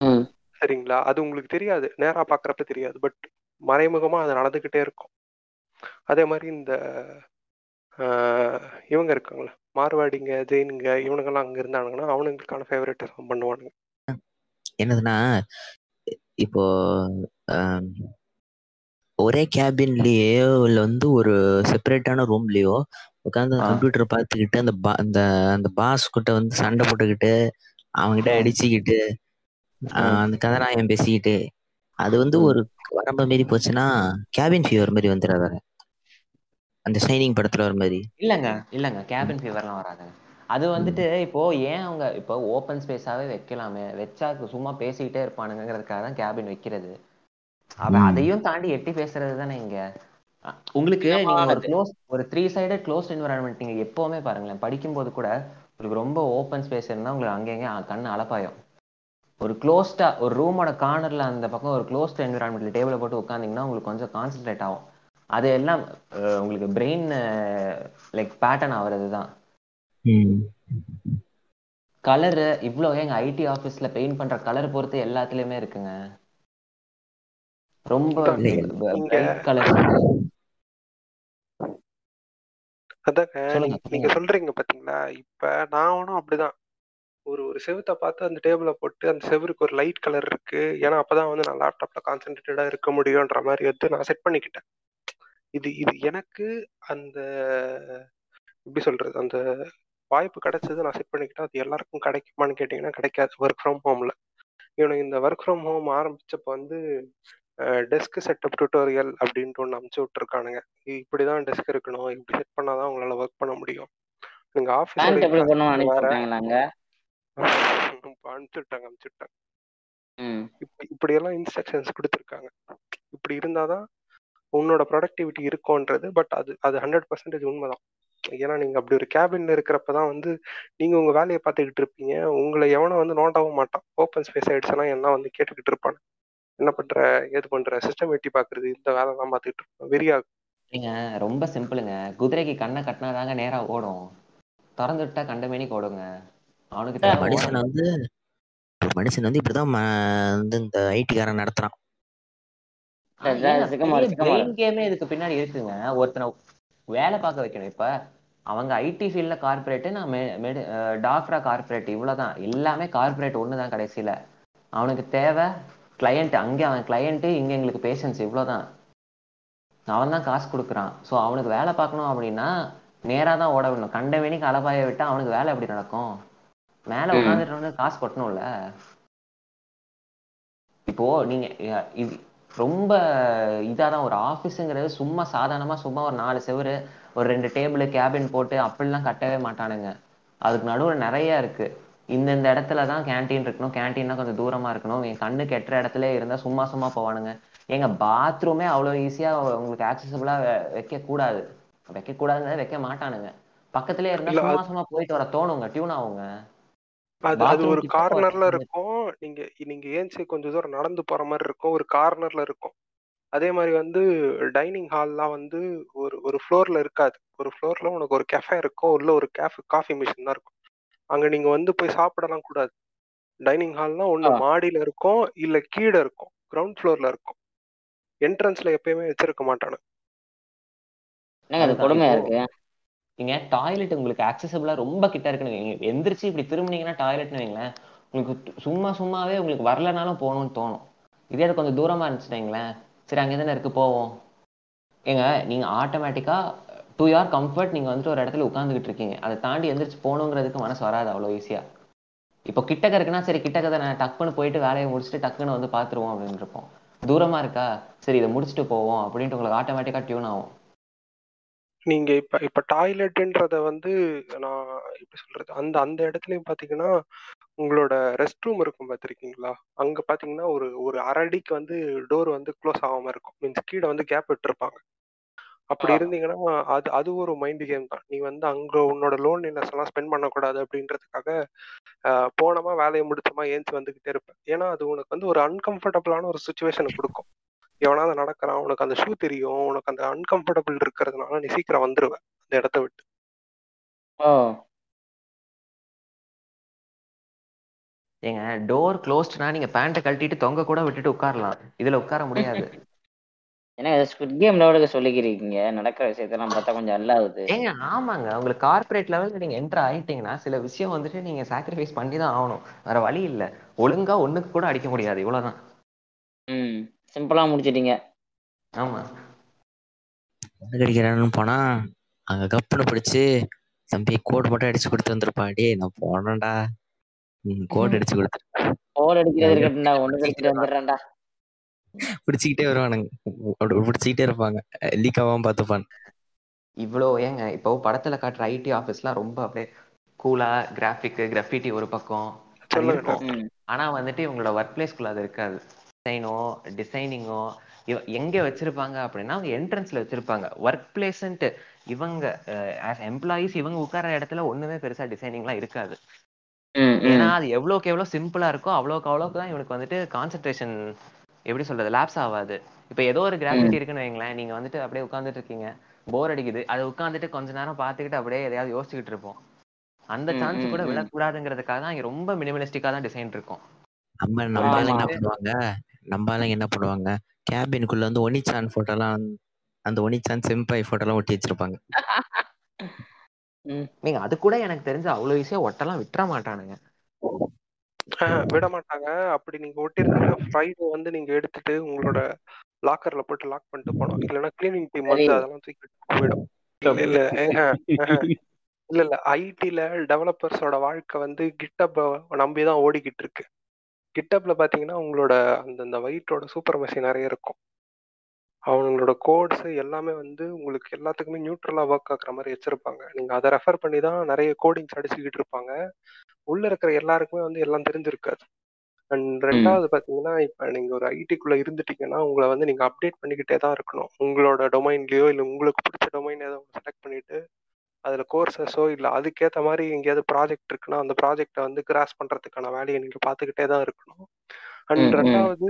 ம். சரிங்களா? அது உங்களுக்கு தெரியாது. நேரா பாக்குறப்ப தெரியாது. பட் மறைமுகமா அது நடந்துகிட்டே இருக்கும். அதே மாதிரி இந்த ஆஹ், இவங்க இருக்காங்களே மார்வாடிங்க ஜெயினுங்க இவனுங்கெல்லாம் அங்க இருந்தானுங்கன்னா அவனுங்களுக்கான ஃபேவரட்டிசம் பண்ணுவானுங்க. என்னதுன்னா இப்போ ஒரே கேபின்லயோ இல்ல வந்து ஒரு செப்பரேட்டான ரூம்லயோ உட்காந்து. கம்ப்யூட்டர் பார்த்துக்கிட்டு அந்த பா- அந்த அந்த பாஸ் கிட்ட வந்து சண்டை போட்டுக்கிட்டு அவன்கிட்ட ம். அடிச்சுக்கிட்டு. அந்த கதாநாயகன் பேசிக்கிட்டு அது வந்து. ஒரு வரம்ப மீறி போச்சுன்னா கேபின் ஃபீவர் மாதிரி வந்துடாத அந்த ஷைனிங் படத்துல வர மாதிரி இல்லங்க இல்லங்க கேபின் ஃபீவர்லாம் வராதுங்க அது வந்துட்டு இப்போ ஏன் அவங்க இப்போ ஓப்பன் ஸ்பேஸாவே வைக்கலாமே வச்சா சும்மா பேசிக்கிட்டே இருப்பானுங்கிறதுக்காக தான் கேபின் வைக்கிறது அவன் ம். அதையும் தாண்டி எட்டி பேசுறது தானே இங்க உங்களுக்கு நீங்க ஒரு. க்ளோஸ் ஒரு த்ரீ சைடட் க்ளோஸ் என்வரான்மெண்ட் நீங்க எப்பவுமே பாருங்களேன் படிக்கும்போது கூட உங்களுக்கு ரொம்ப ஓப்பன் ஸ்பேஸ் இருந்தா உங்களுக்கு அங்கங்க கண்ணு அலப்பாயும் ஒரு க்ளோஸ்டா ஒரு ரூமோட கார்னர்ல அந்த பக்கம் ஒரு க்ளோஸ்ட் என்விரான்மெண்ட்ல டேபிள போட்டு உட்காந்தீங்கன்னா உங்களுக்கு கொஞ்சம் கான்சென்ட்ரேட் ஆகும் அது எல்லாம் உங்களுக்கு பிரெயின் லைக் பேட்டர்ன் ஆகுறது தான் ம். கலரு இவ்வளோ எங்க ஐடி ஆஃபீஸ்ல பெயிண்ட் பண்ற கலர் பொறுத்து எல்லாத்துலயுமே இருக்குங்க ரொம்ப அதாங்க நீங்க- நீங்க சொல்றீங்க பாத்தீங்களா? இப்ப நான் ஒன்றும் அப்படிதான். ஒரு ஒரு செவுத்தை பார்த்து அந்த டேபிள போட்டு அந்த செவருக்கு ஒரு லைட் கலர் இருக்கு. ஏன்னா அப்பதான் வந்து நான் லேப்டாப்ல கான்சென்ட்ரேட்டடா இருக்க முடியும்ன்ற மாதிரி வந்து நான் செட் பண்ணிக்கிட்டேன். இது இது எனக்கு அந்த எப்படி சொல்றது? அந்த வாய்ப்பு கிடைச்சது நான் செட் பண்ணிக்கிட்டேன் அது எல்லாருக்கும் கிடைக்குமான்னு கேட்டிங்கன்னா கிடைக்காது. ஒர்க் ஃப்ரம் ஹோம்ல இவனுக்கு இந்த ஒர்க் ஃப்ரம் ஹோம் ஆரம்பிச்சப்ப வந்து டெஸ்க் செட்டப் டுட்டோரியல் அப்படின்ட்டு ஒன்று அமுச்சு விட்டுருக்கானுங்க. இப்படிதான் டெஸ்க் இருக்கணும். இப்படி செட் பண்ணாதான் உங்களால ஒர்க் பண்ண முடியும். நீங்க பேண்ட் எப்படி ஆஃபீஸோட பண்ணுவோம் வேற அனுப்பிச்சுட்டாங்களாங்க அனுப்பிச்சு விட்டாங்க அனுப்பிச்சு விட்டாங்க ம். இப்படி இப்படியெல்லாம் இன்ஸ்ட்ரக்ஷன்ஸ் கொடுத்துருக்காங்க. இப்படி இருந்தாதான் உன்னோட ப்ரொடக்டிவிட்டி இருக்கும்ன்றது பட் அது அது ஹண்ட்ரட் பர்சன்டேஜ் உண்மைதான். ஏன்னா நீங்க அப்படி ஒரு கேபின்ல இருக்கிறப்ப தான் வந்து நீங்க உங்க வேலையை பார்த்துக்கிட்டு இருப்பீங்க. உங்களை எவனும் வந்து நோண்டவும் மாட்டான். ஓப்பன் ஸ்பேஸ் ஆயிடுச்சுன்னா என்ன வந்து கேட்டுக்கிட்டு இருப்பான். என்ன பண்ற? ஏது பண்ற? சிஸ்டம் வெட்டி பாக்குறது இந்த வேலை தான் பார்த்துக்கிட்டு இருப்போம். வெறியாகும் நீங்க ரொம்ப சிம்பிளுங்க குதிரைக்கு கண்ணை கட்டினாதாங்க நேரா ஓடும். திறந்து விட்டா கண்டமேனிக்கு ஓடுங்க அவனுக்கு மனுஷன் வந்து மனுஷன் வந்து இப்படிதான் வந்து இந்த ஐடிக்காரன் நடத்துறான். கேமே இதுக்கு பின்னாடி இருக்குங்க. ஒருத்தனை வேலை பார்க்க வைக்கணும். இப்ப அவங்க ஐடி ஃபீல்ட்ல கார்பரேட் நான் டாக்டரா கார்பரேட் இவ்வளவுதான். எல்லாமே கார்பரேட் ஒண்ணுதான் கடைசியில. அவனுக்கு தேவை கிளையண்ட் அங்கே அவன் கிளையண்ட் இங்க எங்களுக்கு பேஷன்ஸ் இவ்வளவுதான் அவன் தான் காசு கொடுக்குறான். ஸோ அவனுக்கு வேலை பார்க்கணும் அப்படின்னா நேரா தான் ஓட விடணும். கண்டவனிக்கு அலபாய விட்டா அவனுக்கு வேலை எப்படி நடக்கும்? மேல. உட்காந்துட்டு காசு கொட்டணும்ல? இப்போ நீங்க இது ரொம்ப இதாதான் ஒரு ஆஃபீஸுங்கிறது சும்மா சாதாரணமா சும்மா ஒரு நாலு செவுரு ஒரு ரெண்டு டேபிள் கேபின் போட்டு அப்படிலாம் கட்டவே மாட்டானுங்க. அதுக்கு நடுவுல நிறைய இருக்கு. இந்தந்த இடத்துல தான் கேண்டீன் இருக்கணும். கேண்டீன்னா கொஞ்சம் தூரமா இருக்கணும். என் கண்ணு கெட்டுற இடத்துல இருந்தா சும்மா சும்மா போவானுங்க. எங்க பாத்ரூமே அவ்வளவு ஈஸியா உங்களுக்கு ஆக்சசபிளா வைக்க கூடாது. வைக்க மாட்டானுங்க. பக்கத்துலயே இருந்தா சும்மா சும்மா போயிட்டு வர தோணுங்க. டியூன் ஆகுங்க. அது ஒரு கார்னர்ல இருக்கும். நீங்க நீங்க ஏன்ச்சு கொஞ்சம் தூரம் நடந்து போற மாதிரி இருக்கும். ஒரு கார்னர்ல இருக்கும். அதே மாதிரி வந்து டைனிங் ஹால்லாம் வந்து ஒரு ஒரு ஃப்ளோர்ல இருக்காது. ஒரு ஃப்ளோர்ல உனக்கு ஒரு கெஃபே இருக்கும். உள்ள ஒரு கேஃபே காஃபி மிஷின் தான் இருக்கும். அங்க நீங்க வந்து போய் சாப்பிடலாம் கூடாது. டைனிங் ஹால்னா ஒண்ணு. மாடியில இருக்கும் இல்ல கீழே இருக்கும். கிரவுண்ட் ஃப்ளோர்ல இருக்கும். என்ட்ரன்ஸ்ல எப்பயுமே வச்சிருக்க மாட்டானு. கொடுமையா இருக்கு? நீங்க டாய்லெட் உங்களுக்கு ஆக்சசபிளா ரொம்ப கிட்ட இருக்குன்னு வைங்க. எந்திரிச்சு இப்படி திரும்பினீங்கன்னா டாய்லெட்னு வைங்களேன் உங்களுக்கு சும்மா சும்மாவே உங்களுக்கு வரலனாலும் போகணும்னு தோணும். இதே அது கொஞ்சம் தூரமா இருந்துச்சு வைங்களேன். சரி அங்கே தானே இருக்கு போவோம். ஏங்க நீங்க ஆட்டோமேட்டிக்கா டு யார் கம்ஃபர்ட் நீங்க வந்துட்டு ஒரு இடத்துல உட்காந்துக்கிட்டு இருக்கீங்க அதை தாண்டி எந்திரிச்சு போகணுங்கிறதுக்கு மனசு வராது அவ்வளோ ஈஸியா இப்போ கிட்டக்க இருக்குன்னா சரி கிட்டக்க நான் டக்குன்னு போயிட்டு வேலையை முடிச்சுட்டு டக்குன்னு வந்து பார்த்துருவோம் அப்படின்னு இருப்போம் தூரமா இருக்கா? சரி இதை முடிச்சுட்டு போவோம் அப்படின்ட்டு உங்களுக்கு ஆட்டோமேட்டிக்காக டியூன் ஆகும். நீங்க இப்ப இப்ப டாய்லெட்ன்றத வந்து நான் எப்படி சொல்றது? அந்த அந்த இடத்துலயும் பாத்தீங்கன்னா உங்களோட ரெஸ்ட் ரூம் இருக்கும் பாத்திருக்கீங்களா? அங்க பாத்தீங்கன்னா ஒரு ஒரு அரை அடிக்கு வந்து டோர் வந்து க்ளோஸ் ஆகாம இருக்கும். மீன்ஸ் கீழே வந்து கேப் விட்டுருப்பாங்க. அப்படி. இருந்தீங்கன்னா அது அது ஒரு மைண்ட் கேம் தான். நீ வந்து அங்க உன்னோட லோன்லினஸ் எல்லாம் ஸ்பெண்ட் பண்ணக்கூடாது அப்படின்றதுக்காக போனோமா வேலையை முடிச்சோமா ஏஞ்சி வந்துகிட்டே இருப்பேன். ஏன்னா அது உனக்கு வந்து ஒரு அன்கம்ஃபர்டபுளான ஒரு சுச்சுவேஷனை கொடுக்கும். எவனாவது நடக்கிறான் உனக்கு அந்த ஷூ தெரியும் உனக்கு அந்த அன்கம்ஃபர்டபுள் இருக்கிறதுனால நீ சீக்கிரம் வந்துருவ அந்த இடத்த விட்டு. ஏங்க டோர் க்ளோஸ்ட்னா நீங்க பேண்ட்டை கழட்டிட்டு தொங்க கூட விட்டுட்டு உட்காரலாம். இதுல உட்கார முடியாது. ஏன்னா ஸ்குட் கேம் லெவலுக்கு சொல்லிக்கிறீங்க. நடக்கிற விஷயத்தெல்லாம் பார்த்தா கொஞ்சம் அல்லாவுது ஏங்க ஆமாங்க. உங்களுக்கு கார்ப்பரேட் லெவல்ல நீங்க என்டர் ஆயிட்டீங்கன்னா சில விஷயம் வந்துட்டு நீங்க சாக்ரிஃபைஸ் பண்ணி தான் ஆகணும். வேற வழி இல்ல. ஒழுங்கா ஒண்ணுக்கு கூட அடிக்க முடியாது. இவ்வளவுதான். ம். சிம்பிளா முடிச்சிட்டீங்க. ஆமா. கடிக்கிறான்னு போனா அங்க கப்புன்னு பிடிச்சு தம்பி கோட் மட்டும் அடிச்சு கொடுத்து வந்திருப்பா. டேய் நான் போனேன்டா கோட் அடிச்சு கொடுத்து. கோல் அடிக்கிறது இருக்கட்டும்டா. ஒண்ணு கடிச்சிட்டு வந்துடுறேன்டா. பிடிச்சிக்கிட்டே வருவானுங்க. பிடிச்சிக்கிட்டே இருப்பாங்க. லீக் ஆகாம பார்த்துப்பான். இவ்வளோ ஏங்க இப்போ படத்துல காட்டுற ஐடி ஆஃபீஸ்லாம் ரொம்ப அப்படியே கூலா கிராஃபிக் கிராஃபிட்டி ஒரு பக்கம். ஆனா வந்துட்டு இவங்களோட ஒர்க் பிளேஸ்க்குள்ள அது இருக்காது. டிசைனோ டிசைனிங்கோ எங்க வச்சிருப்பாங்க அப்படின்னா அவங்க என்ட்ரன்ஸ்ல வச்சிருப்பாங்க. ஒர்க் பிளேஸ்ன்ட்டு இவங்க ஆஸ் எம்ப்ளாயீஸ் இவங்க உட்கார இடத்துல ஒண்ணுமே பெருசா டிசைனிங்லாம் இருக்காது. ஏன்னா அது எவ்வளோக்கு எவ்வளோ சிம்பிளா இருக்கோ அவ்வளோக்கு அவ்வளோக்கு தான் இவனுக்கு வந்துட்டு கான்சென்ட்ரேஷன் எப்படி சொல்றது லேப்ஸ் ஆகாது. இப்போ ஏதோ ஒரு கிராஃபிட்டி இருக்குன்னு வைங்களேன் நீங்க வந்துட்டு அப்படியே உட்காந்துட்டு இருக்கீங்க. போர் அடிக்குது. அதை உட்காந்துட்டு கொஞ்ச நேரம் பார்த்துக்கிட்டு அப்படியே எதையாவது யோசிச்சுக்கிட்டு இருப்போம். அந்த சான்ஸ் கூட ம். விடக்கூடாதுங்கிறதுக்காக தான் இங்க ரொம்ப மினிமலிஸ்டிக்கா தான் டிசைன் இருக்கும். நம்ம நம்ம என்ன. பண்ணுவாங்க? நம்ம ஆளுங்க என்ன பண்ணுவாங்க? கேபினுக்குள்ள வந்து ஒனிச்சான் போட்டோலாம் அந்த ஒனிச்சான் செம்பாய் போட்டோலாம் ஒட்டி வச்சிருப்பாங்க. ம். நீங்க அது கூட எனக்கு தெரிஞ்ச அவ்வளவு ஈஸியா ஒட்டெல்லாம் விட்டுற மாட்டானுங்க. விட மாட்டாங்க அப்படி நீங்க ஒட்டிருந்தீங்கன்னா ஃப்ரைடே வந்து நீங்க எடுத்துட்டு உங்களோட லாக்கர்ல போட்டு லாக் பண்ணிட்டு போனோம் இல்லைன்னா கிளீனிங் டீம் வந்து. அதெல்லாம் தூக்கிட்டு போயிடும். இல்ல இல்ல. இல்ல. ஐடில டெவலப்பர்ஸோட வாழ்க்கை வந்து கிட்டப் நம்பி தான் ஓடிக்கிட்டு இருக்கு. கிட்டப்ல பாத்தீங்கன்னா உங்களோட அந்த அந்த வெயிட்டோட சூப்பர் மெஷின் நிறைய இருக்கும். அவங்களோட கோட்ஸ் எல்லாமே வந்து உங்களுக்கு எல்லாத்துக்குமே நியூட்ரலா ஒர்க் ஆகுற மாதிரி வச்சிருப்பாங்க. நீங்க அதை ரெஃபர் பண்ணி தான் நிறைய கோடிங்ஸ் அடிச்சுக்கிட்டு இருப்பாங்க. உள்ள இருக்கிற எல்லாருக்குமே வந்து எல்லாம் தெரிஞ்சிருக்காது. அண்ட் ரெண்டாவது பாத்தீங்கன்னா இப்ப நீங்க ஒரு ஐடிக்குள்ள இருந்துட்டீங்கன்னா உங்களை வந்து நீங்க அப்டேட் பண்ணிக்கிட்டே தான் இருக்கணும். உங்களோட டொமைன்லயோ இல்ல உங்களுக்கு பிடிச்ச டொமைன் ஏதோ செலக்ட் பண்ணிட்டு அதுல கோர்சஸோ இல்ல அதுக்கேத்த மாதிரி எங்கேயாவது ப்ராஜெக்ட் இருக்குன்னா அந்த ப்ராஜெக்டை வந்து கிராஸ் பண்றதுக்கான வேலையை நீங்க பாத்துக்கிட்டே தான் இருக்கணும். அண்ட். ரெண்டாவது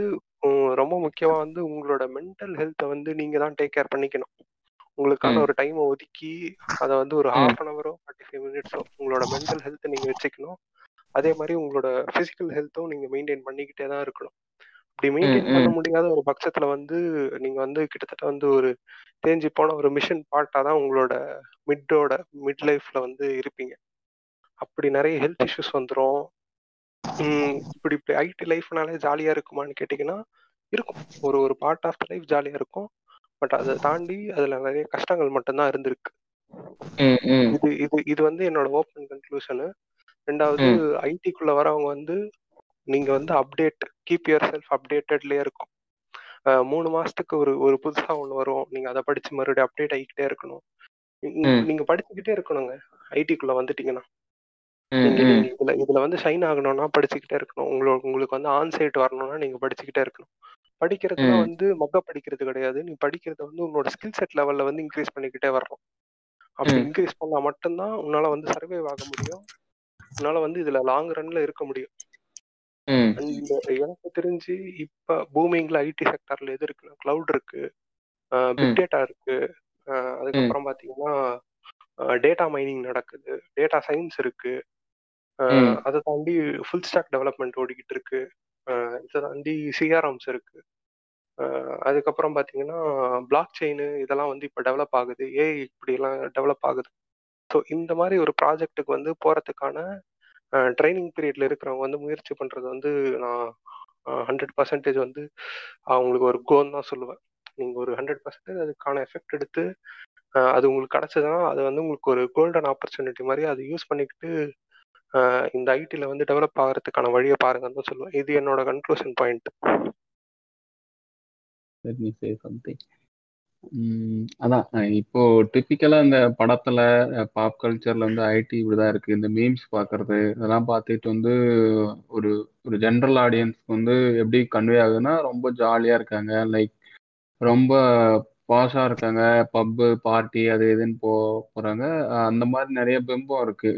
ரொம்ப முக்கியமா வந்து உங்களோட மென்டல் ஹெல்த்தை வந்து நீங்க தான் டேக் கேர் பண்ணிக்கணும் உங்களுக்கான ம். ஒரு டைமை ஒதுக்கி அதை வந்து ஒரு ம். ஹாஃப் அன் ஹவரோ ஃபார்ட்டி ஃபைவ் மினிட்ஸோ உங்களோட மென்டல் ஹெல்த்தை நீங்க வச்சுக்கணும் அதே மாதிரி உங்களோட பிசிக்கல் ஹெல்த்தும் நீங்க மெயின்டைன் பண்ணிக்கிட்டே தான் இருக்கணும் இப்படி ம், மெயின்டைன் பண்ண ம். முடியாத ஒரு பட்சத்துல வந்து நீங்க வந்து கிட்டத்தட்ட வந்து ஒரு தேஞ்சு போன ஒரு மிஷன் பார்ட்டா தான் உங்களோட மிட்டோட மிட் லைஃப்ல வந்து இருப்பீங்க அப்படி நிறைய ஹெல்த் இஷ்யூஸ் வந்துடும் இப்படி இப்படி ஐடி லைஃப்னாலே ஜாலியா இருக்குமான்னு கேட்டிங்கன்னா இருக்கும். ஒரு ஒரு பார்ட் ஆஃப் த லைஃப் ஜாலியா இருக்கும். பட் அதை தாண்டி அதுல நிறைய கஷ்டங்கள் மட்டும்தான் இருந்திருக்கு. இது இது இது வந்து என்னோட ஓப்பன் கன்க்ளூஷனு ரெண்டாவது. ஐடிக்குள்ள வரவங்க வந்து நீங்க வந்து அப்டேட் கீப் யுவர் செல்ஃப் அப்டேட்டட்லயே இருக்கும் மூணு மாசத்துக்கு ஒரு ஒரு புதுசா ஒண்ணு வரும். நீங்க அதை படிச்சு மறுபடியும் அப்டேட் ஆகிக்கிட்டே இருக்கணும். நீங்க படிச்சுக்கிட்டே இருக்கணுங்க. ஐடிக்குள்ள வந்துட்டீங்கன்னா. இதுல இதுல வந்து ஷைன் ஆகணும்னா படிச்சுக்கிட்டே இருக்கணும். உங்களுக்கு உங்களுக்கு வந்து ஆன் சைட் வரணும்னா நீங்க படிச்சுக்கிட்டே இருக்கணும். படிக்கிறதுனா ம். வந்து மொக்க படிக்கிறது கிடையாது. நீ படிக்கிறத வந்து உன்னோட ஸ்கில் செட் லெவல்ல வந்து இன்க்ரீஸ் பண்ணிக்கிட்டே வரணும். அப்படி. இன்க்ரீஸ் பண்ணா மட்டும்தான் உன்னால வந்து சர்வைவ் ஆக முடியும். உன்னால வந்து இதுல லாங் ரன்ல இருக்க முடியும். எனக்கு தெரிஞ்சு இப்ப பூமிங்ல ஐடி செக்டர்ல எது இருக்குன்னா கிளவுட் இருக்கு. பிக் ம். டேட்டா இருக்கு. அதுக்கப்புறம் பாத்தீங்கன்னா டேட்டா மைனிங் நடக்குது. டேட்டா சயின்ஸ் இருக்கு. அதை தாண்டி ஃபுல் ஸ்டாக் டெவலப்மெண்ட் ஓடிக்கிட்டு இருக்கு. இதை தாண்டி சிஆர்எம்ஸ் இருக்கு. அதுக்கப்புறம் பாத்தீங்கன்னா பிளாக் செயின் இதெல்லாம் வந்து இப்போ டெவலப் ஆகுது. ஏஐ இப்படி எல்லாம் டெவலப் ஆகுது. ஸோ இந்த மாதிரி ஒரு ப்ராஜெக்ட்டுக்கு வந்து போறதுக்கான ட்ரைனிங் பீரியட்ல இருக்கிறவங்க வந்து முயற்சி பண்றது வந்து நான் ஹண்ட்ரட் பர்சன்டேஜ் வந்து அவங்களுக்கு ஒரு கோன் தான் சொல்லுவேன். நீங்க ஒரு ஹண்ட்ரட் பர்சன்டேஜ் அதுக்கான எஃபெக்ட் எடுத்து அது உங்களுக்கு கிடைச்சதுன்னா அது வந்து உங்களுக்கு ஒரு கோல்டன் ஆப்பர்ச்சுனிட்டி மாதிரி அதை யூஸ் பண்ணிக்கிட்டு இந்த ஐடியில் வந்து டெவலப் ஆகிறதுக்கான வழியை பாருங்கன்னு தான் சொல்லுவேன். இது என்னோட conclusion point let me say something அதான் இப்போ டிப்பிக்கலா இந்த படத்துல பாப் கல்ச்சர்ல வந்து ஐடி இப்படிதான் இருக்கு. இந்த மீம்ஸ் பாக்குறது இதெல்லாம் பார்த்துட்டு வந்து ஒரு ஒரு ஜென்ரல் ஆடியன்ஸ்க்கு வந்து எப்படி கன்வே ஆகுதுன்னா ரொம்ப ஜாலியா இருக்காங்க. லைக் ரொம்ப பாஷா இருக்காங்க பப்பு பார்ட்டி அது இதுன்னு போ போறாங்க. அந்த மாதிரி நிறைய பிம்பம் இருக்கு.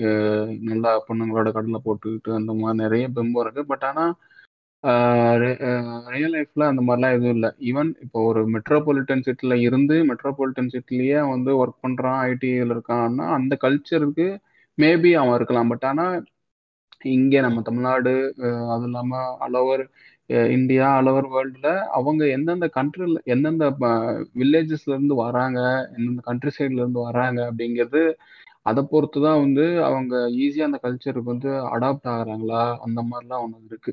நல்லா பொண்ணுங்களோட கடலை போட்டுக்கிட்டு அந்த மாதிரி நிறைய பிம்பம் இருக்கு. பட் ஆனா ரியல் லைஃப்ல அந்த மாதிரிலாம் எதுவும் இல்லை. ஈவன் இப்போ ஒரு மெட்ரோபாலிட்டன் சிட்டில இருந்து மெட்ரோபாலிட்டன் சிட்டிலேயே வந்து ஒர்க் பண்றான் ஐடியில் இருக்கான்னா அந்த கல்ச்சருக்கு மேபி அவன் இருக்கலாம். பட் ஆனா இங்கே நம்ம தமிழ்நாடு அதுவும் அது இல்லாம ஆல் இந்தியா ஆல் ஓவர் வேர்ல்டுல அவங்க எந்தெந்த கண்ட்ரில எந்தெந்த வில்லேஜஸ்ல இருந்து வராங்க எந்தெந்த கண்ட்ரி சைட்ல இருந்து வராங்க அப்படிங்கிறது அதை பொறுத்து தான் வந்து அவங்க ஈஸியா அந்த கல்ச்சருக்கு வந்து அடாப்ட் ஆகுறாங்களா? அந்த மாதிரிலாம் ஒன்று இருக்கு.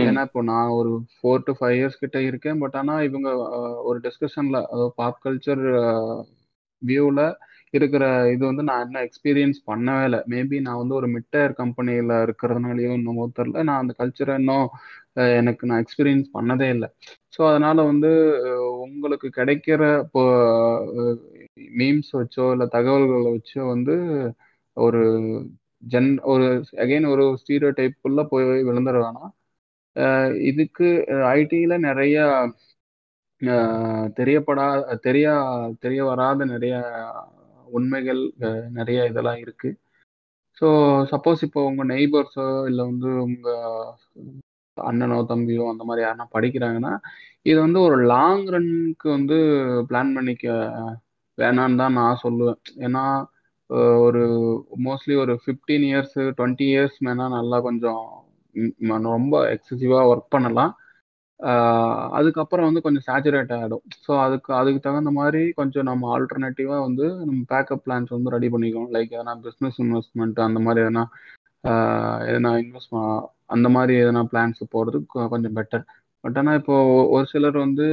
ஏன்னா இப்போ நான் ஒரு ஃபோர் டு ஃபைவ் இயர்ஸ் கிட்ட இருக்கேன். பட் ஆனா இவங்க ஒரு டிஸ்கஷன்ல அதாவது பாப் கல்ச்சர் வியூவில் இருக்கிற இது வந்து நான் இன்னும் எக்ஸ்பீரியன்ஸ் பண்ணவே இல்லை. மேபி நான் வந்து ஒரு மிட் டயர் கம்பெனியில் இருக்கிறதுனாலயோ இன்னும் தெரியல. நான் அந்த கல்ச்சரை இன்னும் எனக்கு நான் எக்ஸ்பீரியன்ஸ் பண்ணதே இல்லை. ஸோ அதனால வந்து உங்களுக்கு கிடைக்கிற இப்போ மீம்ஸ் வச்சோ இல்லை தகவல்களை வச்சோ வந்து ஒரு ஜென் ஒரு அகைன் ஒரு ஸ்டீரியோ டைப்புள்ள போய் விழுந்துட வேணாம். இதுக்கு ஐடியில் நிறைய தெரியப்படா தெரிய தெரிய வராத நிறைய உண்மைகள் நிறைய இதெல்லாம் இருக்குது ஸோ சப்போஸ் இப்போ உங்கள் நெய்பர்ஸோ இல்லை வந்து உங்கள் அண்ணனோ தம்பியோ அந்த மாதிரி யாருன்னா படிக்கிறாங்கன்னா இது வந்து ஒரு லாங் ரன்க்கு வந்து பிளான் பண்ணிக்க வேணான்னு தான் நான் சொல்லுவேன். ஏன்னா ஒரு மோஸ்ட்லி ஒரு ஃபிஃப்டீன் இயர்ஸ் டுவெண்ட்டி இயர்ஸ் மேனா நல்லா கொஞ்சம் ரொம்ப எக்ஸசிவாக ஒர்க் பண்ணலாம். அதுக்கப்புறம் வந்து கொஞ்சம் சேச்சுரேட் ஆகிடும் ஸோ அதுக்கு அதுக்கு தகுந்த மாதிரி கொஞ்சம் நம்ம ஆல்டர்னேட்டிவாக வந்து நம்ம பேக்கப் பிளான்ஸ் வந்து ரெடி பண்ணிக்கணும். லைக் எதனா பிஸ்னஸ் இன்வெஸ்ட்மெண்ட் அந்த மாதிரி எதனா எதனா இன்வெஸ்ட் அந்த மாதிரி எதனா பிளான்ஸ் போகிறது கொஞ்சம் பெட்டர் பட் ஆனால் இப்போ ஒரு சிலர் வந்து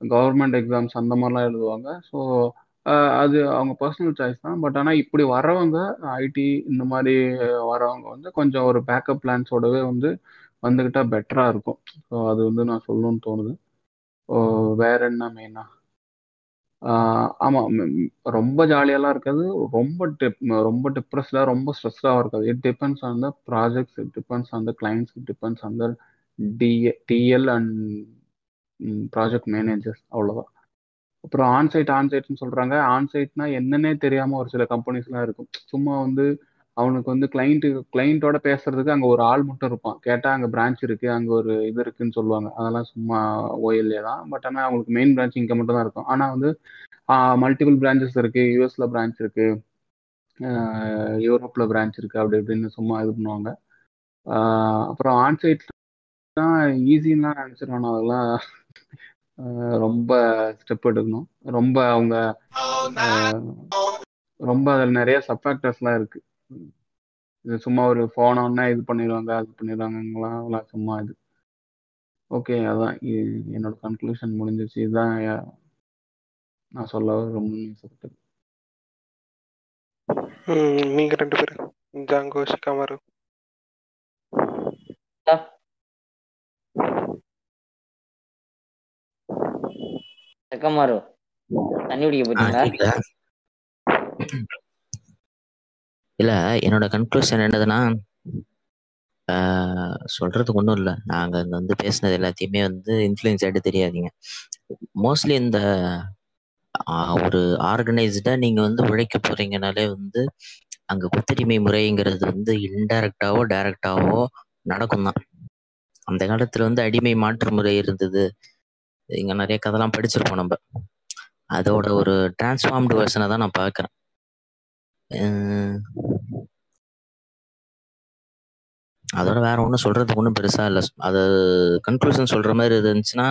கவர்மெண்ட் எக்ஸாம்ஸ் அந்த மாதிரிலாம் எழுதுவாங்க. ஸோ அது அவங்க பர்சனல் சாய்ஸ் தான். பட் ஆனால் இப்படி வரவங்க ஐடி இந்த மாதிரி வரவங்க வந்து கொஞ்சம் ஒரு பேக்கப் பிளான்ஸோடவே வந்து வந்துக்கிட்டால் பெட்டராக இருக்கும். ஸோ அது வந்து நான் சொல்லணும்னு தோணுது. ஓ, வேற என்ன மெயினாக ஆமாம் ரொம்ப ஜாலியாலாம் இருக்காது. ரொம்ப டிப் ரொம்ப டிப்ரெஸ்டாக ரொம்ப ஸ்ட்ரெஸ்டாக இருக்காது. It depends on the projects it depends on the clients it depends on the TA TL and project managers அவ்வளோதான் அப்புறம் ஆன்சைட் ஆன்சைட்னு சொல்றாங்க. ஆன்சைட்னா என்னன்னே தெரியாம ஒரு சில கம்பெனிஸ்லாம் இருக்கும். சும்மா வந்து அவனுக்கு வந்து கிளைண்ட்டு கிளைண்ட்டோட பேசுறதுக்கு அங்க ஒரு ஆள் மட்டும் இருப்பான். கேட்டா அங்க பிரான்ச் இருக்கு அங்க ஒரு இது இருக்குன்னு சொல்லுவாங்க. அதெல்லாம் சும்மா ஓஎல்ஏ தான். பட் ஆனா அவங்களுக்கு மெயின் பிரான்ச் இங்க மட்டும் தான் இருக்கும். ஆனா வந்து மல்டிபிள் பிரான்ச்சஸ் இருக்கு. யூஎஸ்ல பிரான்ச் இருக்கு. யூரோப்ல பிரான்ச் இருக்கு. அப்படி இப்படின்னு சும்மா இது பண்ணுவாங்க. அப்புறம் ஆன்சைட் தான் ஈஸின்லாம் நினைச்சிருவானு அதெல்லாம். ரொம்ப ஸ்டெப் எடுக்கணும். ரொம்ப அவங்க ரொம்ப அதில் நிறைய சப்ஃபேக்டர்ஸ்லாம் இருக்குது இது சும்மா ஒரு ஃபோன் ஒன்னா இது பண்ணிடுவாங்க அது பண்ணிடுவாங்கலாம் சும்மா இது. ஓகே அதான். என்னோட கன்க்ளூஷன் முடிஞ்சிச்சு இதுதான் நான் சொல்ல ரொம்ப சொல்லிட்டு ம், நீங்க ரெண்டு பேரும். ஜாங்கோ ஷிகாமரு. செக்கமாரு தண்ணி குடிக்க கேக்குதா? இல்லை என்னோட கன்க்ளூஷன் என்னதுன்னா சொல்றதுக்கு ஒன்றும் இல்லை. நாங்கள் இங்கே வந்து பேசுனது எல்லாத்தையுமே வந்து இன்ஃப்ளூயன்ஸ் ஆகிட்டு தெரியாதீங்க. மோஸ்ட்லி இந்த ஒரு ஆர்கனைஸ்டாக நீங்கள் வந்து உழைக்க போறீங்கனாலே வந்து அங்கே குத்தடிமை முறைங்கிறது வந்து இன்டைரக்டாவோ டைரக்டாவோ நடக்கும் தான். அந்த காலத்தில் வந்து அடிமை மாற்று முறை இருந்தது. இங்கே நிறைய கதைலாம் படிச்சிருப்போம் நம்ம. அதோட ஒரு டிரான்ஸ்ஃபார்ம்டு வெர்ஷனை தான் நான் பார்க்குறேன். அதோட வேற ஒன்றும் சொல்றதுக்கு ஒன்றும் பெருசா இல்லை. அது கன்க்ளூஷன் சொல்ற மாதிரி இருந்துச்சுன்னா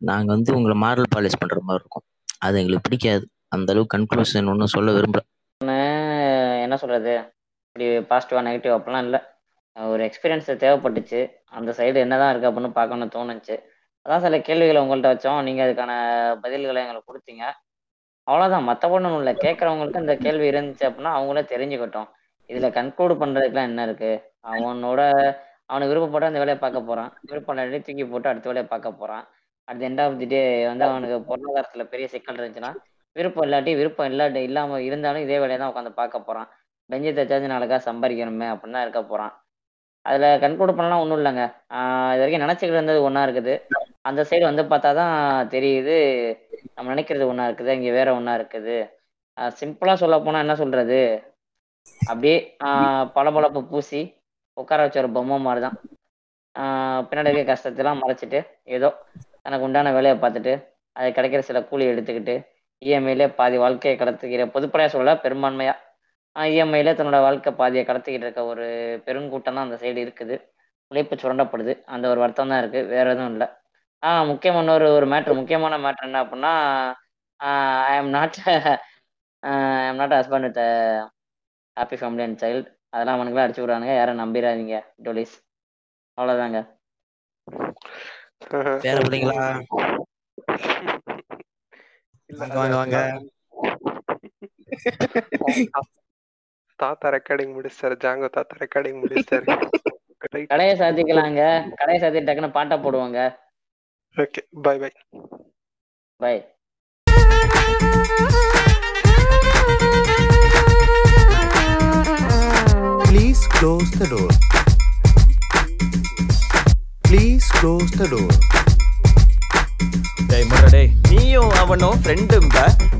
நாங்க வந்து உங்களை மாரல் பாலிஷ் பண்ற மாதிரி இருக்கும். அது எங்களுக்கு பிடிக்காது. அந்த அளவுக்கு கன்க்ளூஷன் ஒன்றும் சொல்ல விரும்பல. என்ன சொல்றது? இப்படி பாசிட்டிவா நெகட்டிவ் அப்படிலாம் இல்லை. ஒரு எக்ஸ்பீரியன்ஸ் தேவைப்பட்டுச்சு. அந்த சைடு என்னதான் இருக்கு அப்படின்னு பார்க்கணும்னு தோணுச்சு. அதான் சில கேள்விகளை உங்கள்கிட்ட வச்சோம். நீங்க அதுக்கான பதில்களை எங்களுக்கு கொடுத்தீங்க. அவ்வளோதான் மற்ற ஒன்றும் இல்லை. கேட்குறவங்களுக்கு இந்த கேள்வி இருந்துச்சு அப்படின்னா அவங்களே தெரிஞ்சுக்கட்டும். இதுல கன்க்ளூட் பண்றதுக்குலாம் என்ன இருக்கு? அவனோட அவனுக்கு விருப்பப்பட்டு அந்த வேலையை பார்க்க போறான். விருப்பம் இல்லாட்டி தூக்கி போட்டு அடுத்த வேலையை பார்க்க போறான். At end of the day வந்து அவனுக்கு பொருளாதாரத்துல பெரிய சிக்கல் இருந்துச்சுன்னா விருப்பம் இல்லாட்டி விருப்பம் இல்லாட்டி இல்லாம இருந்தாலும் இதே வேலையை தான் உட்காந்து பார்க்க போறான். பெஞ்சு தச்சாச்சு நாளைக்கா சம்பாதிக்கணுமே அப்படின்னு தான் இருக்க போறான். அதுல கன்க்ளூட் பண்ணலாம் ஒன்றும் இல்லைங்க. இது வரைக்கும் நினைச்சுக்கிட்டு இருந்தது ஒன்றா இருக்குது. அந்த சைடு வந்து பார்த்தா தான் தெரியுது. நம்ம நினைக்கிறது ஒன்றா இருக்குது இங்கே வேற ஒன்றா இருக்குது. சிம்பிளாக சொல்ல போனால் என்ன சொல்றது? அப்படியே பளபளப்பு பூசி உட்கார வச்ச ஒரு பொம்மை மாதிரி தான் பின்னாடி இருக்க கஷ்டத்தெல்லாம் மறைச்சிட்டு ஏதோ தனக்கு உண்டான வேலையை பார்த்துட்டு அது கிடைக்கிற சில கூலி எடுத்துக்கிட்டு இஎம்ஐலே பாதி வாழ்க்கையை கடத்துக்கிற பொதுப்படையாக சொல்ல பெரும்பான்மையாக இஎம்ஐல தன்னோட வாழ்க்கை பாதியை கடத்திக்கிட்டு இருக்க ஒரு பெருங்கூட்டம் தான் அந்த சைடு இருக்குது. உழைப்பு சுரண்டப்படுது. அந்த ஒரு வருத்தம் தான் இருக்குது வேற எதுவும் இல்லை. ஆ முக்கியமான ஒரு ஒரு மேட்ரு முக்கியமான மேட்ரு என்ன அப்படின்னா I am not I am not husband with happy family and child அதெல்லாம் அவனுக்குலாம் அடிச்சு விடுறானுங்க. யாரும் நம்பிடாதீங்க டோலிஸ் அவ்வளோதாங்க வாங்க வாங்க. தாத்தா ரெக்கார்டிங் முடிச்சாரு ஜாங்கோ தாத்தா ரெக்கார்டிங் முடிச்சாரு. கடையை சாத்திக்கலாங்க. கடையை சாத்தி டக்குன்னு பாட்டை போடுவாங்க. Okay bye bye bye Please close the door. Please close the door. டேய் முரடே. நீயும் அவனும் ஃப்ரெண்டும்ப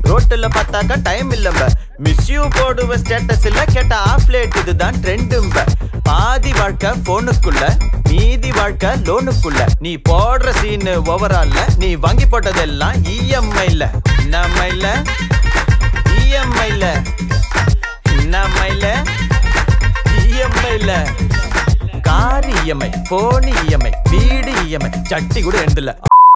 ரோட்டில் பார்த்தாக்கா டைம் இல்லம்ப. மிஸ் யூ போடுவ ஸ்டேட்டஸ் இல்ல கேட்ட ஆஃப் லேட் இதுதான் ட்ரெண்டும்ப பாதி வாழ்க்கை போனுக்குள்ள மீதி வாழ்க்கை லோனுக்குள்ள நீ போடுற சீனு ஓவரால்ல நீ வாங்கி போட்டதெல்லாம் இஎம்ஐல நம்மைல இஎம்ஐல நம்மைல இஎம்ஐல கார் இஎம்ஐ போன் இஎம்ஐ வீடு இஎம்ஐ சட்டி கூட எழுந்தல